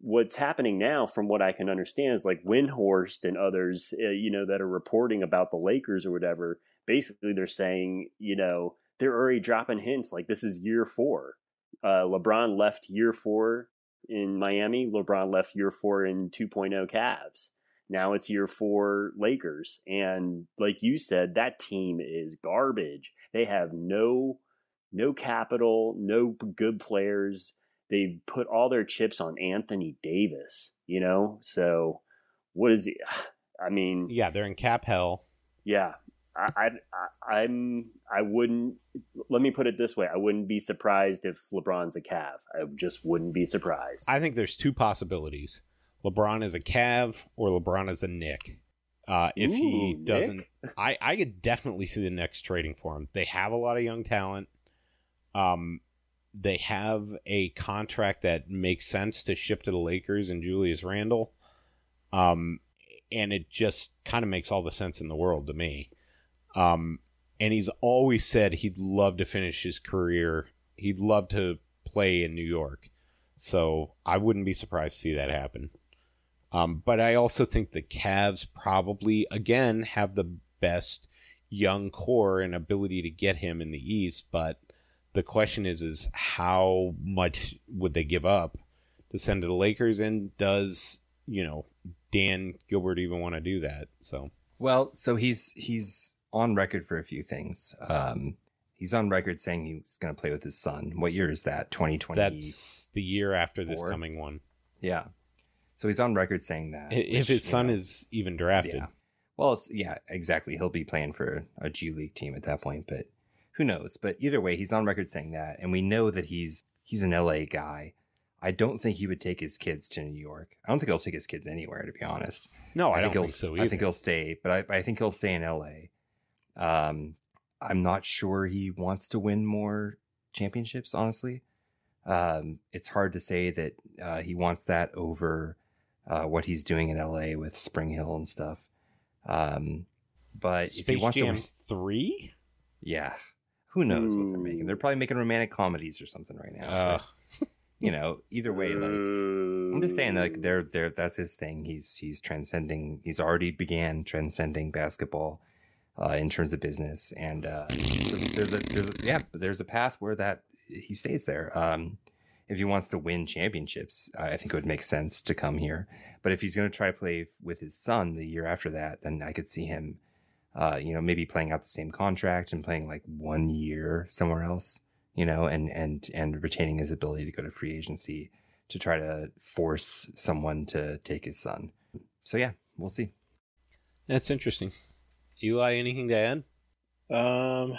what's happening now, from what I can understand, is like Windhorst and others, uh, you know, that are reporting about the Lakers or whatever. Basically, they're saying, you know, they're already dropping hints like this is year four. Uh, LeBron left year four in Miami. LeBron left year four in 2.0 Cavs. Now it's year four Lakers. And like you said, that team is garbage. They have no no capital, no good players they put all their chips on Anthony Davis, you know? So what is he? *sighs* I mean, Yeah, they're in cap hell. yeah, I, I, I'm, I wouldn't, let me put it this way. I wouldn't be surprised if LeBron's a Cav. I just wouldn't be surprised. I think there's two possibilities. LeBron is a Cav or LeBron is a Knick. Uh, if he doesn't, Knick? I, I could definitely see the Knicks trading for him. They have a lot of young talent. Um, they have a contract that makes sense to ship to the Lakers and Julius Randle. Um, and it just kind of makes all the sense in the world to me. Um, and he's always said he'd love to finish his career. He'd love to play in New York. So I wouldn't be surprised to see that happen. Um, but I also think the Cavs probably, again, have the best young core and ability to get him in the East. But the question is, is how much would they give up to send to the Lakers? And does, you know, Dan Gilbert even want to do that? So Well, so he's he's on record for a few things. Um, he's on record saying he's going to play with his son. What year is that? Twenty twenty. that's the year after this coming one. Yeah. So he's on record saying that. If which, his son know, is even drafted. Yeah. Well, it's yeah, exactly. He'll be playing for a G League team at that point, but who knows? But either way, he's on record saying that, and we know that he's he's an LA guy. I don't think he would take his kids to New York. I don't think he'll take his kids anywhere, to be honest. No, I, think don't he'll. think so either. I think he'll stay, but I, I think he'll stay in LA. Um, I'm not sure he wants to win more championships. Honestly, um, it's hard to say that uh, he wants that over uh, what he's doing in LA with SpringHill and stuff. Um, but if he wants Jam to, three. yeah, who knows what they're making? They're probably making romantic comedies or something right now. Uh, but, *laughs* you know, either way, like I'm just saying, like they're they're that's his thing. He's he's transcending. He's already began transcending basketball uh, in terms of business, and uh, so there's a there's a, yeah, there's a path where that he stays there. Um, if he wants to win championships, I think it would make sense to come here. But if he's going to try to play with his son the year after that, then I could see him, uh, you know, maybe playing out the same contract and playing like one year somewhere else, you know, and and and retaining his ability to go to free agency to try to force someone to take his son. So yeah, we'll see. that's interesting. Eli, anything to add? Um,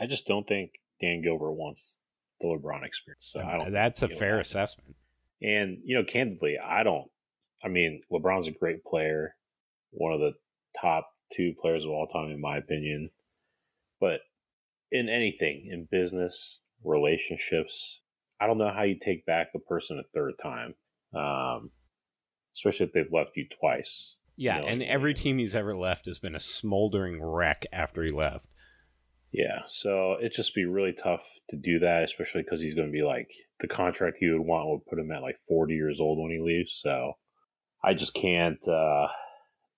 I just don't think Dan Gilbert wants the LeBron experience. So I don't. that's a fair assessment. And you know, candidly, I don't. I mean, LeBron's a great player, one of the top two players of all time, in my opinion. But in anything, in business, relationships, I don't know how you take back a person a third time, um, especially if they've left you twice. Yeah, You know, and yeah. every team he's ever left has been a smoldering wreck after he left. Yeah, so it'd just be really tough to do that, especially because he's going to be like the contract he would want would put him at like 40 years old when he leaves. So I just can't. uh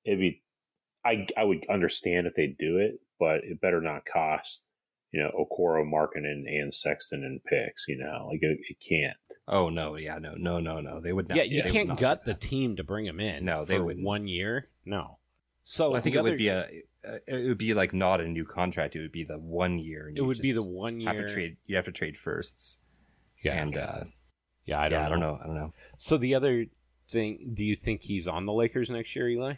It'd be, I I would understand if they do it, but it better not cost you know Okoro, Markkanen, and Sexton and picks. You know, like it, it can't. Oh no, yeah, no, no, no, no. They would not. yeah, you they would can't gut the team to bring him in. No, they wouldn't. one year. No. So Well, I think the it would be a. uh, It would be like not a new contract. It would be the one year. and It would be the just one Have year. to trade. You have to trade firsts. Yeah, And uh, yeah. I don't. yeah, I don't know. know. I don't know. So the other thing, do you think he's on the Lakers next year, Eli?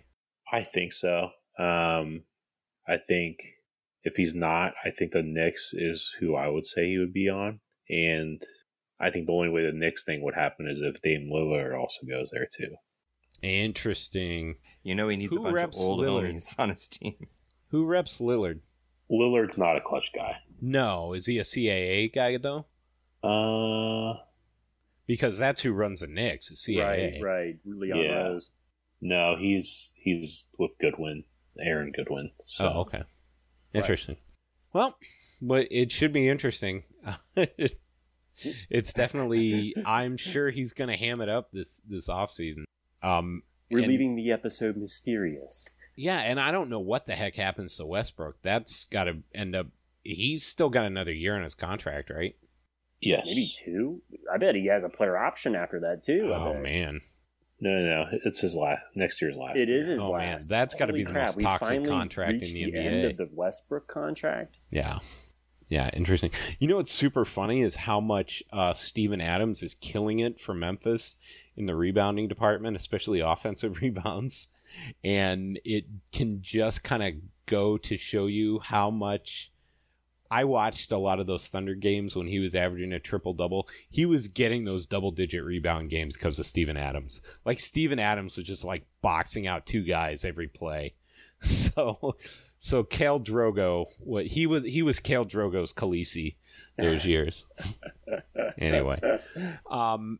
I think so. Um, I think if he's not, I think the Knicks is who I would say he would be on, and I think the only way the Knicks thing would happen is if Dame Lillard also goes there too. Interesting. You know, he needs Who a bunch of old Lillard? homies on his team. Who reps Lillard? Lillard's not a Klutch guy. No, is he a CAA guy though? Uh, Because that's who runs the Knicks. Is CAA. Right, right. Leon Yeah. Rose. no, he's he's with Goodwin, Aaron Goodwin. So Oh, okay. Interesting. Well, but it should be interesting. *laughs* it's definitely. I'm sure he's going to ham it up this this off season. Um, We're and- leaving the episode mysterious. Yeah, and I don't know what the heck happens to Westbrook. That's got to end up. He's still got another year on his contract, right? yes, Maybe two. I bet he has a player option after that too. Oh man, no, no, no, it's his last next year's last. It year. is his Oh, man, last. that's gotta be Holy the crap, most toxic contract in reached the End NBA. of the Westbrook contract. yeah, yeah, interesting. You know what's super funny is how much uh, Steven Adams is killing it for Memphis in the rebounding department, especially offensive *laughs* rebounds, and it can just kind of go to show you how much. I watched a lot of those Thunder games when he was averaging a triple double. He was getting those double digit rebound games because of Steven Adams. Like Steven Adams was just like boxing out two guys every play. *laughs* So so Khal Drogo what he was he was Khal Drogo's Khaleesi those years. *laughs* anyway. Um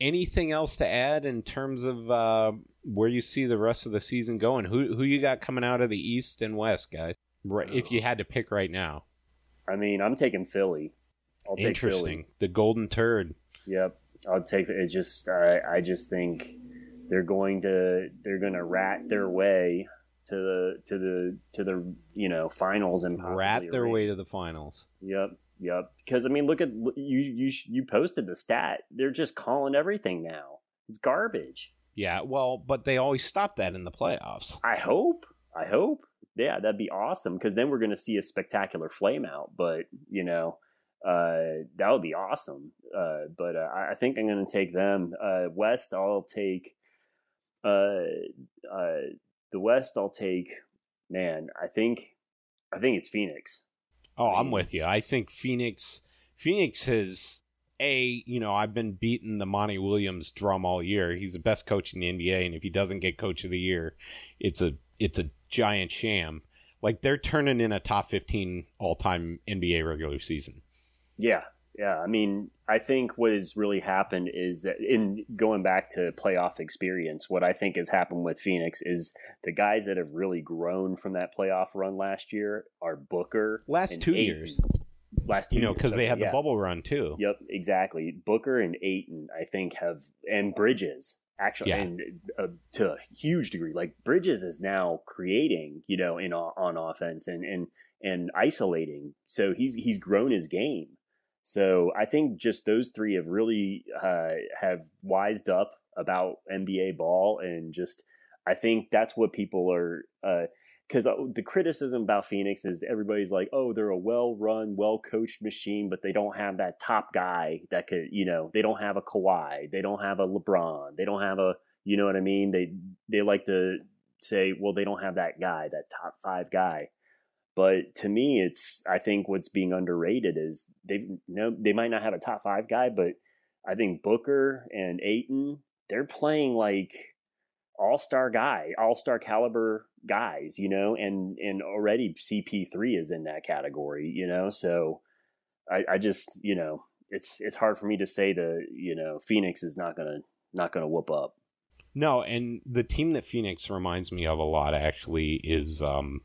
anything else to add in terms of uh where you see the rest of the season going? Who who you got coming out of the East and West, guys? Right, if you had to pick right now. I mean, I'm taking Philly. I'll take Interesting. Philly. The golden turd. Yep, I'll take it. Just I, I just think they're going to they're going to rat their way to the to the to the you know finals and possibly Rat their way to the finals. Yep, yep. Because I mean, look at you you you posted the stat. They're just calling everything now. It's garbage. Yeah, well, but they always stop that in the playoffs. I hope. I hope. Yeah, that'd be awesome because then we're going to see a spectacular flame out. But you know, uh, that would be awesome. Uh, but uh, I I think I'm going to take them. Uh, West, I'll take. Uh, uh, the West, I'll take. Man, I think, I think it's Phoenix. Oh, I I'm with you. I think Phoenix Phoenix has a, you know, I've been beating the Monty Williams drum all year. He's the best coach in the NBA and if he doesn't get coach of the year, it's a it's a giant sham. Like they're turning in a top 15 all-time NBA regular season. Yeah, yeah. I mean, I think what has really happened is that in going back to playoff experience, what I think has happened with Phoenix is the guys that have really grown from that playoff run last year are Booker. Last two years. Last two You know, years, cuz they had the bubble run too. Yep, exactly. Booker and Ayton, I think, have and Bridges actually, Yeah. and uh, to a huge degree, like Bridges is now creating, you know, in on offense and and and isolating. So he's he's grown his game. So I think just those three have really uh, have wised up about NBA ball, and just I think that's what people are. Because uh, the criticism about Phoenix is everybody's like, oh, they're a well run, well coached machine, but they don't have that top guy that could, you know, they don't have a Kawhi, they don't have a LeBron, they don't have a, you know what I mean? They they like to say, well, they don't have that guy, that top five guy. But to me, it's I think what's being underrated is they no they might not have a top five guy, but I think Booker and Ayton they're playing like all star guy, all star caliber guys, you know, and and already CP three is in that category, you know. So I, I just you know it's it's hard for me to say that you know Phoenix is not gonna not gonna whoop up. No, and the team that Phoenix reminds me of a lot actually is um,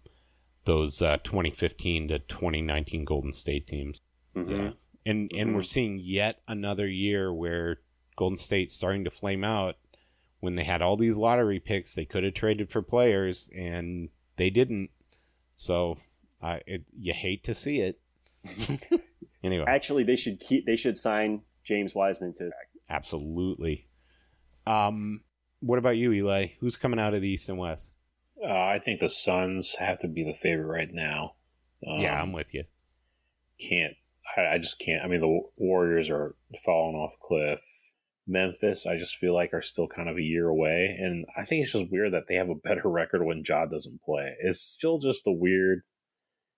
those uh, 2015 to 2019 Golden State teams. Mhm. Yeah. And and we're seeing yet another year where Golden State's starting to flame out when they had all these lottery picks they could have traded for players and they didn't. So I it, you hate to see it. *laughs* anyway, Actually, they should keep. They should sign James Wiseman to. absolutely. Um what about you, Eli? Who's coming out of the East and West? Uh, I think the Suns have to be the favorite right now. Um, yeah, I'm with you. can't. I, I just can't. I mean, the Warriors are falling off cliff. Memphis, I just feel like are still kind of a year away, and I think it's just weird that they have a better *laughs* record when Ja doesn't play. It's still just a weird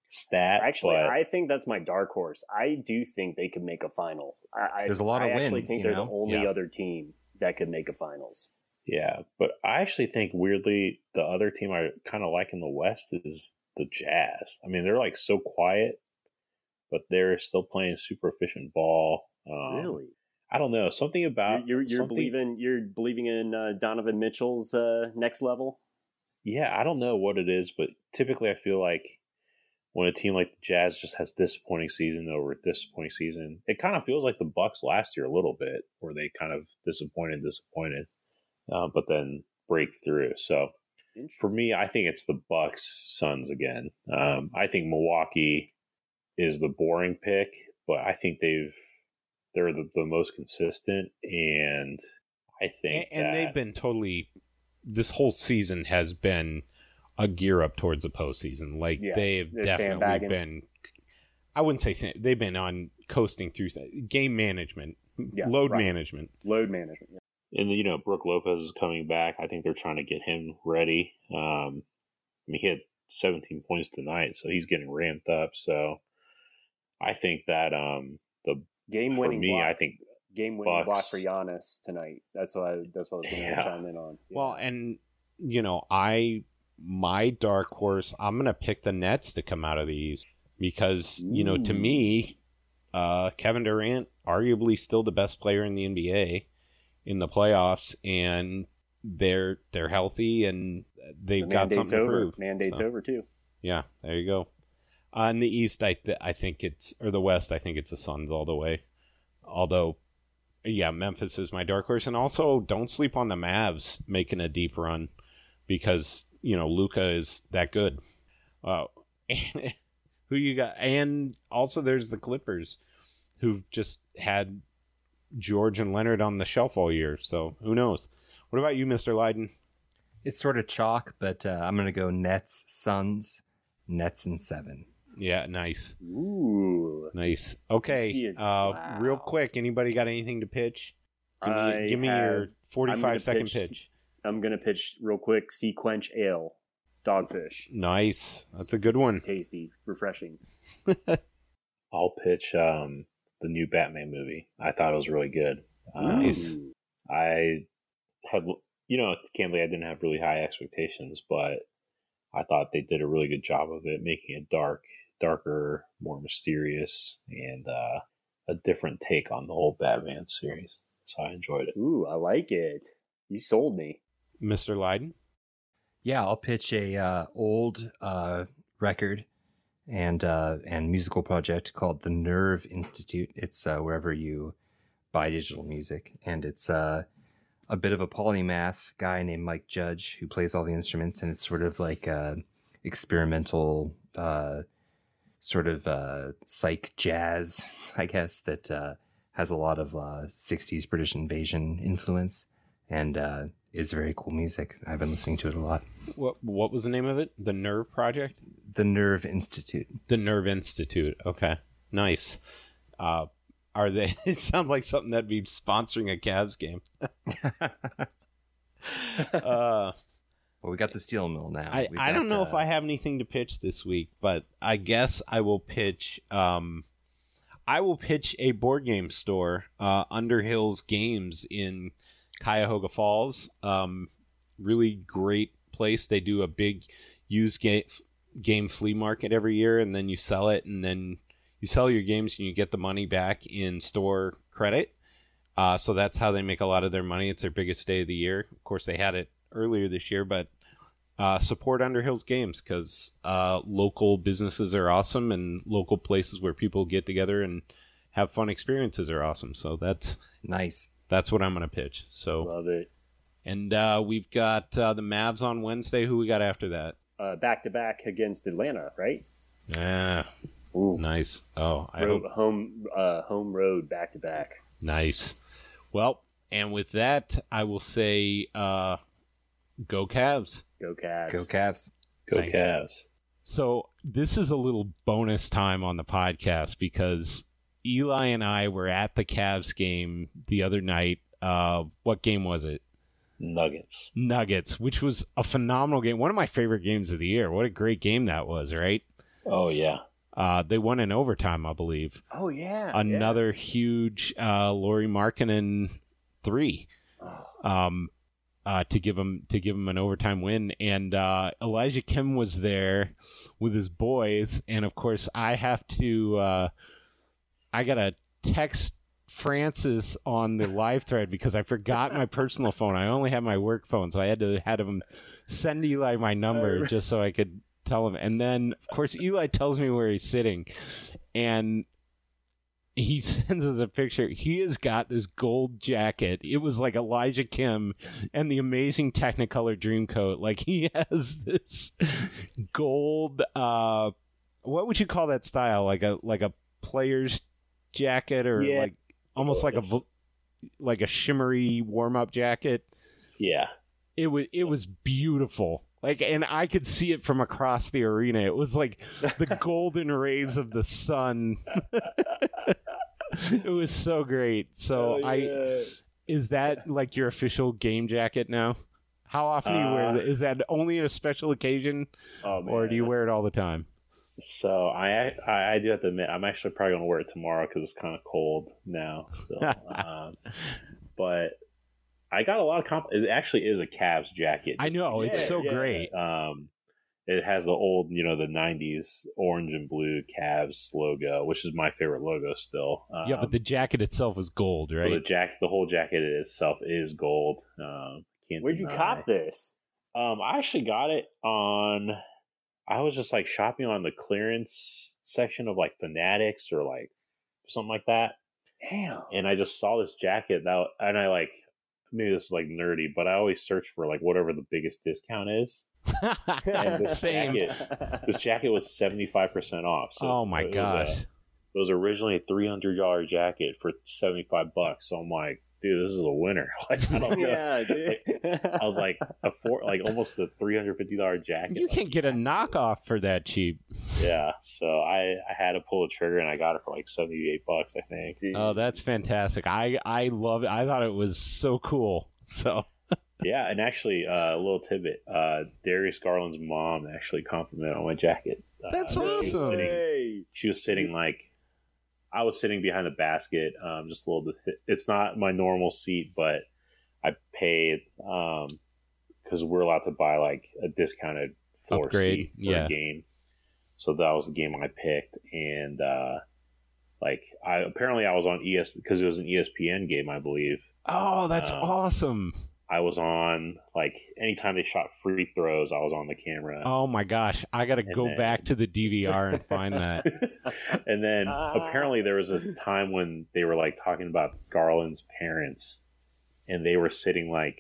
stat. Actually, but- I think that's my dark horse. I do think they could make a final. I, I- There's a lot of I actually wins, think you they're know? the only Yeah. other team that could make a finals. Yeah, but I actually think weirdly the other team I kind of like in the West is the Jazz. I mean, they're like so quiet, but they're still playing super efficient ball. Um, really? I don't know something about You're, you're, you're something- believing you're believing in uh, Donovan Mitchell's uh, next level. Yeah, I don't know what it is, but typically I feel like when a team like the Jazz just has disappointing season over a disappointing season, it kind of feels like the Bucks last year a little bit, where they kind of disappointed, disappointed, uh, but then break through. So for me, I think it's the Bucks Suns again. Um, I think Milwaukee is the boring pick, but I think they've they're the, the most consistent, and I think and that, they've been totally. This whole season has been a gear up towards the postseason. Like Yeah, they've definitely been. I wouldn't say sand, they've been on coasting through game management, Yeah, load right. management. load management. and you know Brook Lopez is coming back. I think they're trying to get him ready. Um, I mean, he had 17 points tonight, so he's getting ramped up. So I think that um, the Game for winning me, block. I think game winning block for Giannis tonight. That's what I, that's what I was going to Yeah. chime in on. Yeah. Well, and you know, I my dark horse. I'm gonna pick the Nets to come out of these because you know, to me, uh, Kevin Durant, arguably still the best player in the NBA in the playoffs, and they're they're healthy and they've the got mandate's something to prove. Mandate's So, over too. Yeah, there you go. Uh, in the East, I th- I think it's or the West, I think it's the Suns all the way. Although, yeah, Memphis is my dark horse, and also don't sleep on the Mavs making a deep run because you know Luka is that good. Uh, *laughs* and who you got? And also, there's the Clippers, who've just had George and Leonard on the shelf all year. So who knows? What about you, Mister Leiden? It's sort of chalk, but uh, I'm going to go Nets, Suns, Nets and seven. Yeah, nice. Ooh. Nice. Okay. it. Uh, real quick, anybody got anything to pitch? Give me, give me your have- 45 second pitch- pitch. I'm gonna pitch real quick. Sea Quench Ale, dogfish. Nice. That's a good one. Tasty, refreshing. *laughs* I'll pitch um, the new Batman movie. I thought it was really good. Um, Nice. Ooh. I had, you know, candidly, I didn't have really high expectations, but I thought they did a really good job of it, making it dark, darker, more mysterious, and uh, a different take on the whole Batman series. So I enjoyed it. Ooh, I like it. You sold me. Mr. Leiden? Yeah, I'll pitch a uh, old uh, record and uh, and musical project called the Nerve Institute. It's uh, wherever you buy digital music, and it's uh, a bit of a polymath guy named Mike Judge who plays all the instruments, and it's sort of like uh, experimental, uh, sort of uh, psych jazz, I guess that uh, has a lot of uh, '60s British invasion influence, and uh, is very cool music. I've been listening to it a lot. What what was the name of it? The Nerve Project? The Nerve Institute. The Nerve Institute. Okay. Nice. Uh, are they? *laughs* It sounds like something that'd be sponsoring a Cavs game. *laughs* *laughs* Uh, Well, we got the steel mill now. I, We've I don't know if uh, I have anything to pitch this week, but I guess I will pitch. Um, I will pitch a board game store, uh, Underhills Games in Cuyahoga Falls. Um, really great place. They do a big used game game flea market every year, and then you sell it, and then you sell your games, and you get the money back in store credit. Uh, so that's how they make a lot of their money. It's their biggest day of the year. Of course, they had it earlier this year, but uh, support Underhills Games because uh, local businesses are awesome and local places where people get together and have fun experiences are awesome. So that's Nice. that's what I'm going to pitch. So Love it. and uh, we've got uh, the Mavs on Wednesday. Who we got after that? Uh, back to back against Atlanta, right? Yeah, Ooh. nice. Oh, I Road, hope home uh, home road back to back. nice. Well, and with that, I will say, uh, go Cavs. Go Cavs. Go Cavs. Go Thanks. Cavs. So this is a little bonus time on the podcast because Eli and I were at the Cavs game the other night. Uh, what game was it? Nuggets. Nuggets, which was a phenomenal game. One of my favorite games of the year. What a great game that was, right? Oh yeah. Uh, they won in overtime, I believe. Oh yeah. Another huge uh, Lauri Markkanen three. Oh, um, uh, to give him to give him an overtime win. And uh, Elijah Khem was there with his boys, and of course I have to. Uh, I gotta text Francis on the live thread because I forgot my personal phone. I only have my work phone, so I had to had him send Eli my number just so I could tell him. And then of course Eli tells me where he's sitting, and he *laughs* sends us a picture. He has got this gold jacket. It was like Elijah Khem and the amazing Technicolor Dreamcoat. Like he *laughs* has this gold uh what would you call that style? Like a like a player's jacket or Yeah. like almost like a like a shimmery warm-up jacket. Yeah. It was it was beautiful. Like and I could see it from across the arena. It was like the *laughs* golden rays of the sun. *laughs* it was so great. So Oh, I is that like your official game jacket now? How often do you wear Uh, that? Is that only a special occasion, Oh, or do you wear it all the time? So I, I I do have to admit I'm actually probably gonna wear it tomorrow because it's kind of cold now still. *laughs* um, but I got a lot of comp. It actually is a Cavs jacket. I know it's Yeah, so yeah. great. Um, it has the old, you know, the '90s orange and blue Cavs logo, which is my favorite logo still. Um, yeah, but the jacket itself is gold, but right? the jacket, the whole jacket itself is gold. Um, can't Where'd you cop this? Um, I actually got it on. I was just like shopping on the clearance section of like Fanatics or like something like that, Damn. and I just saw this jacket that, and I like maybe this is like nerdy, but I always search for like whatever the biggest discount is. and this Same. jacket- This jacket was seventy five percent off. So oh my it was a- gosh! it was originally a three hundred dollar jacket for seventy five bucks. So I'm like, dude, this is a winner. *laughs* Like I don't *laughs* know. yeah, *laughs* dude. I was like a four, like almost a three hundred fifty dollar jacket. You Like, can get a knockoff for that cheap. Yeah, so I I had to pull the trigger and I got it for like seventy eight bucks, I think. Dude. Oh, that's fantastic! I I love it. I thought it was so cool. So Yeah, and actually, uh, a little tidbit: uh, Darius Garland's mom actually complimented on my jacket. Uh, That's she was awesome. sitting- she was sitting like I was sitting behind the basket, um, just a little bit. It's not my normal seat, but I paid because we're allowed to buy like a discounted floor Upgrade, seat for yeah. a game. So that was the game I picked, and uh, like I apparently I was on ES because it was an ESPN game, I believe. oh, that's Um, awesome. I was on like anytime they shot free throws, I was on the camera. Oh my gosh! I got to go then- back to the DVR and find that. *laughs* and then Ah. apparently there was this time when they were like talking about Garland's parents, and they were sitting like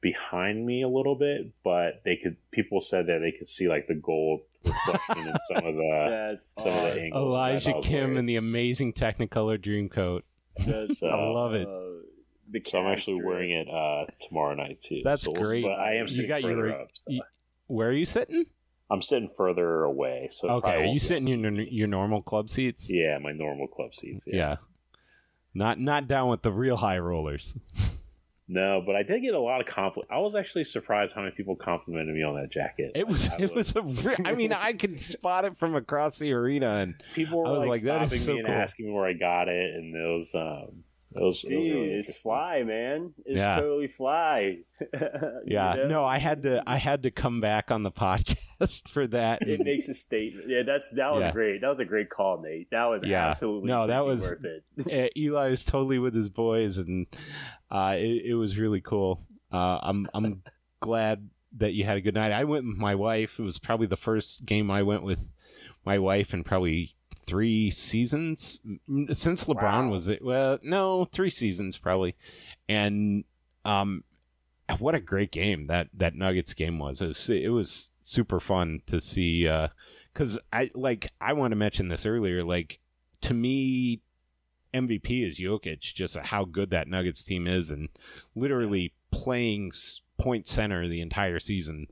behind me a little bit, but they could. People said that they could see like the gold reflection in some of the. *laughs* That's some of the angles. Elijah Khem weird. in the amazing Technicolor Dreamcoat. That's, *laughs* So- I love it. uh, the So I'm actually wearing it uh, tomorrow night too. That's So we'll- great. But I am You sitting got your further re- up. so you- Where are you sitting? I'm sitting further away. So Okay, are you sitting in your your normal club seats? Yeah, my normal club seats. Yeah. Yeah. Not not down with the real high rollers. *laughs* No, but I did get a lot of compliment. I was actually surprised how many people complimented me on that jacket. It was I it was a re- I mean I could *laughs* spot it from across the arena and people I were was like, like, that is stopping so me and cool. asking me where I got it, and it was um, it was, it Dude, really it's fly, man. It's Yeah. totally fly. *laughs* yeah. Know? No, I had to I had to come back on the *laughs* podcast for that. It makes a statement. Yeah, that's that was Yeah. great. That was a great call, Nate. That was Yeah. absolutely No, that was- worth it. uh, *laughs* Eli was totally with his boys, and uh, it, it was really cool. Uh, I'm I'm glad that you had a good night. I went with my wife. It was probably the first game I went with my wife and probably three seasons since LeBron Wow. was it. Well, no, three seasons probably, and um, what a great game that that Nuggets game was. It was it was super fun to see. Because I like I want to mention this earlier. Like to me, MVP is Jokic. Just how good that Nuggets team is, and literally playing point center the entire season,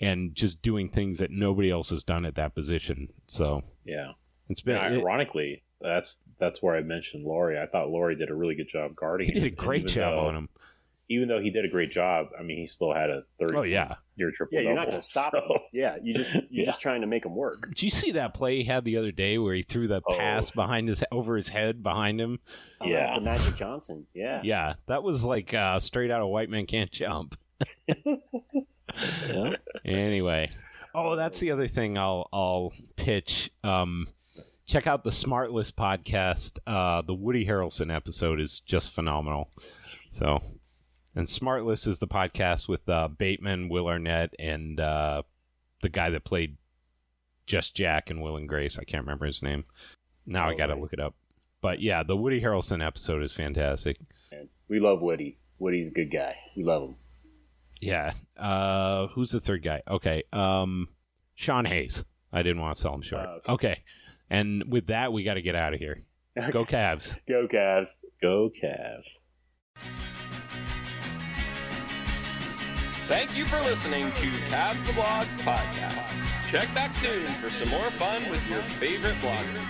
and just doing things that nobody else has done at that position. So Yeah. It's been And it- ironically, that's that's where I mentioned Lauri. I thought Lauri did a really good job guarding. he did a great even job though- on him. Even though he did a great job, I mean, he still had a thirty. Oh yeah. year triple. Yeah, you're not double, going *laughs* to stop so- him. Yeah, you just you're Yeah. just trying to make him work. Did you see that play he had the other day where he threw the Oh. pass behind his over his head behind him? Oh, Yeah. that's the Magic Johnson. Yeah, Yeah, that was like uh, straight out of White Man Can't Jump. *laughs* Yeah. Anyway, oh, that's the other thing I'll I'll pitch. Um, check out the Smartless podcast. Uh, the Woody Harrelson episode is just phenomenal. So, and Smartless is the podcast with uh, Bateman, Will Arnett, and uh, the guy that played Just Jack and Will and Grace. I can't remember his name. Now I Oh, got to right. look it up. But yeah, the Woody Harrelson episode is fantastic. We love Woody. Woody's a good guy. We love him. Yeah. Uh, who's the third guy? Okay. Um, Sean Hayes. I didn't want to sell him short. Oh, okay. And with that, we got to get out of here. Go Cavs. Go Cavs. Go Cavs. Thank you for listening to Cavs the Blogs podcast. Check back soon for some more fun with your favorite bloggers.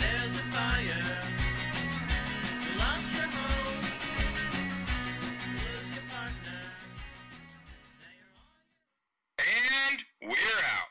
There's a fire. You lost your home. Where's your partner? Now you're on. And we're out.